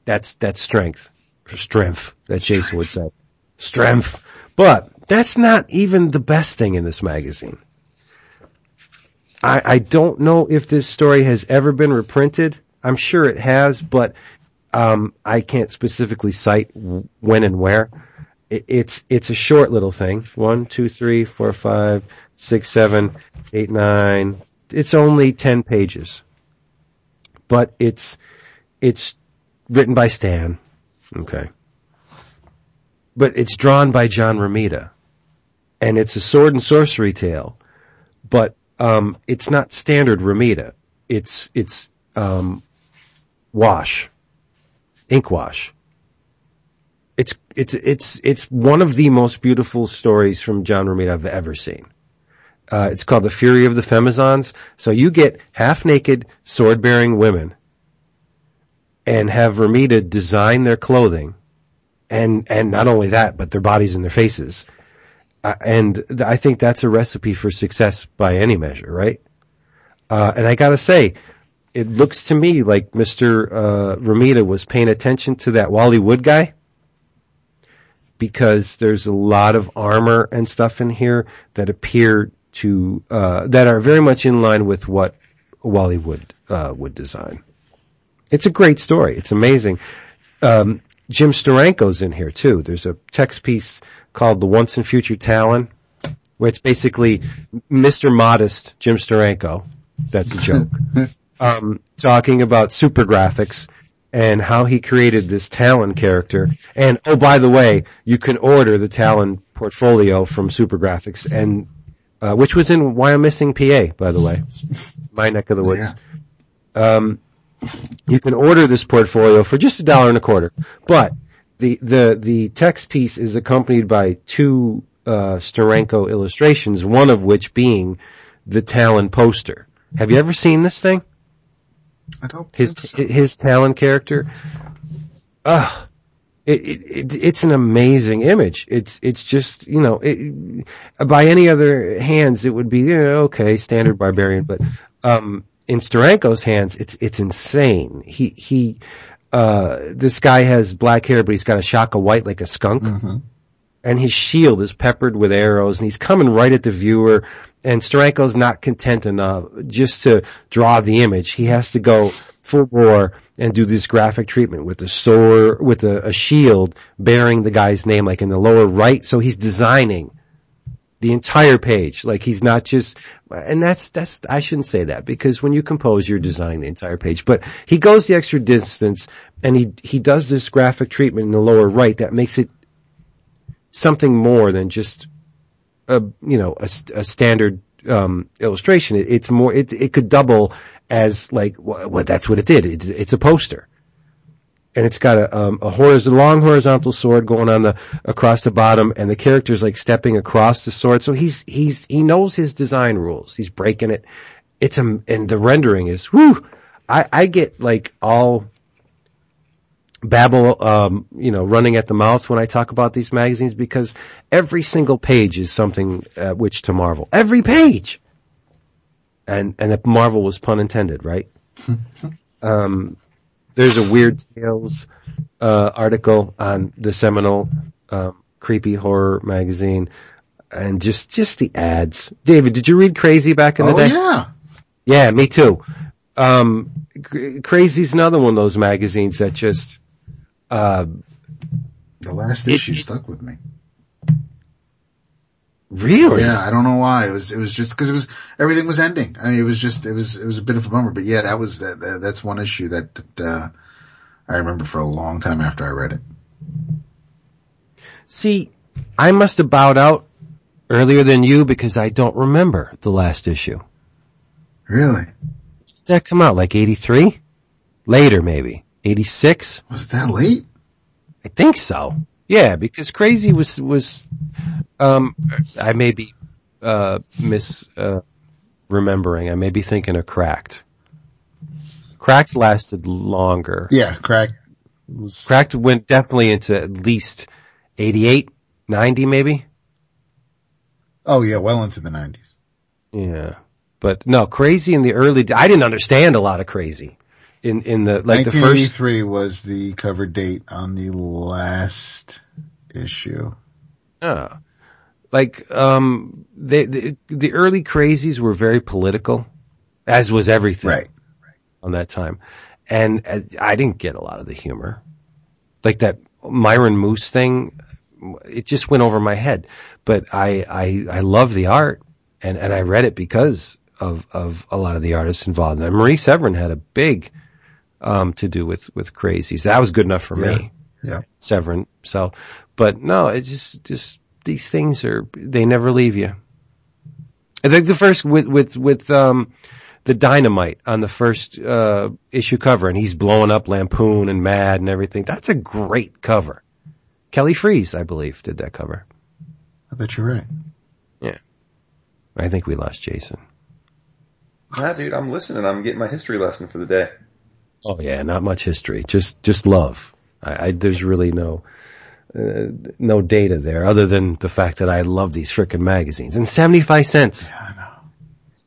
That's that's strength, strength. That Jason would say, strength. But that's not even the best thing in this magazine. I, I don't know if this story has ever been reprinted. I'm sure it has, but um, I can't specifically cite when and where. It, it's it's a short little thing. One, two, three, four, five, six, seven, eight, nine. It's only ten pages, but it's it's written by Stan. Okay, but it's drawn by John Romita, and it's a sword and sorcery tale. But um, it's not standard Romita. It's it's um, wash, ink wash. It's it's it's it's one of the most beautiful stories from John Romita I've ever seen. Uh, it's called The Fury of the Femizons. So you get half naked sword bearing women and have Romita design their clothing and, and not only that, but their bodies and their faces and I think that's a recipe for success by any measure, right? Uh, and I gotta say, it looks to me like Mr. Uh, Romita was paying attention to that Wally Wood guy because there's a lot of armor and stuff in here that appear to uh, that are very much in line with what Wally Wood uh, would design. It's a great story. It's amazing. Um, Jim Steranko's in here too. There's a text piece called "The Once and Future Talon," where it's basically Mr. Modest Jim Steranko. That's a joke. um, talking about super graphics and how he created this Talon character. And oh, by the way, you can order the Talon portfolio from Super Graphics, and uh, which was in Wyomissing, PA, by the way, my neck of the woods. Yeah. Um, you can order this portfolio for just a dollar and a quarter, but the the the text piece is accompanied by two uh, Steranko illustrations, one of which being the Talon poster. Have you ever seen this thing? I don't His think so. his Talon character. Ugh. It, it, it, it's an amazing image. It's, it's just, you know, it, by any other hands, it would be, yeah, okay, standard barbarian, but, um, in Steranko's hands, it's, it's insane. He, he, uh, this guy has black hair, but he's got a shock of white like a skunk. And his shield is peppered with arrows and he's coming right at the viewer. And Steranko's not content enough just to draw the image. He has to go full bore and do this graphic treatment with the sword, with a, a shield bearing the guy's name like in the lower right. So he's designing the entire page. Like he's not just, and that's, that's, I shouldn't say that because when you compose, you're designing the entire page, but he goes the extra distance and he, he does this graphic treatment in the lower right that makes it something more than just a, you know, a, a standard, um, illustration. It, it's more, it, it could double as like, well, that's what it did. It, it's a poster and it's got a, um, a long horizontal sword going on the across the bottom, and the character's like stepping across the sword. So he's he's he knows his design rules. He's breaking it. It's a and the rendering is whoo. I I get like all babble, um, you know, running at the mouth when I talk about these magazines because every single page is something at which to marvel. Every page. And and if Marvel was pun intended, right? um, there's a Weird Tales uh, article on the seminal um, creepy horror magazine, and just just the ads. David, did you read Crazy back in the day? Oh day? yeah. Yeah, me too. Um, Cra- Crazy's another one of those magazines that just uh, The last It- issue stuck with me. Really. Yeah, I don't know why. It was, it was just because it was, everything was ending. I mean, it was just, it was, it was a bit of a bummer, but yeah, that was, that, that that's one issue that, uh, I remember for a long time after I read it. See, I must have bowed out earlier than you because I don't remember the last issue. Really? Did that come out like 83? Later maybe. 86? Was it that late? I think so. Yeah, because Crazy was, was, um, I may be, uh, mis, uh, remembering. I may be thinking of Cracked. Cracked lasted longer. Yeah, crack was, Cracked went definitely into at least 88, 90 maybe? oh yeah, well into the nineties. Yeah. But no, Crazy in the early, I didn't understand a lot of Crazy. In, in the, like the first, three was the cover date on the last issue. Yeah. Like, um, they, the, the early crazies were very political, as was everything Right. on that time. And uh, I didn't get a lot of the humor. Like that Myron Moose thing, it just went over my head. But I, I, I love the art and, and I read it because of, of a lot of the artists involved. And Marie Severin had a big, um, to do with, with crazies. That was good enough for me. Yeah. Severin. So, but no, it's just, just these things are, they never leave you. I think the first with, with, with, um, the dynamite on the first, uh, issue cover and he's blowing up Lampoon and Mad and everything. That's a great cover. Kelly Freas, I believe, did that cover. I bet you're right. Yeah. I think we lost Jason. Nah, dude, I'm listening. I'm getting my history lesson for the day. Oh yeah, not much history. Just, just love. I, I there's really no, uh, no data there other than the fact that I love these frickin' magazines and 75 cents. I know.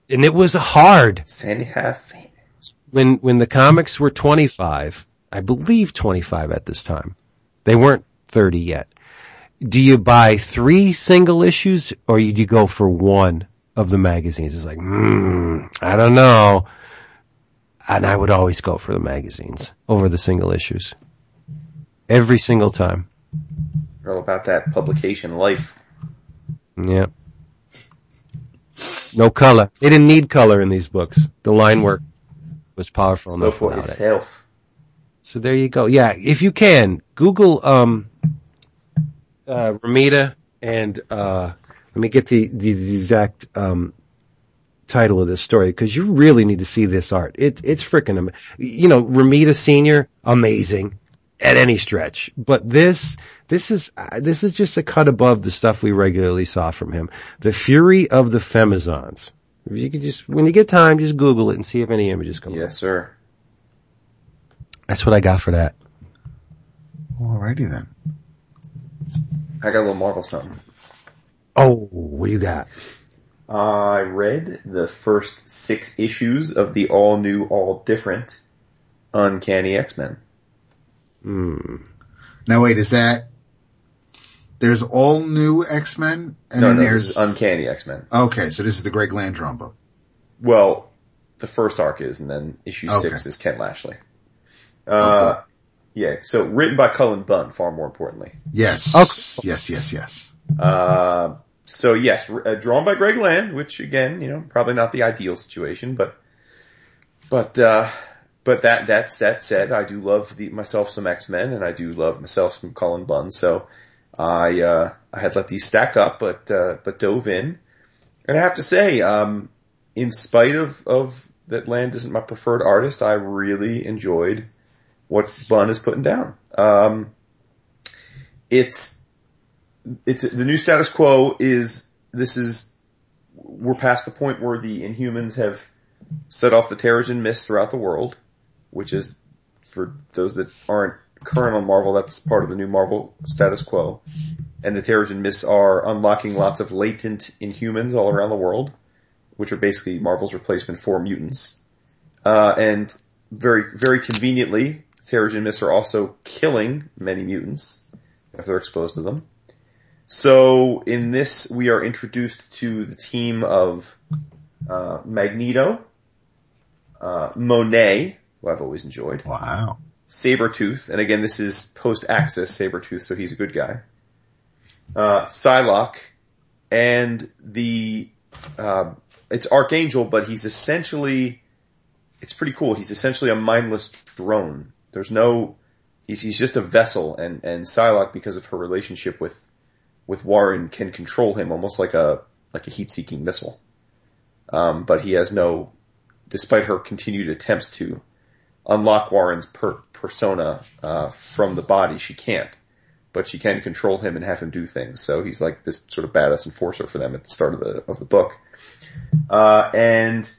And it was hard. Sandy cents. when when the comics were 25, I believe 25 at this time. They weren't 30 yet. Do you buy three single issues or do you go for one of the magazines. It's like, hmm, I don't know. And I would always go for the magazines over the single issues. Every single time. All about that publication life. Yep. No color. They didn't need color in these books. The line work was powerful Go enough for without it. itself. So there you go. Yeah, if you can, Google um uh Romita and uh let me get the the, the exact um title of this story because you really need to see this art. It it's freaking am- you know Romita Senior amazing at any stretch, but this this is uh, this is just a cut above the stuff we regularly saw from him. The Fury of the Femizons. If you could just when you get time, just Google it and see if any images come up. Yes, sir. That's what I got for that. Alrighty then. I got a little Marvel something. Oh, what do you got? I read the first six issues of the all new, all different Uncanny X-Men. Hmm. Now wait, is that there's all new X Men and no, then no, there's this is Uncanny X-Men. okay, so this is the Greg Landron book. Well, the first arc is, and then issue Okay. six is Ken Lashley. Uh, Okay. yeah, so written by Cullen Bunn, far more importantly. Yes, Okay. yes, yes, yes. Uh, so yes, uh, drawn by Greg Land, which again, you know, probably not the ideal situation, but, but, uh, but that, that's, that said, I do love the, myself some X-Men and I do love myself some Cullen Bunn, so I, uh, I had let these stack up, but, uh, but dove in. And I have to say, um, in spite of, of that Land isn't my preferred artist, I really enjoyed what Bunn is putting down. Um, it's, it's the new status quo is this is we're past the point where the Inhumans have set off the Terrigen Mist throughout the world, which is for those that aren't current on Marvel, that's part of the new Marvel status quo. And the Terrigen Mists are unlocking lots of latent Inhumans all around the world, which are basically Marvel's replacement for mutants. Uh, and very, very conveniently, Terrigen Mists are also killing many mutants if they're exposed to them. So in this, we are introduced to the team of uh, Magneto, uh, Monet, who I've always enjoyed, Wow. Sabretooth, and again, this is post-Axis Sabretooth, so he's a good guy. Uh, Psylocke, and the, uh, it's Archangel, but he's essentially, it's pretty cool. He's essentially a mindless drone. There's no, he's, he's just a vessel, and, and Psylocke, because of her relationship with, with Warren, can control him almost like a, like a heat-seeking missile. Um, but he has no, despite her continued attempts to unlock Warren's per- persona uh, from the body. She can't, but she can control him and have him do things. So he's like this sort of badass enforcer for them at the start of the of the book. Uh, and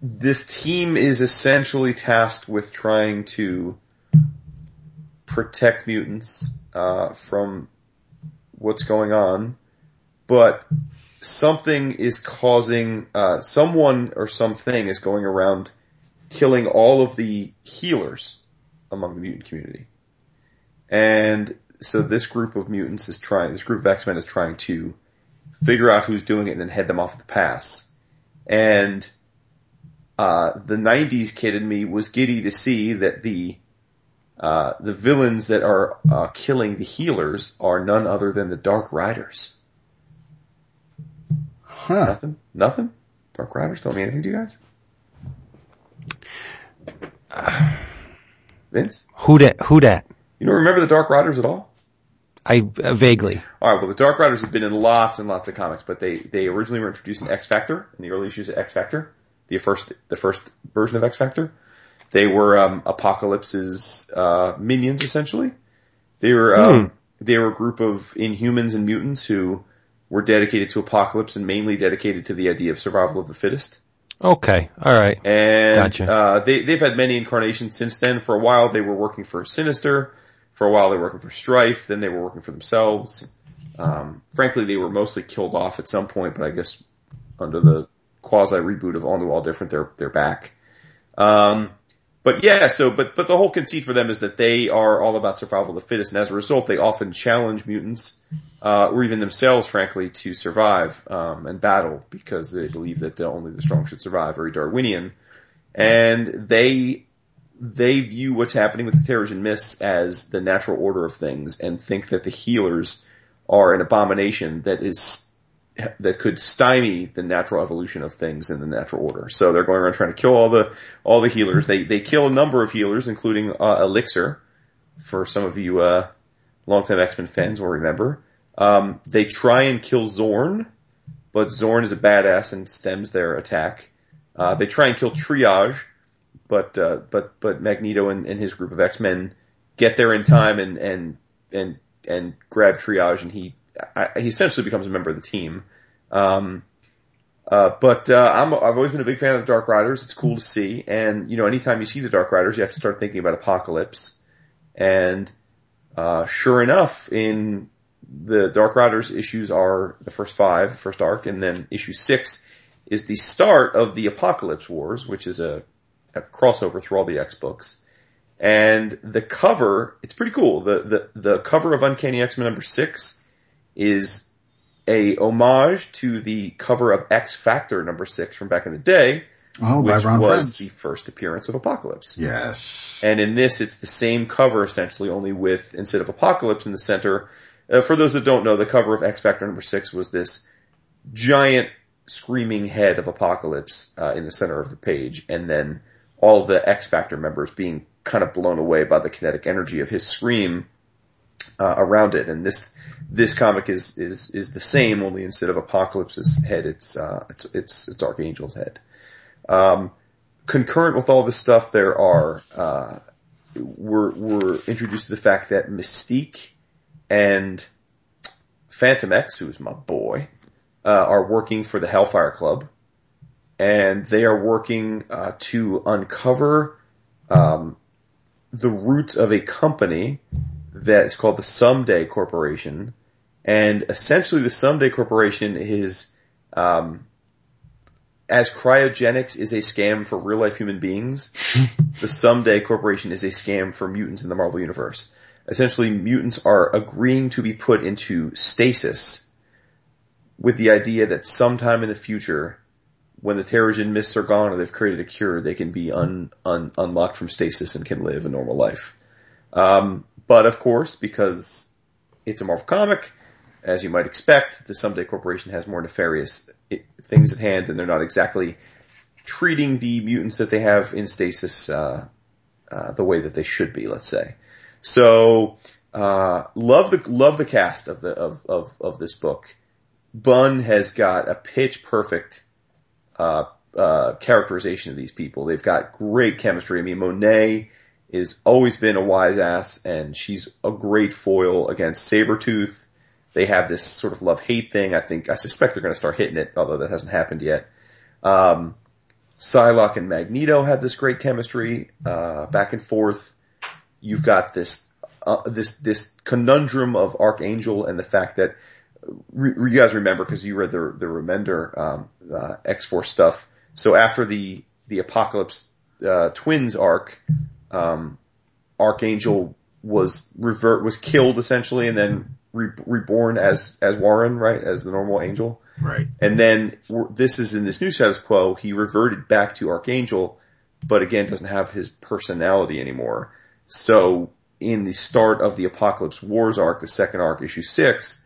this team is essentially tasked with trying to protect mutants uh, from what's going on, but something is causing uh, someone or something is going around killing all of the healers among the mutant community. And so this group of mutants is trying, this group of X-Men is trying to figure out who's doing it and then head them off at the pass. And, uh, the 90s kid in me was giddy to see that the, uh, the villains that are, uh, killing the healers are none other than the Dark Riders. Huh. Nothing? Nothing? Dark Riders don't mean anything to you guys? Vince? Who dat? Who dat? You don't remember the Dark Riders at all? I uh, vaguely. Alright, well the Dark Riders have been in lots and lots of comics, but they, they originally were introduced in X Factor, in the early issues of X Factor. The first, the first version of X Factor. They were, um, Apocalypse's, uh, minions essentially. They were, um, they were a group of Inhumans and mutants who were dedicated to Apocalypse and mainly dedicated to the idea of survival of the fittest. Okay, all right. And Gotcha. uh, they they've had many incarnations since then. For a while, they were working for Sinister. For a while, they were working for Strife. Then they were working for themselves. Um, frankly, they were mostly killed off at some point, but I guess under the quasi reboot of All New All Different, they're they're back. Um, but yeah, so, but, but the whole conceit for them is that they are all about survival of the fittest, and as a result, they often challenge mutants, uh, or even themselves, frankly, to survive, um, and battle, because they believe that only the strong should survive, very Darwinian. And they, they view what's happening with the Terrigen Mists as the natural order of things, and think that the healers are an abomination that is that could stymie the natural evolution of things in the natural order. So they're going around trying to kill all the all the healers. They they kill a number of healers, including uh, Elixir. For some of you uh, longtime X Men fans will remember. Um, they try and kill Zorn, but Zorn is a badass and stems their attack. Uh, they try and kill Triage, but uh, but but Magneto and, and his group of X Men get there in time and and and and grab Triage, and he I, he essentially becomes a member of the team. Um, uh, but uh, I'm, I've always been a big fan of the Dark Riders. It's cool to see, and you know, anytime you see the Dark Riders, you have to start thinking about Apocalypse. And uh, sure enough, in the Dark Riders issues are the first five, first arc, and then issue six is the start of the Apocalypse Wars, which is a, a crossover through all the X books. And the cover, it's pretty cool. The the the cover of Uncanny X Men number six is a homage to the cover of X Factor number six from back in the day, Oh, which Ron was Friends. the first appearance of Apocalypse. Yes. And in this, it's the same cover essentially, only with instead of Apocalypse in the center. Uh, for those that don't know, the cover of X Factor number six was this giant screaming head of Apocalypse uh, in the center of the page, and then all the X Factor members being kind of blown away by the kinetic energy of his scream uh, around it. And this this comic is is is the same, only instead of Apocalypse's head, it's uh, it's it's it's Archangel's head. Um, concurrent with all this stuff, there are uh, we're we're introduced to the fact that Mystique and Phantom X, who's my boy, uh, are working for the Hellfire Club, and they are working uh, to uncover um, the roots of a company that is called the Someday Corporation, and essentially the Someday Corporation is um, as cryogenics is a scam for real life human beings, the Someday Corporation is a scam for mutants in the Marvel Universe. Essentially, mutants are agreeing to be put into stasis with the idea that sometime in the future, when the Terrigen mists are gone or they've created a cure, they can be un, un, unlocked from stasis and can live a normal life. Um, but of course, because it's a Marvel comic, as you might expect, the Someday Corporation has more nefarious things at hand, and they're not exactly treating the mutants that they have in stasis uh, uh, the way that they should be. Let's say. So, uh, love the love the cast of the of of of this book. Bunn has got a pitch perfect uh, uh, characterization of these people. They've got great chemistry. I mean, Monet is always been a wise ass, and she's a great foil against Sabretooth. They have this sort of love hate thing. I think I suspect they're going to start hitting it, although that hasn't happened yet. Um, Psylocke and Magneto have this great chemistry uh, back and forth. You've got this uh, this this conundrum of Archangel and the fact that re- you guys remember because you read the the Remender um, uh, X Force stuff. So after the the Apocalypse uh, Twins arc, um, Archangel was revert was killed essentially, and then re- reborn as as Warren, right, as the normal Angel. Right. And then this is in this new status quo. He reverted back to Archangel, but again doesn't have his personality anymore. So in the start of the Apocalypse Wars arc, the second arc, issue six,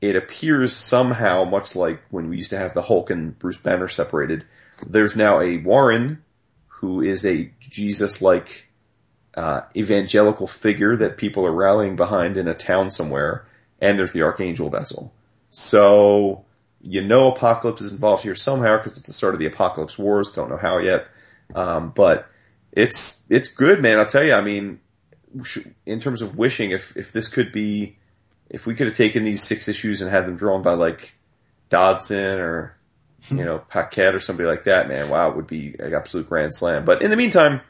it appears somehow much like when we used to have the Hulk and Bruce Banner separated. There's now a Warren who is a Jesus-like uh, evangelical figure that people are rallying behind in a town somewhere, and there's the Archangel vessel. So you know Apocalypse is involved here somehow because it's the start of the Apocalypse Wars. Don't know how yet, um, but it's it's good, man. I'll tell you. I mean, in terms of wishing, if if this could be, if we could have taken these six issues and had them drawn by like Dodson or you know Paquette or somebody like that, man, wow, it would be an absolute grand slam. But in the meantime,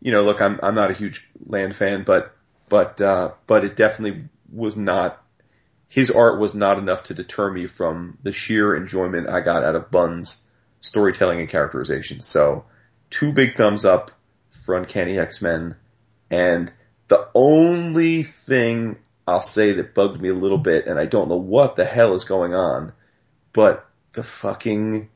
you know, look, I'm I'm not a huge Land fan, but but uh, but it definitely was not. His art was not enough to deter me from the sheer enjoyment I got out of Bunn's storytelling and characterization. So, two big thumbs up for Uncanny X-Men. And the only thing I'll say that bugged me a little bit, and I don't know what the hell is going on, but the fucking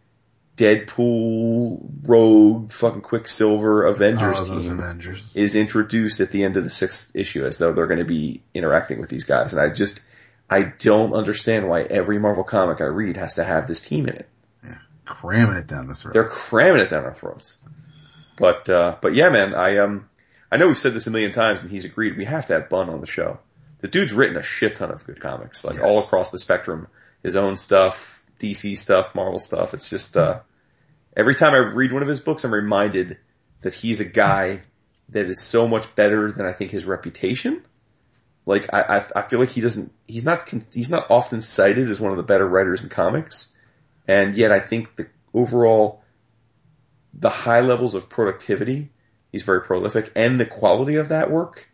Deadpool, Rogue, fucking Quicksilver Avengers Oh, team Avengers. is introduced at the end of the sixth issue as though they're going to be interacting with these guys. And I just, I don't understand why every Marvel comic I read has to have this team in it. Yeah, cramming it down the throat. They're cramming it down our throats. But, uh, but yeah, man, I, um, I know we've said this a million times and he's agreed we have to have Bunn on the show. The dude's written a shit ton of good comics, like Yes. all across the spectrum. His own stuff, DC stuff, Marvel stuff. It's just, uh, every time I read one of his books, I'm reminded that he's a guy that is so much better than I think his reputation. Like I, I, I feel like he doesn't, he's not, he's not often cited as one of the better writers in comics. And yet I think the overall, the high levels of productivity, he's very prolific and the quality of that work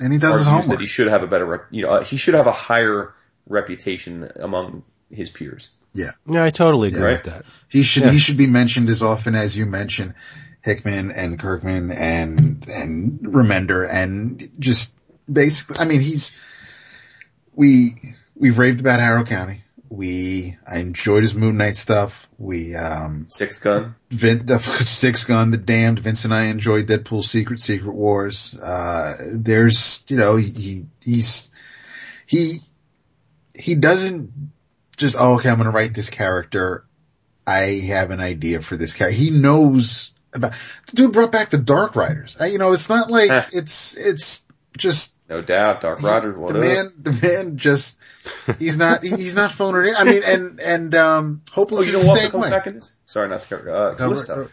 and he does his homework. that he should have a better, rep- you know, he should have a higher reputation among his peers. Yeah. Yeah, I totally agree Right. with that. He should Yeah. he should be mentioned as often as you mention Hickman and Kirkman and and Remender and just basically I mean he's we we've raved about Harrow County. We I enjoyed his Moon Knight stuff. We um Sixth Gun. Vin, the Sixth Gun, The Damned, Vince and I enjoyed Deadpool Secret Secret Wars. Uh, there's, you know, he, he, he's, he, he doesn't just, oh, okay, I'm going to write this character. I have an idea for this character. He knows about, the dude brought back the Dark Riders. Uh, You know, it's not like, it's, it's just, No doubt. Dark Riders, the what up? man, the man just, he's not, he's not phoning it in. I mean, and, and, um, hopefully Oh, you is know the what same comes way. back in this? Sorry, not to cover, uh, No, Callisto.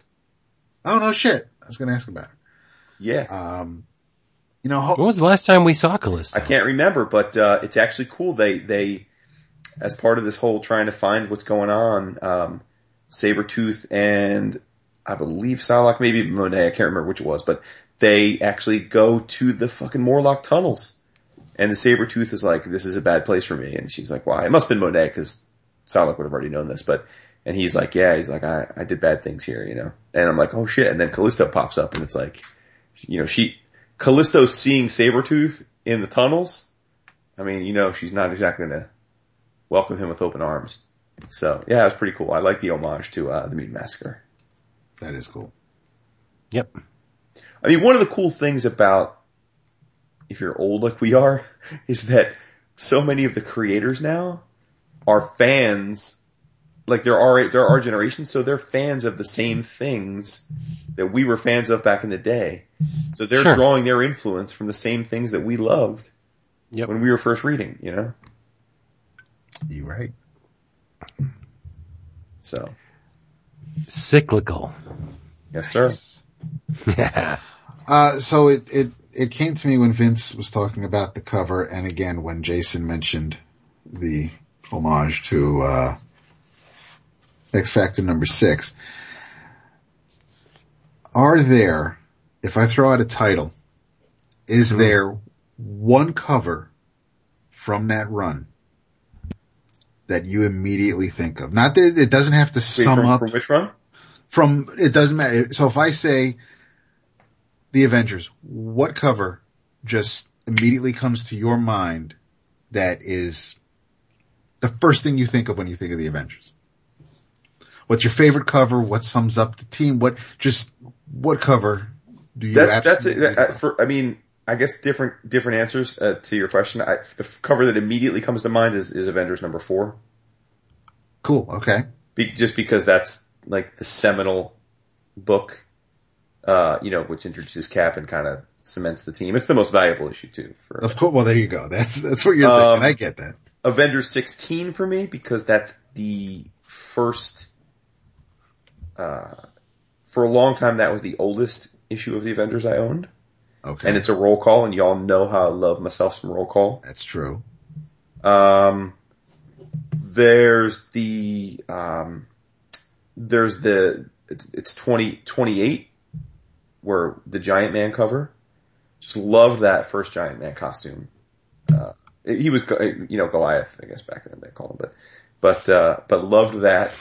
Oh no shit. I was going to ask about it. Yeah. Um, you know, When was the last time we saw Callisto? I can't remember, but, uh, it's actually cool. They, they, as part of this whole trying to find what's going on, um, Sabretooth and I believe Psylocke, maybe Monet, I can't remember which it was, but they actually go to the fucking Morlock tunnels. And the Sabretooth is like, this is a bad place for me. And she's like, why? It must have been Monet because Psylocke would have already known this, but, and he's like, yeah, he's like, I, I did bad things here, you know? And I'm like, oh shit. And then Callisto pops up and it's like, you know, she, Callisto seeing Sabretooth in the tunnels. I mean, you know, she's not exactly gonna welcome him with open arms. So yeah, it was pretty cool. I like the homage to, uh, the Mutant Massacre. that is cool. Yep. I mean, one of the cool things about if you're old like we are is that so many of the creators now are fans. Like there are there are generations, so they're fans of the same things that we were fans of back in the day. So they're Sure. drawing their influence from the same things that we loved Yep. when we were first reading. You know, You right. so Cyclical. yes, sir. Yeah. Uh, so it, it, it came to me when Vince was talking about the cover and again when Jason mentioned the homage to, uh, X Factor number six. Are there, if I throw out a title, is there one cover from that run that you immediately think of? Not that it doesn't have to Wait, sum from, up from which one? from it doesn't matter. So if I say the Avengers, what cover just immediately comes to your mind that is the first thing you think of when you think of the Avengers? What's your favorite cover? What sums up the team? What just what cover do you? That's that's it. Uh, For I mean, I guess different different answers uh, to your question. I, the cover that immediately comes to mind is, is Avengers number four, cool. Okay, Be, just because that's like the seminal book, uh, you know, which introduces Cap and kind of cements the team. It's the most valuable issue too. For of course. Well, there you go. That's that's what you're Um, thinking. I get that. Avengers sixteen for me because that's the first. Uh, for a long time, that was the oldest issue of the Avengers I owned, Okay, and it's a roll call, and y'all know how I love myself some roll call. that's true. Um, there's the, um, there's the, it's, it's 20, 28 where the Giant Man cover. Just loved that first Giant Man costume. Uh, he was, you know, Goliath, I guess back then they called him, but, but, uh, but loved that.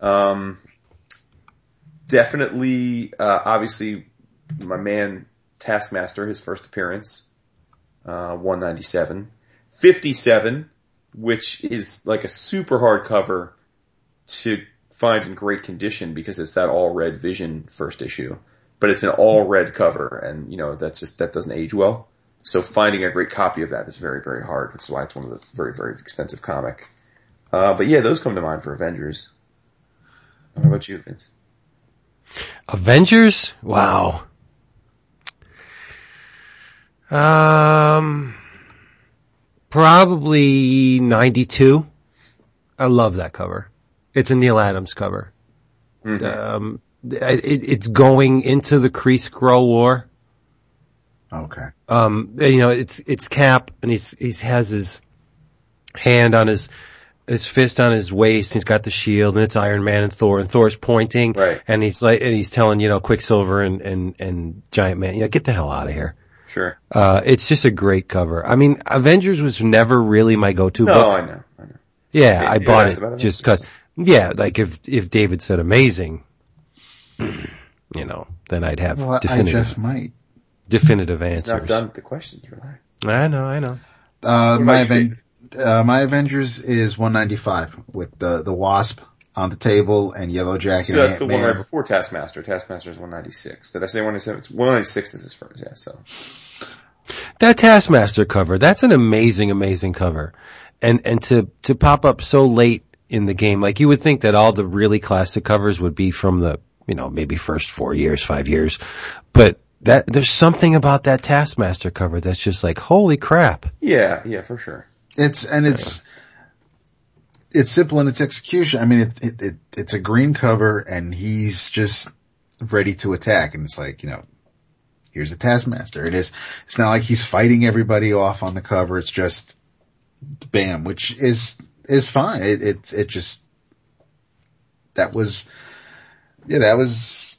Um, definitely, uh, obviously my man Taskmaster, his first appearance, uh, 197. 57, which is like a super hard cover to find in great condition because it's that all red vision first issue, but it's an all red cover and you know, that's just, that doesn't age well. So finding a great copy of that is very, very hard, which is why it's one of the very, very expensive comic. Uh, but yeah, those come to mind for Avengers. How about you, Vince? Avengers? Wow. Um, probably 92. I love that cover. It's a Neal Adams cover. Mm-hmm. Um, it, it's going into the Kree Skrull War. Okay. Um, you know, it's, it's Cap and he's, he has his hand on his, his fist on his waist. He's got the shield and it's Iron Man and Thor and Thor's pointing. Right. And he's like, and he's telling, you know, Quicksilver and, and, and Giant Man, you know, get the hell out of here. Sure. Uh, it's just a great cover. I mean, Avengers was never really my go-to No, book. I know, I know. Yeah, Yeah, I bought it just cause, yeah, like if, if David said amazing, you know, then I'd have Well, I definitive, just might. definitive It's not answers. done with the questions, relax. I know, I know. Uh, my Aven- uh, my Avengers is 195 with the, the Wasp on the table and Yellow Jacket So that's the one right before Taskmaster. Taskmaster is 196. Did I say 197? It's 196 is his first, yeah, so. That Taskmaster cover, that's an amazing, amazing cover. And, and to, to pop up so late in the game, like you would think that all the really classic covers would be from the, you know, maybe first four years, five years. But that, there's something about that Taskmaster cover that's just like, holy crap. Yeah, yeah, for sure. It's, and it's, it's simple in its execution. I mean, it, it, it, it's a green cover and he's just ready to attack. And it's like, you know, here's the Taskmaster. It is, it's not like he's fighting everybody off on the cover. It's just bam, which is, is fine. It, it, it just, that was, yeah, that was,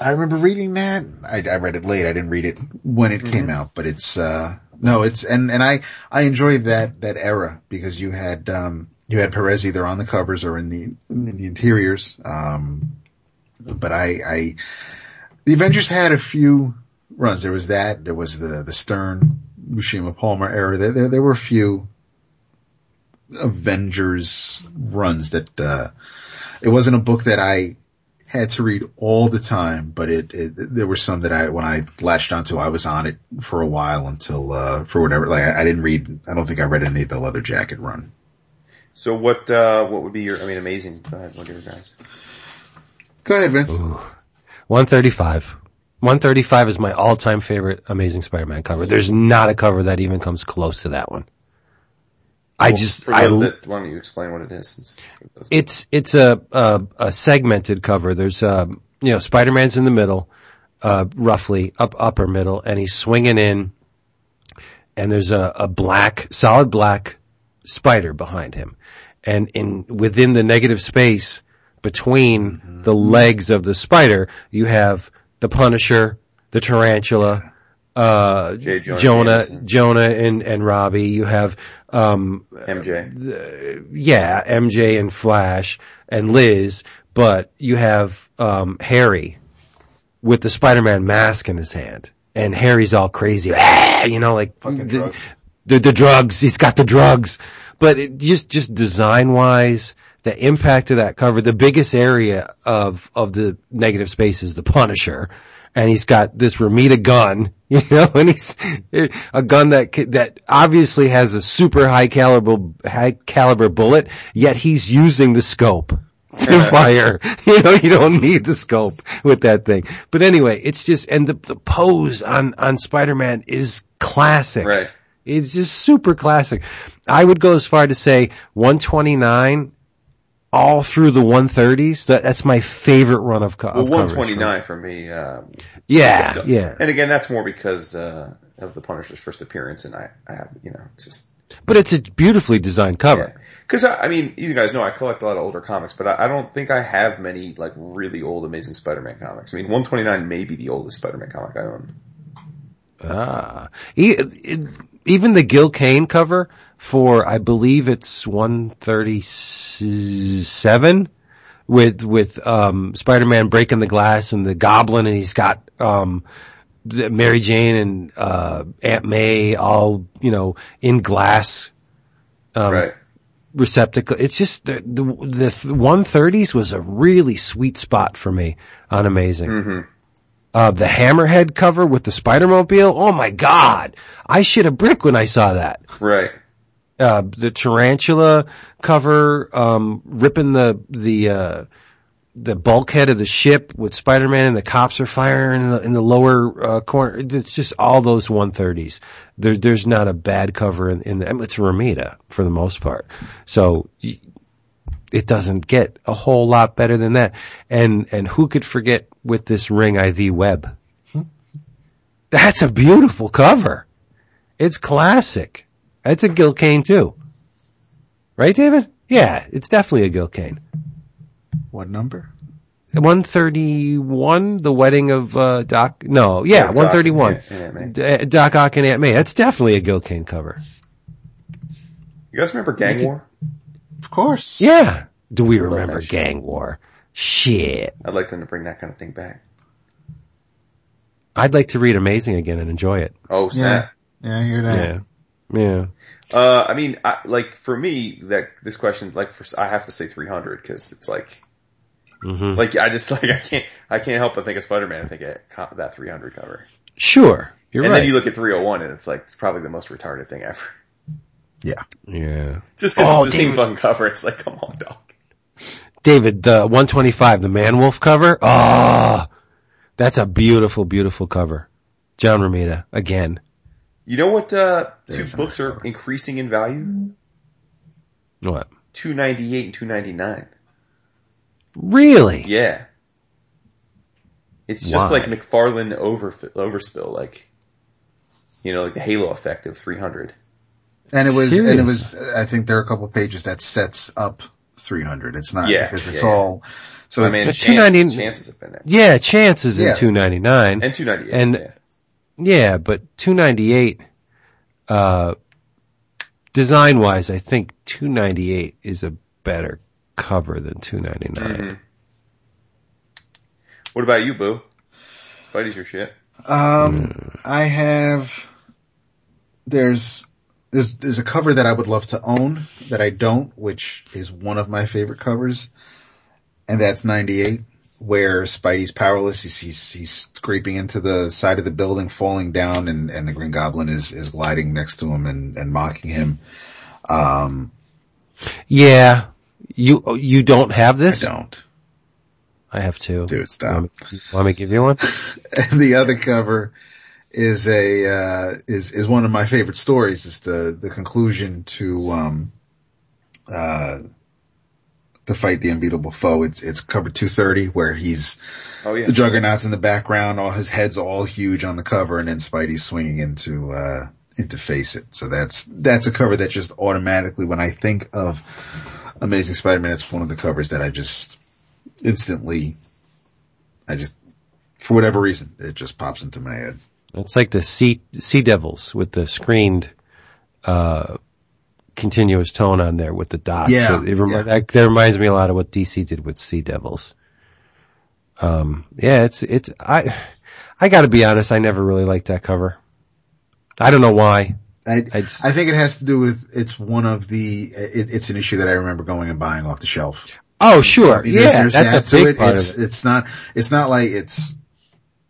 I remember reading that. I, I read it late. I didn't read it when it came out, but it's, uh, no, it's, and, and I, I enjoyed that, that era because you had, um, you had Perez either on the covers or in the, in the interiors. Um, but I, I, the Avengers had a few runs. There was that, there was the, the Stern, Buscema Palmer era. There, there, there were a few Avengers runs that, uh, it wasn't a book that I had to read all the time, but it, it there were some that I, when I latched onto, I was on it for a while until, uh, for whatever, like I, I didn't read, I don't think I read any of the Leather Jacket run. So what, uh, what would be your, I mean, amazing. Go ahead, what are your guys? Go ahead, Vince. 135. 135 is my all-time favorite Amazing Spider-Man cover. There's not a cover that even comes close to that one. I Well, just, for I, those that, why don't you explain what it is? Since, it's it's a, a a segmented cover. There's um you know Spider-Man's in the middle, uh roughly up upper middle, and he's swinging in, and there's a, a black solid black spider behind him, and in within the negative space between the legs of the spider, you have the Punisher, the Tarantula. Uh. Jonah Jonah, Jonah and, and Robbie. You have, um, MJ. yeah, MJ and Flash and Liz, but you have um Harry with the Spider-Man mask in his hand, and Harry's all crazy, you know, like the, the the drugs. He's got the drugs, but it just just design wise. The impact of that cover, the biggest area of, of the negative space is the Punisher. And he's got this Romita gun, you know, and he's a gun that, that obviously has a super high caliber, high caliber bullet, yet he's using the scope to fire. You know, you don't need the scope with that thing. But anyway, it's just, and the, the pose on, on Spider-Man is classic. Right. It's just super classic. I would go as far to say 129 all through the 130s. That, that's my favorite run of, co- Well, of covers. 129 for me, uh, Yeah, yeah. And again, that's more because, uh, of the Punisher's first appearance and I, I have, you know, just, But it's a beautifully designed cover. Cause I, I mean, you guys know I collect a lot of older comics, but I, I don't think I have many like really old Amazing Spider-Man comics. I mean, 129 may be the oldest Spider-Man comic I own. Ah. Even the Gil Kane cover for, I believe it's 137 with, with, um, Spider-Man breaking the glass and the goblin and he's got um, Mary Jane and, uh, Aunt May all, you know, in glass, um, right. receptacle. It's just the, the, the 130s was a really sweet spot for me on Amazing. Mm-hmm. Uh, the Hammerhead cover with the Spider-Mobile. Oh my God. I shit a brick when I saw that. Right. Uh, the Tarantula cover, um, ripping the, the, uh, the bulkhead of the ship with Spider-Man and the cops are firing in the, in the lower, uh, corner. It's just all those 130s. There, there's not a bad cover in, in the, it's Romita for the most part. So it doesn't get a whole lot better than that. And, and who could forget with this Ring IV web? That's a beautiful cover. It's classic. That's a Gil Kane too. Right, David? Yeah, it's definitely a Gil Kane. What number? 131, the wedding of, uh, Doc, no, yeah, Yeah, Doc 131. and Aunt- and Aunt D- Doc Ock and Aunt May. That's definitely a Gil Kane cover. You guys remember Gang War? Of course. Yeah. Do we love remember that shit. Gang War? Shit. I'd like them to bring that kind of thing back. I'd like to read Amazing again and enjoy it. Oh, Yeah. Yeah, I hear that. Yeah. Yeah. Uh, I mean, I, like for me, that this question, like for I have to say 300 because it's like, hmm like I just like I can't I can't help but think of Spider-Man and think of that 300 cover. Sure. You're and right. then you look at 301 and it's like it's probably the most retarded thing ever. Yeah. yeah. Just 'cause Oh, it's the same fucking cover. It's like, come on, dog. David, the 125, the Man Wolf cover. Oh, that's a beautiful, beautiful cover. John Romita again. You know what? Uh, two There's books are increasing in value. What? 298 and 299. Really? Yeah. It's just Why? like McFarlane over overspill, like you know, like the halo effect of 300. And it was, and it was, I think there are a couple pages that sets up 300. It's not Yeah, because it's yeah, yeah. all, so I it's, mean, The 290 chances have been there. Yeah, chances Yeah. in 299. And 298. And- yeah. Yeah, but 298, uh, design wise, I think 298 is a better cover than 299. Mhm. What about you, Boo? Spidey's your shit. Um, I have, there's, there's, there's a cover that I would love to own that I don't, which is one of my favorite covers. And that's 98 where Spidey's powerless. He's, he's, he's scraping into the side of the building, falling down and, and the Green Goblin is, is gliding next to him and, and mocking him. Um, Yeah. You, you don't have I this? don't. I have two. Dude, stop. Want me, want me to give you one? And the other cover is a, uh, is, is one of my favorite stories. It's the, the conclusion to, um, uh, the fight the unbeatable foe. It's, it's cover 230 where he's, Oh yeah. the juggernaut's in the background, all his head's all huge on the cover and then Spidey's swinging into, uh, into face it. So that's, that's a cover that just automatically, when I think of Amazing Spider-Man, it's one of the covers that I just instantly, I just, for whatever reason, it just pops into my head. It's like the Sea, Sea Devils with the screened, uh, continuous tone on there with the dots. Yeah, So it remi- yeah. that, that reminds me a lot of what DC did with Sea Devils. Um, yeah, it's, it's, I, I gotta be honest, I never really liked that cover. I don't know why. I, I'd- I think it has to do with, it's one of the, it, it's an issue that I remember going and buying off the shelf. Oh, sure. I mean, yeah, that's that a big it. part it's, of it. It's not, it's not like it's,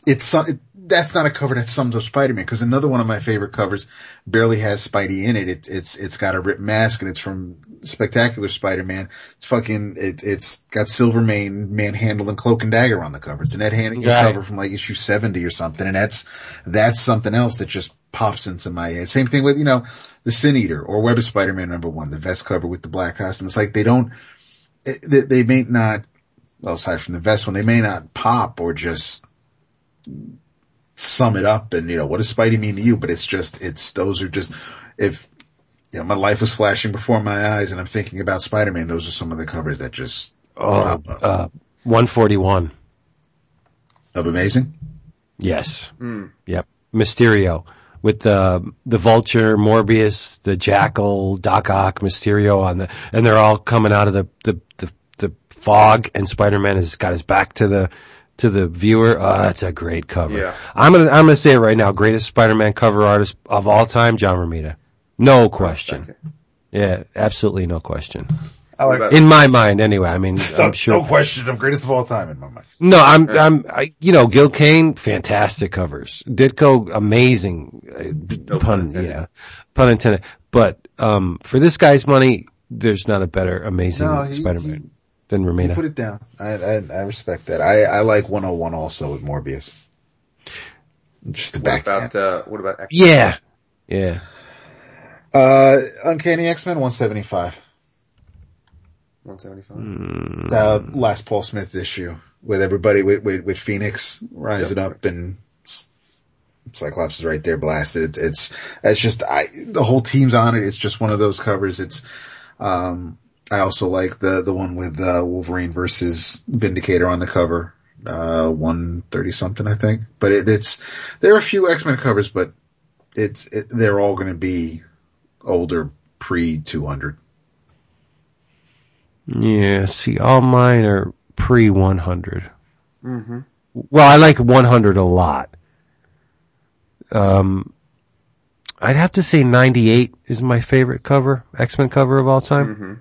it's, it, that's not a cover that sums up Spider-Man because another one of my favorite covers barely has Spidey in it. it it's, it's got a ripped mask and it's from Spectacular Spider-Man. It's fucking, it, it's got Silvermane manhandling Cloak and Dagger on the cover. It's an Ed Hannigan Right. cover from like issue 70 or something. And that's, that's something else that just pops into my head. Same thing with, you know, the Sin Eater or Web of Spider-Man number one, the vest cover with the black costume. It's like they don't, they, they may not, well, aside from the vest one, they may not pop or just sum it up and, you know, what does Spidey mean to you? But it's just, it's, those are just, if, you know, my life was flashing before my eyes and I'm thinking about Spider-Man, those are some of the covers that just Oh, uh, 141. of Amazing. Yes. Hmm. Yep. Mysterio with the the Vulture, Morbius, the Jackal, Doc Ock, Mysterio on the, and they're all coming out of the the the, the fog, and Spider Man has got his back to the to the viewer. Oh, that's a great cover. Yeah. I'm gonna, I'm gonna say it right now. Greatest Spider-Man cover artist of all time, John Romita. No question. Yeah, absolutely no question. I like In my mind, anyway. I mean, I'm sure. no question of greatest of all time in my mind. No, I'm, I'm, I, you know, Gil Kane, fantastic covers. Ditko, amazing. uh, No pun intended. yeah, pun intended. But, um, for this guy's money, there's not a better amazing No, he- Spider-Man than You put it down. I, I, I respect that. I, I like 101 also with Morbius. Just the What about, uh, what about, X- yeah, yeah. Uh, Uncanny X-Men 175. 175? Mm. Uh, last Paul Smith issue with everybody with, with, with Phoenix rising Yep. up and Cyclops is right there blasted. It's, it's just, I, the whole team's on it. It's just one of those covers. It's, um, I also like the, the one with, uh, Wolverine versus Vindicator on the cover. Uh, 130 something, I think, but it, it's, there are a few X-Men covers, but it's, it, they're all going to be older pre 200. Yeah, see, all mine are pre 100. Mm-hmm. Well, I like 100 a lot. Um, I'd have to say 98 is my favorite cover, X-Men cover of all time. Mm-hmm.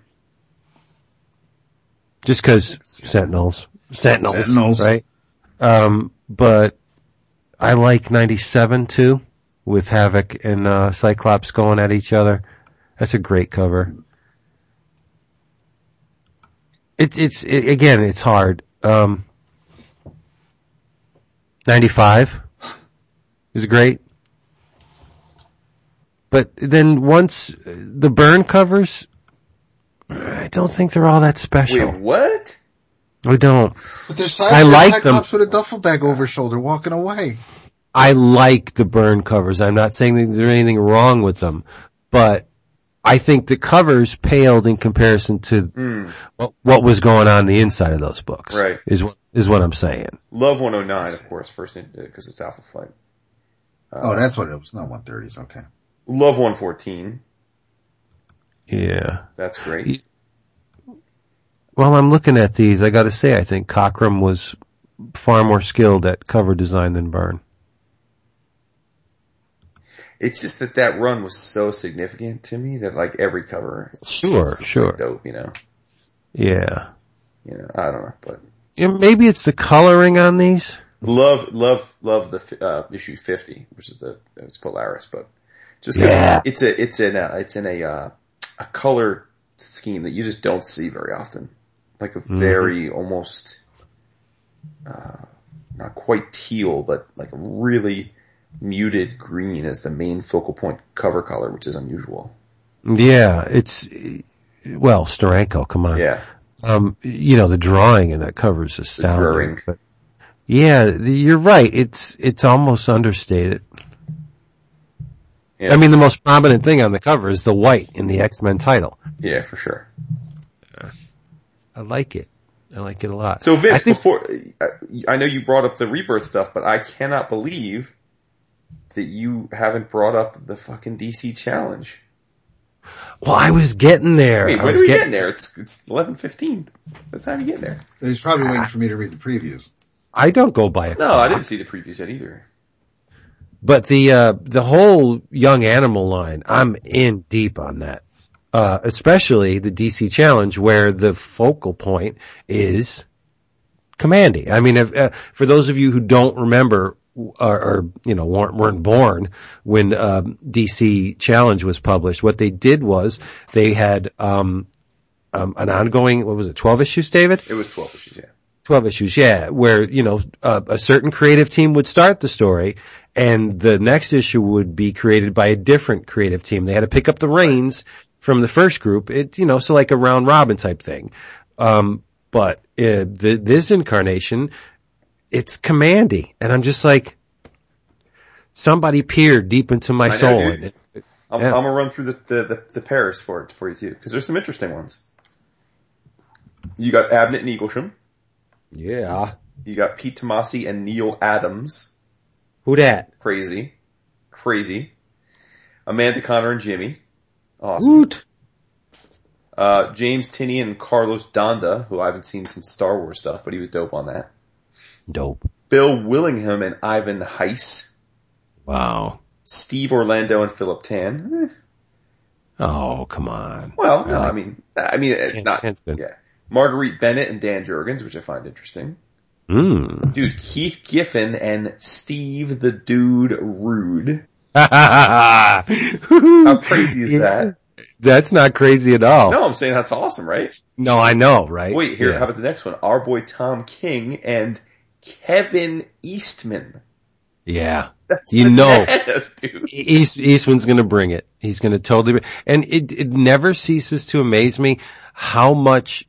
Just cause Sentinels. Sentinels. Sentinels. Right? Um, but I like 97 too, with Havoc and, uh, Cyclops going at each other. That's a great cover. It, it's, it, again, it's hard. Um, 95 is great. But then once the Byrne covers, I don't think they're all that special. Wait, what? I don't. But there's I like them. Cyclops with a duffel bag over shoulder walking away. I like the Byrne covers. I'm not saying that there's anything wrong with them, but I think the covers paled in comparison to Mm. what, what was going on the inside of those books. Right. Is what is what I'm saying. Love 109, of course, first because it's Alpha Flight. Oh, that's what it was. Not 130s. Okay. Love 114. Yeah. That's great. Well, I'm looking at these. I got to say, I think Cockrum was far more skilled at cover design than Byrne. It's just that that run was so significant to me that like every cover. Sure, sure. Dope, you know. Yeah. You know, I don't know, but Yeah, Maybe it's the coloring on these. love, love, love the uh, issue 50, which is the it's Polaris, but just because Yeah. it's a it's in a it's in a uh, a color scheme that you just don't see very often, like a Mm-hmm. very almost uh, not quite teal, but like a really muted green as the main focal point cover color, which is unusual. Yeah, it's well, Steranko. Come on. Yeah, Um, you know, the drawing in that cover is astounding. yeah, the, you're right. It's it's almost understated. Yeah, I mean, the most prominent thing on the cover is the white in the X Men title. yeah, for sure. I like it. I like it a lot. So I Vince, think- before I- I know you brought up the rebirth stuff, but I cannot believe that you haven't brought up the fucking DC challenge. well, I was getting there. Wait, I when was are we get- getting there? It's it's eleven fifteen. What time are you getting there? He's probably waiting for me to read the previews. I don't go by it. No, I didn't see the previews yet either. But the uh, the whole young animal line, I'm in deep on that. Uh, especially the DC challenge where the focal point is Kamandi. I mean, if, uh, for those of you who don't remember or, or you know weren't, weren't born when um, DC challenge was published, what they did was they had um, um, an ongoing. What was it? Twelve issues, David? It was twelve issues, yeah. 12 issues, yeah, where, you know, uh, a certain creative team would start the story and the next issue would be created by a different creative team. They had to pick up the reins from the first group. It, you know, so like a round robin type thing. Um, but, uh, the, this incarnation, it's Kamandi. And I'm just like, somebody peered deep into my know, soul. dude. I'm, Yeah. I'm gonna run through the, the, the, the pairs for it for you too, because there's some interesting ones. You got Abnett and Eaglesham. yeah. You got Pete Tomasi and Neal Adams. Who that? Crazy. Crazy. Amanda Conner and Jimmy. Awesome. Woot. Uh, James Tynion and Carlos D'Anda, who I haven't seen since Star Wars stuff, but he was dope on that. Dope. Bill Willingham and Ivan Reis. Wow. Steve Orlando and Philip Tan. Eh, Oh, come on. Well, no, I mean, I mean, it's not, Tan's good. yeah. Marguerite Bennett and Dan Jurgens, which I find interesting. Mm. Dude, Keith Giffen and Steve the Dude Rude. How crazy is that? That's not crazy at all. No, I'm saying that's awesome, right? No, I know, right? Wait, here, Yeah. how about the next one? Our boy Tom King and Kevin Eastman. Yeah. That's You know, dude. East, Eastman's gonna bring it. He's gonna totally, bring- and it, it never ceases to amaze me how much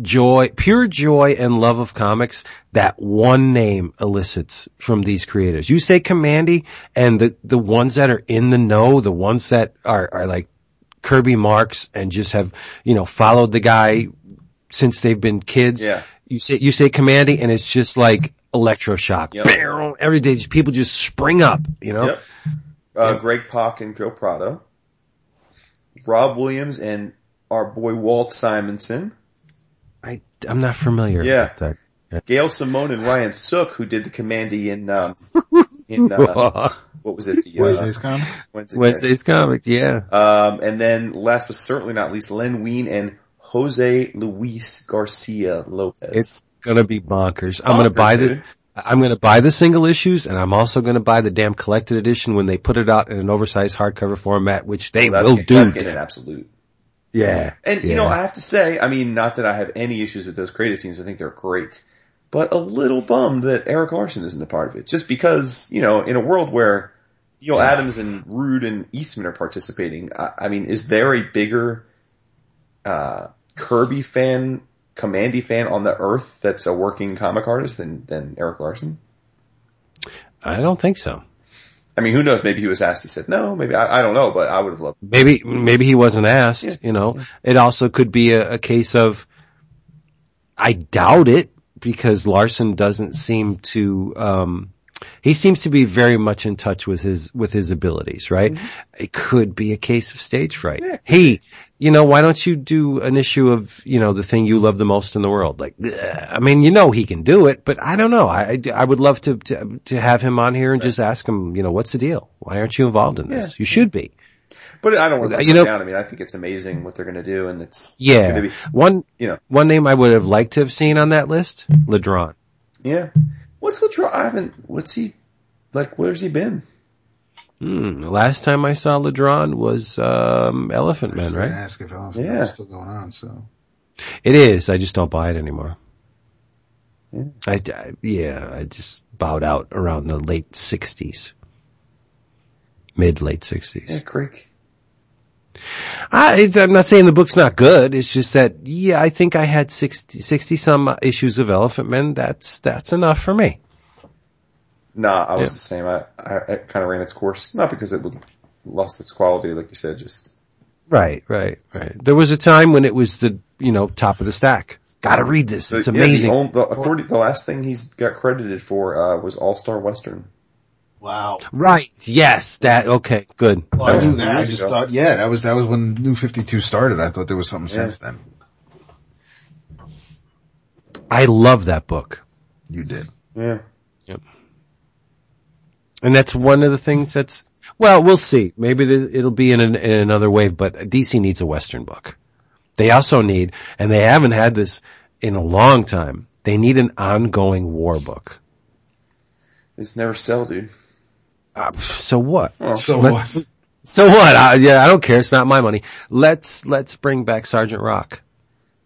joy, pure joy and love of comics that one name elicits from these creators. You say Kamandi and the, the ones that are in the know, the ones that are, are like Kirby Marks and just have, you know, followed the guy since they've been kids. Yeah. You say, you say Kamandi and it's just like electroshock. Yep. Bam! Every day people just spring up, you know? Yep. Uh, Greg Pak and Joe Prado. Rob Williams and our boy Walt Simonson. I, I'm not familiar Yeah. with that. Gail Simone and Ryan Sook, who did the Kamandi in, um, in, uh, what was it? The, uh, Wednesday's comic. Wednesday. Wednesday's comic, yeah. Um, and then last but certainly not least, Len Wein and Jose Luis Garcia Lopez. It's gonna be bonkers. I'm gonna Bonkers, buy the. I'm gonna buy the single issues and I'm also gonna buy the damn collected edition when they put it out in an oversized hardcover format, which they that's, will get- do. that's getting an absolute. Yeah. And you know, I have to say, I mean, not that I have any issues with those creative teams. I think they're great, but a little bummed that Erik Larsen isn't a part of it. Just because, you know, in a world where Neal Adams and Rude and Eastman are participating, I, I mean, is there a bigger uh, Kirby fan, Kamandi fan on the earth that's a working comic artist than than Erik Larsen? I don't think so. I mean, who knows? Maybe he was asked. He said no. Maybe I, I don't know, but I would have loved. Maybe, maybe he wasn't asked, Yeah. you know. It also could be a, a case of, I doubt it because Larsen doesn't seem to, um, he seems to be very much in touch with his, with his abilities, right? It could be a case of stage fright. Yeah. Hey, you know, why don't you do an issue of, you know, the thing you love the most in the world? Like, ugh, I mean, you know, he can do it, but I don't know. I, I, would love to, to, to have him on here and just ask him, you know, what's the deal? Why aren't you involved in this? Yeah. You should be. But I don't want to You know- down. I mean, I think it's amazing what they're going to do, and it's it's Yeah. going to be, One, you know, one name I would have liked to have seen on that list, Ladron. yeah. What's draw? I haven't. What's he like? Where's he been? Hmm. The last time I saw Ladron was, um, Elephantmen, right? Ask if Elephant Yeah. Still going on. So It is. I just don't buy it anymore. Yeah. I, I- yeah, I just bowed out around the late sixties. Mid late Yeah, sixties. Creek. I, it's, I'm not saying the book's not good. It's just that, yeah, I think I had 60, 60 some issues of Elephantmen. That's, that's enough for me. Nah, I was Yeah. the same. I, I it kind of ran its course, not because it would lost its quality, like you said. Just Right, right, right. There was a time when it was the, you know, top of the stack. Gotta read this. It's Yeah, the amazing. only- the, according, the last thing he's got credited for uh, was All Star Western. wow. Right. Yes. That, okay. Good. Well, I was knew that. I just ago. thought, yeah, that was that was when New Fifty Two started. I thought there was something Yeah. since then. I love that book. You did. Yeah. And that's one of the things that's, well, we'll see. Maybe the, it'll be in, an, in another wave, but DC needs a Western book. They also need, and they haven't had this in a long time, they need an ongoing war book. It's never sell, dude. Uh, so what? So Let's- what? So what? I, yeah, I don't care. It's not my money. Let's, let's bring back Sergeant Rock.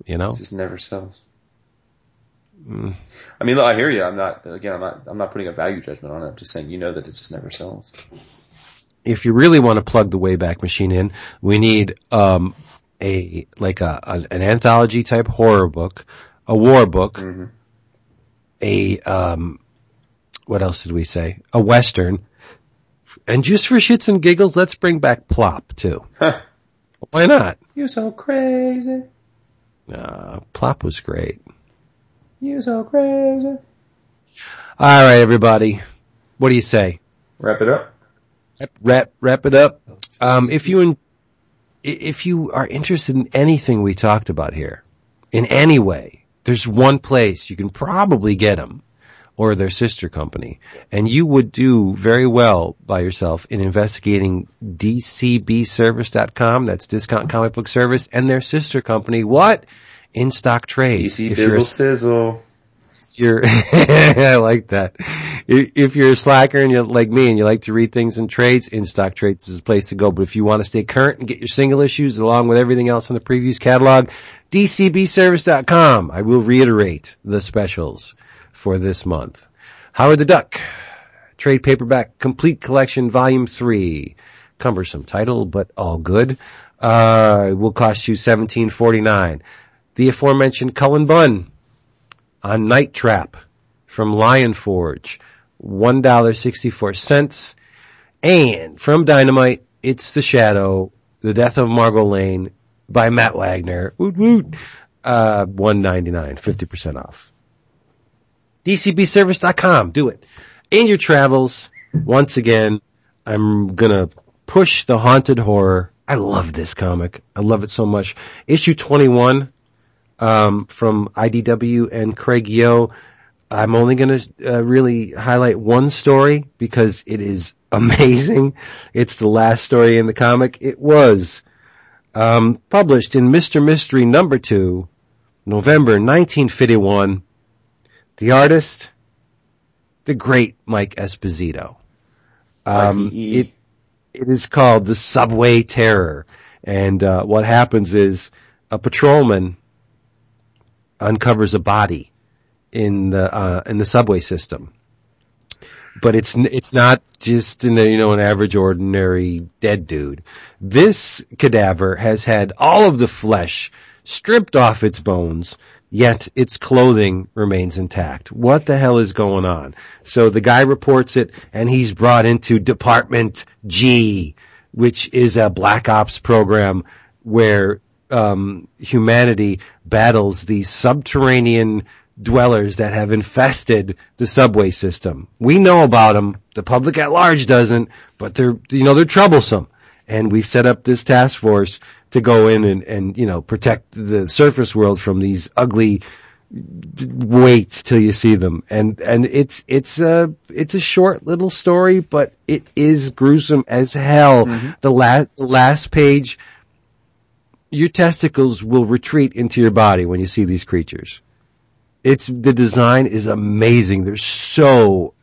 You know? It just never sells. Mm. I mean, look, I hear you. I'm not again. I'm not. I'm not putting a value judgment on it. I'm just saying, you know, that it just never sells. if you really want to plug the Wayback Machine in, we need um, a like a, a an anthology type horror book, a war book, Mm-hmm. a um, what else did we say? A western, and just for shits and giggles, let's bring back Plop too. Huh. Why not? You're so crazy. Uh, Plop was great. You're so crazy. All right, everybody, what do you say? Wrap it up. wrap wrap it up. Um, if you in, if you are interested in anything we talked about here, in any way, there's one place you can probably get them. or their sister company. And you would do very well by yourself in investigating dcbservice.com, that's Discount Comic Book Service, and their sister company, what? In Stock Trade. DC If you're a Bizzle Sizzle. you're, I like that. If if you're a slacker and you're like me and you like to read things in trades, in stock trades is the place to go. But if you want to stay current and get your single issues along with everything else in the previews catalog, dcbservice.com. I will reiterate the specials for this month. Howard the Duck, trade paperback, complete collection, volume three. Cumbersome title, but all good. Uh, will cost you seventeen forty nine. The aforementioned Cullen Bunn, on Night Trap from Lion Forge, $1.64. And from Dynamite, it's The Shadow, The Death of Margot Lane by Matt Wagner. Woot woot. Uh, 199 50% off. DCBService.com. Do it. In your travels, once again, I'm gonna push the haunted horror. I love this comic. I love it so much. Issue 21, um, from IDW and Craig Yoe. I'm only going to uh, really highlight one story because it is amazing. It's the last story in the comic. It was um, published in Mr. Mystery number two, November 1951. The artist, the great Mike Esposito. Um, it it is called the Subway Terror, and uh, what happens is a patrolman uncovers a body in the uh, in the subway system. But it's it's not just in a, you know an average ordinary dead dude. This cadaver has had all of the flesh stripped off its bones, yet its clothing remains intact. What the hell is going on? So the guy reports it and he's brought into Department G, which is a black ops program where um, humanity battles these subterranean dwellers that have infested the subway system. We know about them. The public at large doesn't, but they're, you know, they're troublesome. And we've set up this task force to go in and, and, you know, protect the surface world from these ugly, wait till you see them. And, and it's, it's a, it's a short little story, but it is gruesome as hell. The last, the last page, your testicles will retreat into your body when you see these creatures. It's, the design is amazing. They're so,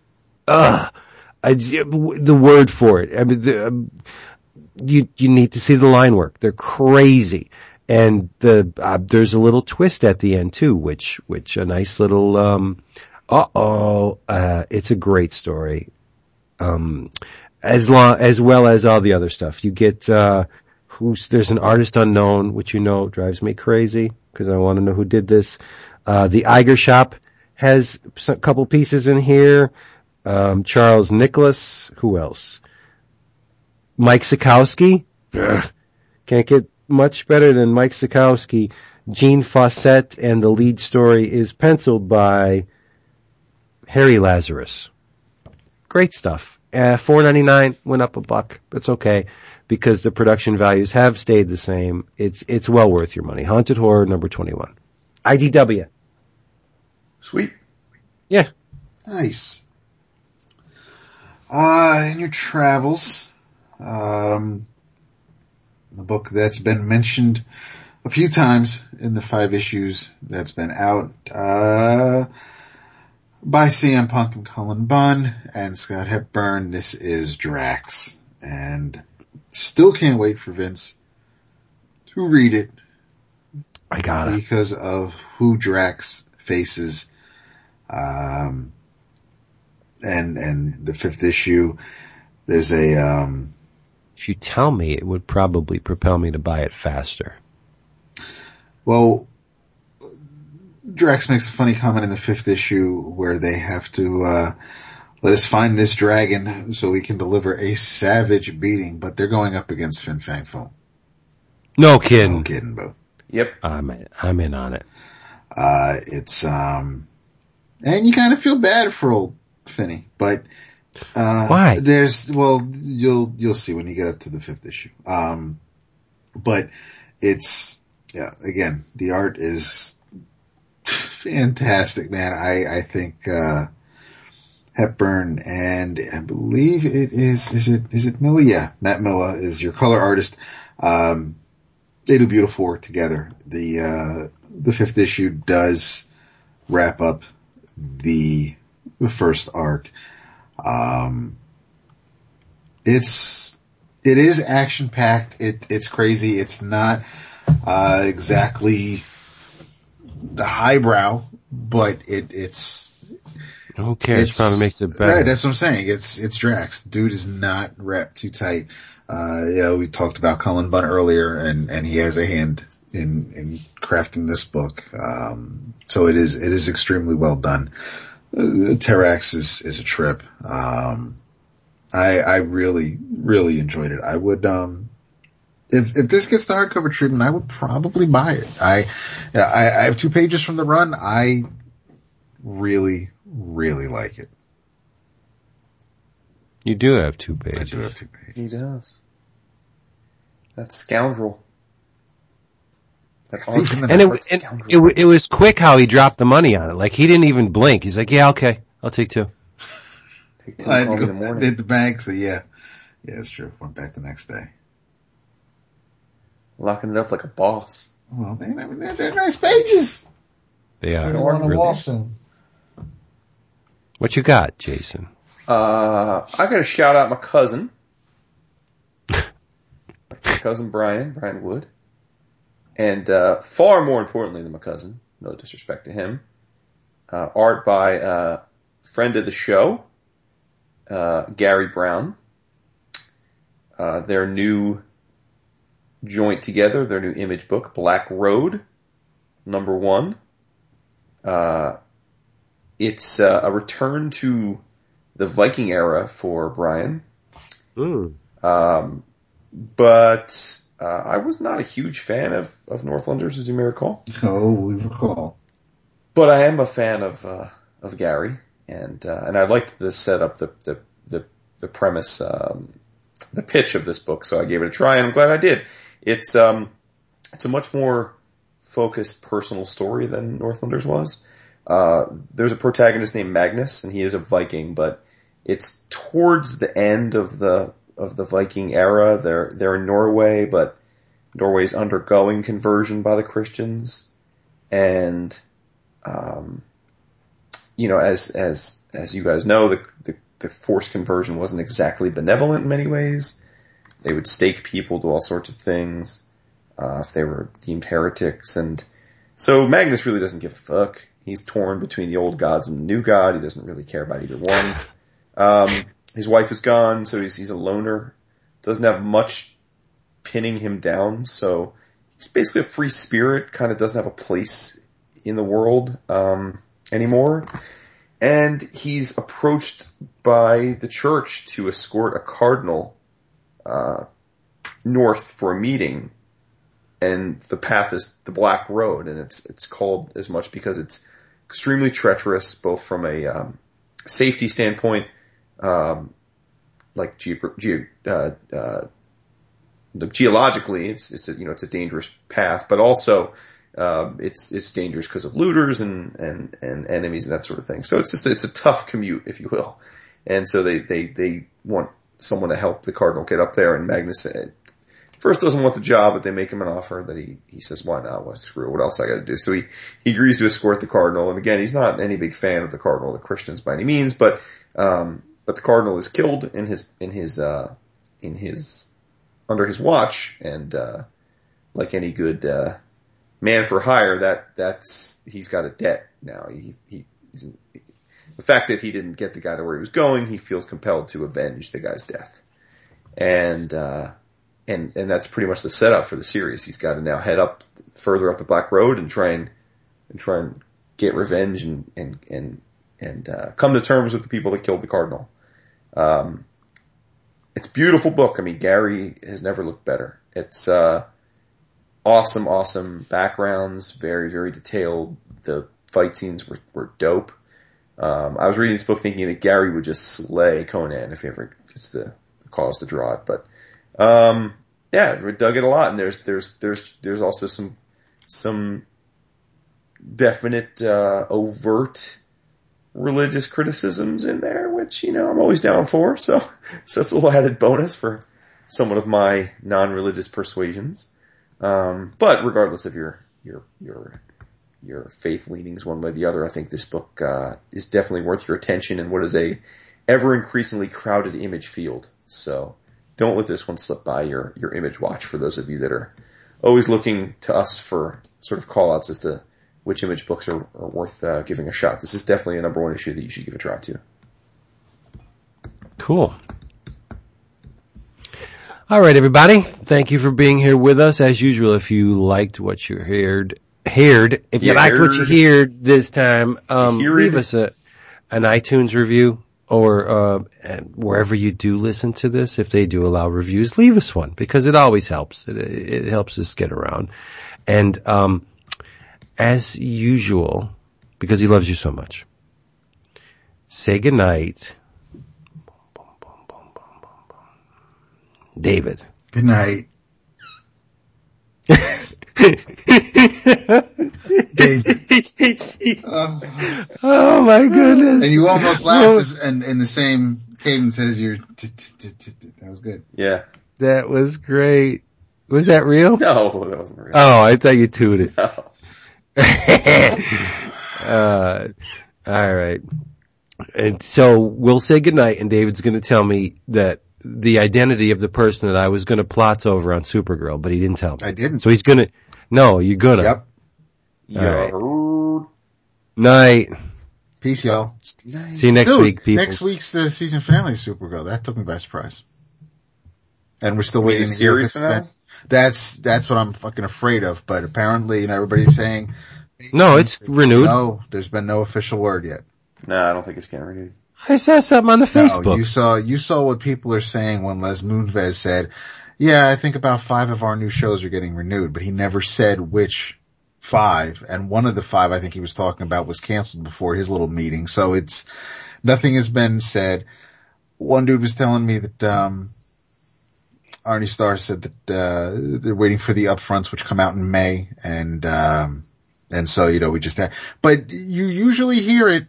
uh, I, the word for it. I mean, the, um, you, you need to see the line work. They're crazy. And the, uh, there's a little twist at the end too, which, which a nice little, um, uh-oh, uh, it's a great story. Um, as long, as well as all the other stuff. You get, uh, who's, there's an artist unknown, which you know drives me crazy, because I want to know who did this. Uh, the Iger Shop has a couple pieces in here. Um, Charles Nicholas, who else? Mike Sekowsky. Can't get much better than Mike Sekowsky. Gene Fawcett, and the lead story is penciled by Harry Lazarus. Great stuff. Uh, four ninety nine went up a buck. That's okay because the production values have stayed the same. It's it's well worth your money. Haunted Horror number twenty one. IDW. Sweet. Yeah. Nice. Uh, in your travels, um, the book that's been mentioned a few times in the five issues that's been out, uh, by CM Punk and Cullen Bunn and Scott Hepburn. This is Drax and still can't wait for Vince to read it I got it. because of who Drax faces, um, and and the fifth issue. There's a um, If you tell me, it would probably propel me to buy it faster. well, Drax makes a funny comment in the fifth issue where they have to uh, let us find this dragon so we can deliver a savage beating, but they're going up against Fin Fang Foom. No kidding. No kidding. kidding, bro. Yep. I'm in, I'm in on it. Uh, it's, um, and you kind of feel bad for old Finney, but, uh, Why? there's, well, you'll, you'll see when you get up to the fifth issue. Um, but it's, yeah, again, the art is fantastic, man. I, I think, uh, Hepburn, and I believe it is, is it, is it Miller? Yeah, Matt Miller is your color artist. Um, they do beautiful work together. The, uh, the fifth issue does wrap up the, the first arc. Um, it's, it is action packed. It, it's crazy. It's not, uh, exactly the highbrow, but it, it's, Who cares? it's, Probably makes it better. Right, that's what I'm saying. It's, it's Drax. Dude is not wrapped too tight. Uh, yeah, we talked about Cullen Bunn earlier and, and he has a hand in, in crafting this book. Um, so it is, it is extremely well done. Uh, Terrax is, is a trip. Um, I, I really, really enjoyed it. I would, um, if, if this gets the hardcover treatment, I would probably buy it. I, I, I have two pages from the run. I really, really like it. you do have two pages. I pages. do have two pages. He does. That scoundrel. That Thief in the and it, night. it, it, it was quick how he dropped the money on it. Like he didn't even blink. He's like, yeah, okay, I'll take two. Take two I had to go in the morning. hit the bank, so yeah. Yeah, it's true. Went back the next day. Locking it up like a boss. Well, man, I mean, they're, they're nice pages. They are. Don't We're on a really. wall soon. What you got, Jason? Uh, I gotta shout out my cousin. my cousin Brian, Brian Wood. And, uh, far more importantly than my cousin, no disrespect to him, uh, art by, uh, friend of the show, uh, Gary Brown. Uh, their new joint together, their new image book, Black Road, number one. Uh, it's uh, a return to the Viking era for Brian. Um, but uh, I was not a huge fan of, of Northlanders, as you may recall. Oh, we recall. But I am a fan of uh, of Gary, and uh, and I liked the setup, the the the, the premise, um, the pitch of this book. So I gave it a try, and I'm glad I did. It's um, it's a much more focused personal story than Northlanders was. Uh, there's a protagonist named Magnus, and he is a Viking, but it's towards the end of the of the Viking era. They're they're in Norway, but Norway's undergoing conversion by the Christians, and um, you know, as as as you guys know, the, the the forced conversion wasn't exactly benevolent in many ways. They would stake people to all sorts of things uh, if they were deemed heretics, and so Magnus really doesn't give a fuck. He's torn between the old gods and the new god. He doesn't really care about either one. Um, his wife is gone, so he's he's a loner. Doesn't have much pinning him down, so he's basically a free spirit. Kind of doesn't have a place in the world um, anymore. And he's approached by the church to escort a cardinal uh, north for a meeting, and the path is the Black Road, and it's it's called as much because it's extremely treacherous, both from a um, safety standpoint, um, like ge- ge- uh, uh, geologically, it's it's a, you know it's a dangerous path, but also uh, it's it's dangerous because of looters and and and enemies and that sort of thing. So it's just it's a tough commute, if you will. And so they they they want someone to help the cardinal get up there. And Magnus first doesn't want the job, but they make him an offer that he he says, why not? Well, screw it. What else I got to do? So he he agrees to escort the cardinal. And again, he's not any big fan of the cardinal, the Christians by any means, but um, but the cardinal is killed in his in his uh, in his under his watch, and uh, like any good uh, man for hire, that that's he's got a debt now. He he the fact that he didn't get the guy to where he was going, he feels compelled to avenge the guy's death, and uh, and and that's pretty much the setup for the series. He's got to now head up further up the Black Road and try and and try and get revenge and and and and uh, come to terms with the people that killed the cardinal. Um, it's a beautiful book. I mean, Gary has never looked better. It's uh, awesome, awesome backgrounds, very, very detailed. The fight scenes were, were dope. Um, I was reading this book thinking that Gary would just slay Conan if he ever gets the, the cause to draw it. But um, yeah, we dug it a lot, and there's there's there's there's also some some definite uh, overt religious criticisms in there, which, you know, I'm always down for. So, so that's a little added bonus for someone of my non-religious persuasions. Um, but regardless of your, your, your, your faith leanings one way or the other, I think this book, uh, is definitely worth your attention in what is a ever increasingly crowded image field. So don't let this one slip by your, your image watch for those of you that are always looking to us for sort of call outs as to which image books are, are worth uh, giving a shot. This is definitely a number one issue that you should give a try to. Cool. All right, everybody. Thank you for being here with us. As usual, if you liked what you heard, heard, if you You liked what you heard. heard this time, um, Heard. leave us a, an iTunes review or, uh, wherever you do listen to this, if they do allow reviews, leave us one because it always helps. It, it helps us get around. And, um, as usual, because he loves you so much, say goodnight. David. Good night. Dave. Oh. Oh my goodness. And you almost laughed and in the same cadence as your. That was good. Yeah. That was great. Was that real? No, that wasn't real. Oh, I thought you tooted. No. uh, all right. And so we'll say goodnight and David's going to tell me that the identity of the person that I was going to plot over on Supergirl, but he didn't tell me. I didn't. So he's going to, no, you're going to. Yep. Yeah. right. Night. Peace, y'all. See you next Dude, week, people. next week's the season finale of Supergirl. That took me by surprise. And we're still waiting the to hear if series it's finale? That's, that's what I'm fucking afraid of, but apparently, you know, everybody's saying. No, it's renewed. No, there's been no official word yet. No, I don't think it's getting renewed. I saw something on the No, Facebook. you saw, you saw what people are saying when Les Moonves said, yeah, I think about five of our new shows are getting renewed, but he never said which five. And one of the five I think he was talking about was canceled before his little meeting. So it's, nothing has been said. One dude was telling me that, um, Arnie Starr said that, uh, they're waiting for the upfronts, which come out in May. And, um, and so, you know, we just had, but you usually hear it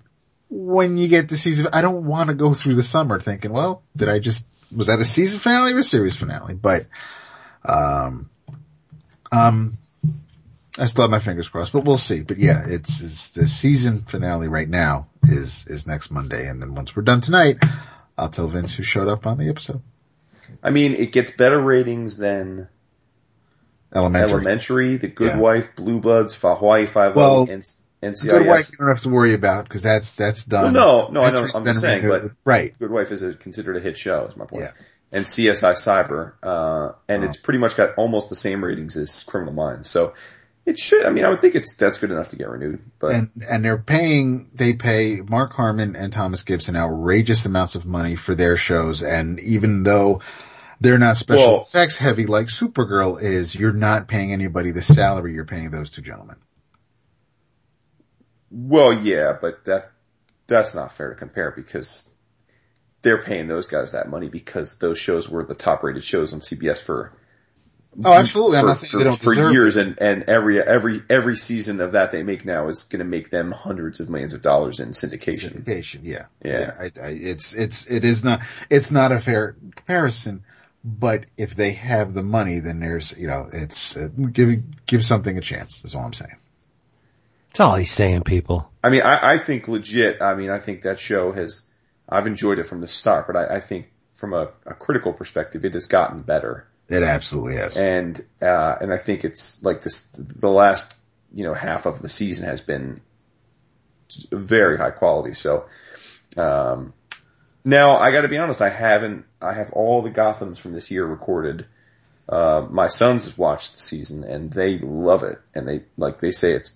when you get the season, I don't want to go through the summer thinking, well, did I just, was that a season finale or a series finale? But, um, um, I still have my fingers crossed, but we'll see. But yeah, it's, it's the season finale right now is, is next Monday. And then once we're done tonight, I'll tell Vince who showed up on the episode. I mean, it gets better ratings than Elementary. Elementary, The Good Yeah. Wife, Blue Bloods, Hawaii Five Well, and NCIS. Good wife, you don't have to worry about because that's, that's done. Well, no, no, I know, I'm just saying, but- right. Good Wife is a, considered a hit show, is my point. Yeah. And CSI Cyber, uh, and Oh. it's pretty much got almost the same ratings as Criminal Minds. So it should, I mean, I would think it's, that's good enough to get renewed, but and and they're paying they pay Mark Harmon and Thomas Gibson outrageous amounts of money for their shows and even though they're not special Well- effects heavy like Supergirl is you're not paying anybody the salary you're paying those two gentlemen. Well, yeah, but that that's not fair to compare because they're paying those guys that money because those shows were the top rated shows on CBS for Oh, absolutely. For, for, they don't for years, it. and and every every every season of that they make now is going to make them hundreds of millions of dollars in syndication. Syndication, yeah. Yeah. I, I, it's, it's, it is not, it's not a fair comparison, but if they have the money, then there's, you know, it's, uh, give, give something a chance, is all I'm saying. That's all he's saying, people. I mean, I, I think legit. I mean, I think that show has. I've enjoyed it from the start, but I, I think from a, a critical perspective, it has gotten better. It absolutely has. and uh, and I think it's like this. The last you know half of the season has been very high quality. So um, now I got to be honest. I haven't. I have all the Gotham's from this year recorded. Uh, my sons have watched the season and they love it, and they like they say it's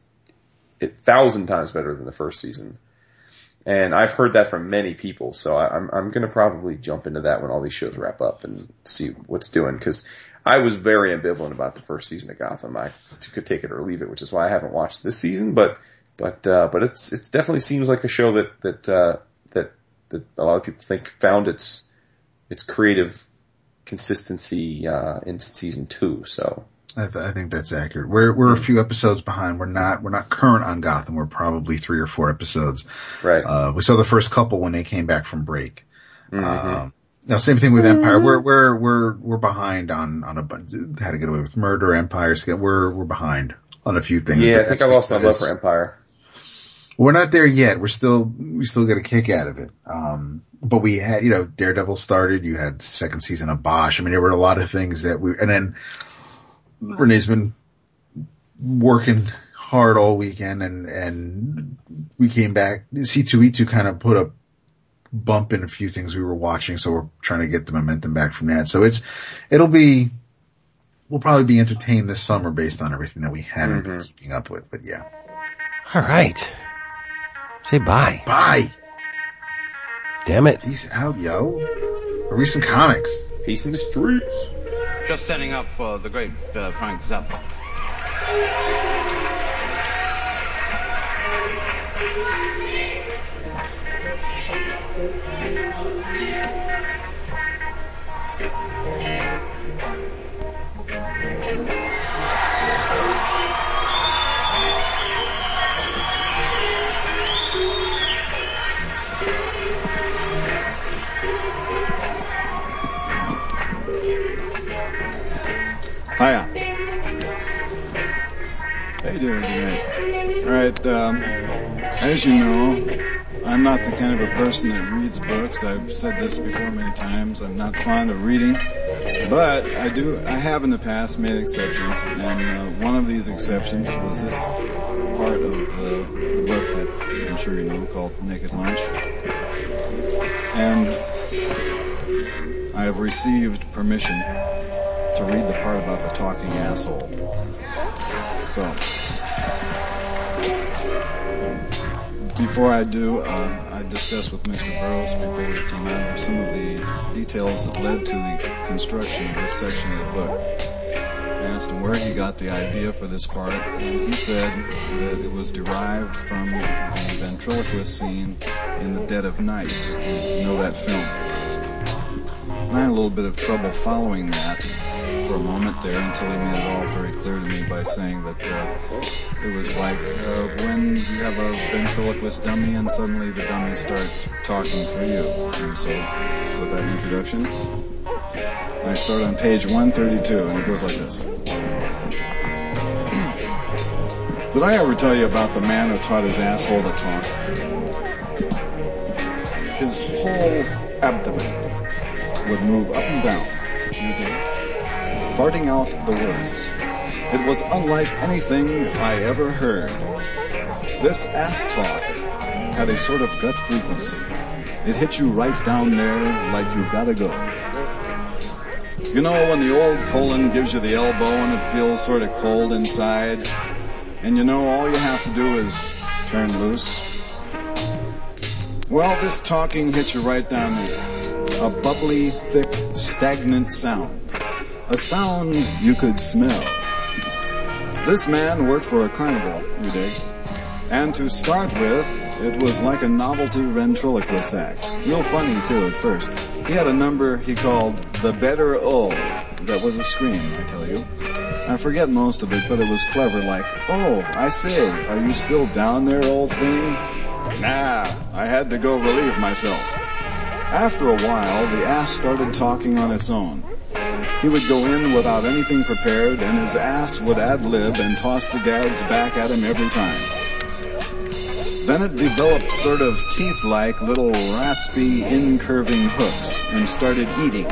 a thousand times better than the first season. And I've heard that from many people, so I, I'm I'm gonna probably jump into that when all these shows wrap up and see what's doing because I was very ambivalent about the first season of Gotham. I could take it or leave it, which is why I haven't watched this season. But but uh, but it's it definitely seems like a show that that uh, that that a lot of people think found its its creative consistency uh, in season two. So I, th- I think that's accurate. We're we're a few episodes behind. We're not we're not current on Gotham. We're probably three or four episodes. Right. Uh, we saw the first couple when they came back from break. Mm-hmm. Um, now same thing with Empire. We're we're we're we're behind on on a bunch. How to get away with murder, Empire. Sca- We're we're behind on a few things. yeah, I think I lost my love for Empire. We're not there yet. We're still we still get a kick out of it. Um, but we had you know Daredevil started. You had the second season of Bosch. I mean, there were a lot of things that we and then Renee's been working hard all weekend and, and we came back. C2E2 kind of put a bump in a few things we were watching. So we're trying to get the momentum back from that. So it's, it'll be, we'll probably be entertained this summer based on everything that we haven't been mm-hmm. keeping up with. But yeah. All right. Say bye. Bye. Damn it. Peace out, yo. Recent comics. Peace in the streets. Just setting up for the great uh, Frank Zappa. Hiya. How you doing tonight? Alright, um, as you know, I'm not the kind of a person that reads books. I've said this before many times. I'm not fond of reading. But I do, I have in the past made exceptions, and uh, one of these exceptions was this part of the, the book that I'm sure you know called Naked Lunch. And I have received permission to read the part about the talking asshole. So, before I do, uh, I discussed with Mr. Burroughs before we came out of some of the details that led to the construction of this section of the book. I asked him where he got the idea for this part, and he said that it was derived from the ventriloquist scene in The Dead of Night, if you know that film. And I had a little bit of trouble following that for a moment there until he made it all very clear to me by saying that uh, it was like uh, when you have a ventriloquist dummy and suddenly the dummy starts talking for you. And so, with that introduction, I start on page 132 and it goes like this. Did I ever tell you about the man who taught his asshole to talk? His whole abdomen would move up and down. Farting out the words. It was unlike anything I ever heard. This ass talk had a sort of gut frequency. It hit you right down there like you gotta go. You know when the old colon gives you the elbow and it feels sort of cold inside? And you know all you have to do is turn loose? Well, this talking hits you right down there. A bubbly, thick, stagnant sound a sound you could smell. This man worked for a carnival, you dig. And to start with, it was like a novelty ventriloquist act. Real funny too at first. He had a number he called the better O. That was a scream, I tell you. I forget most of it, but it was clever like, oh, I say, are you still down there, old thing? Nah, I had to go relieve myself. After a while, the ass started talking on its own. He would go in without anything prepared and his ass would ad lib and toss the gags back at him every time. Then it developed sort of teeth-like little raspy incurving hooks and started eating.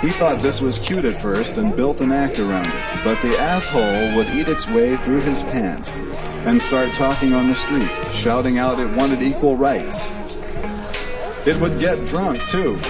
He thought this was cute at first and built an act around it, but the asshole would eat its way through his pants and start talking on the street, shouting out it wanted equal rights. It would get drunk too,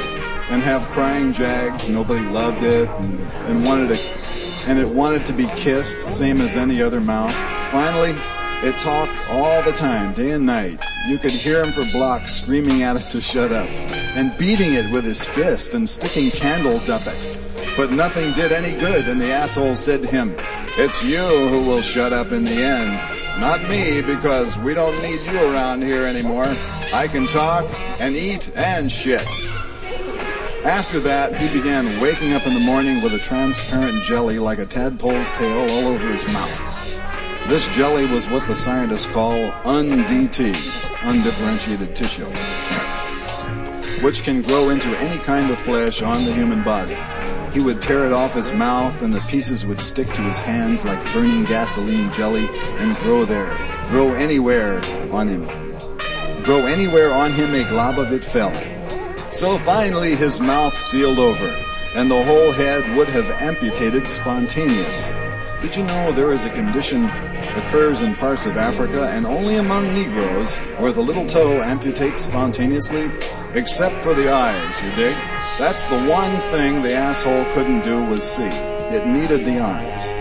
and have crying jags. Nobody loved it and, and wanted to, and it wanted to be kissed, same as any other mouth. Finally, it talked all the time, day and night. You could hear him for blocks screaming at it to shut up and beating it with his fist and sticking candles up it. But nothing did any good and the asshole said to him, it's you who will shut up in the end. Not me because we don't need you around here anymore. I can talk and eat and shit. After that, he began waking up in the morning with a transparent jelly like a tadpole's tail all over his mouth. This jelly was what the scientists call UNDT, undifferentiated tissue, which can grow into any kind of flesh on the human body. He would tear it off his mouth and the pieces would stick to his hands like burning gasoline jelly and grow there, grow anywhere on him. Grow anywhere on him a glob of it fell. So finally his mouth sealed over, and the whole head would have amputated spontaneous. Did you know there is a condition occurs in parts of Africa and only among Negroes where the little toe amputates spontaneously? Except for the eyes, you dig? That's the one thing the asshole couldn't do was see. It needed the eyes.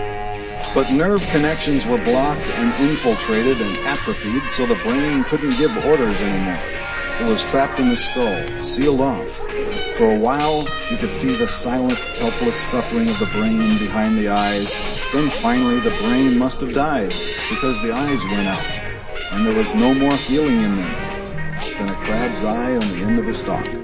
But nerve connections were blocked and infiltrated and atrophied so the brain couldn't give orders anymore. It was trapped in the skull, sealed off. For a while, you could see the silent, helpless suffering of the brain behind the eyes. Then finally the brain must have died because the eyes went out and there was no more feeling in them than a crab's eye on the end of a stalk.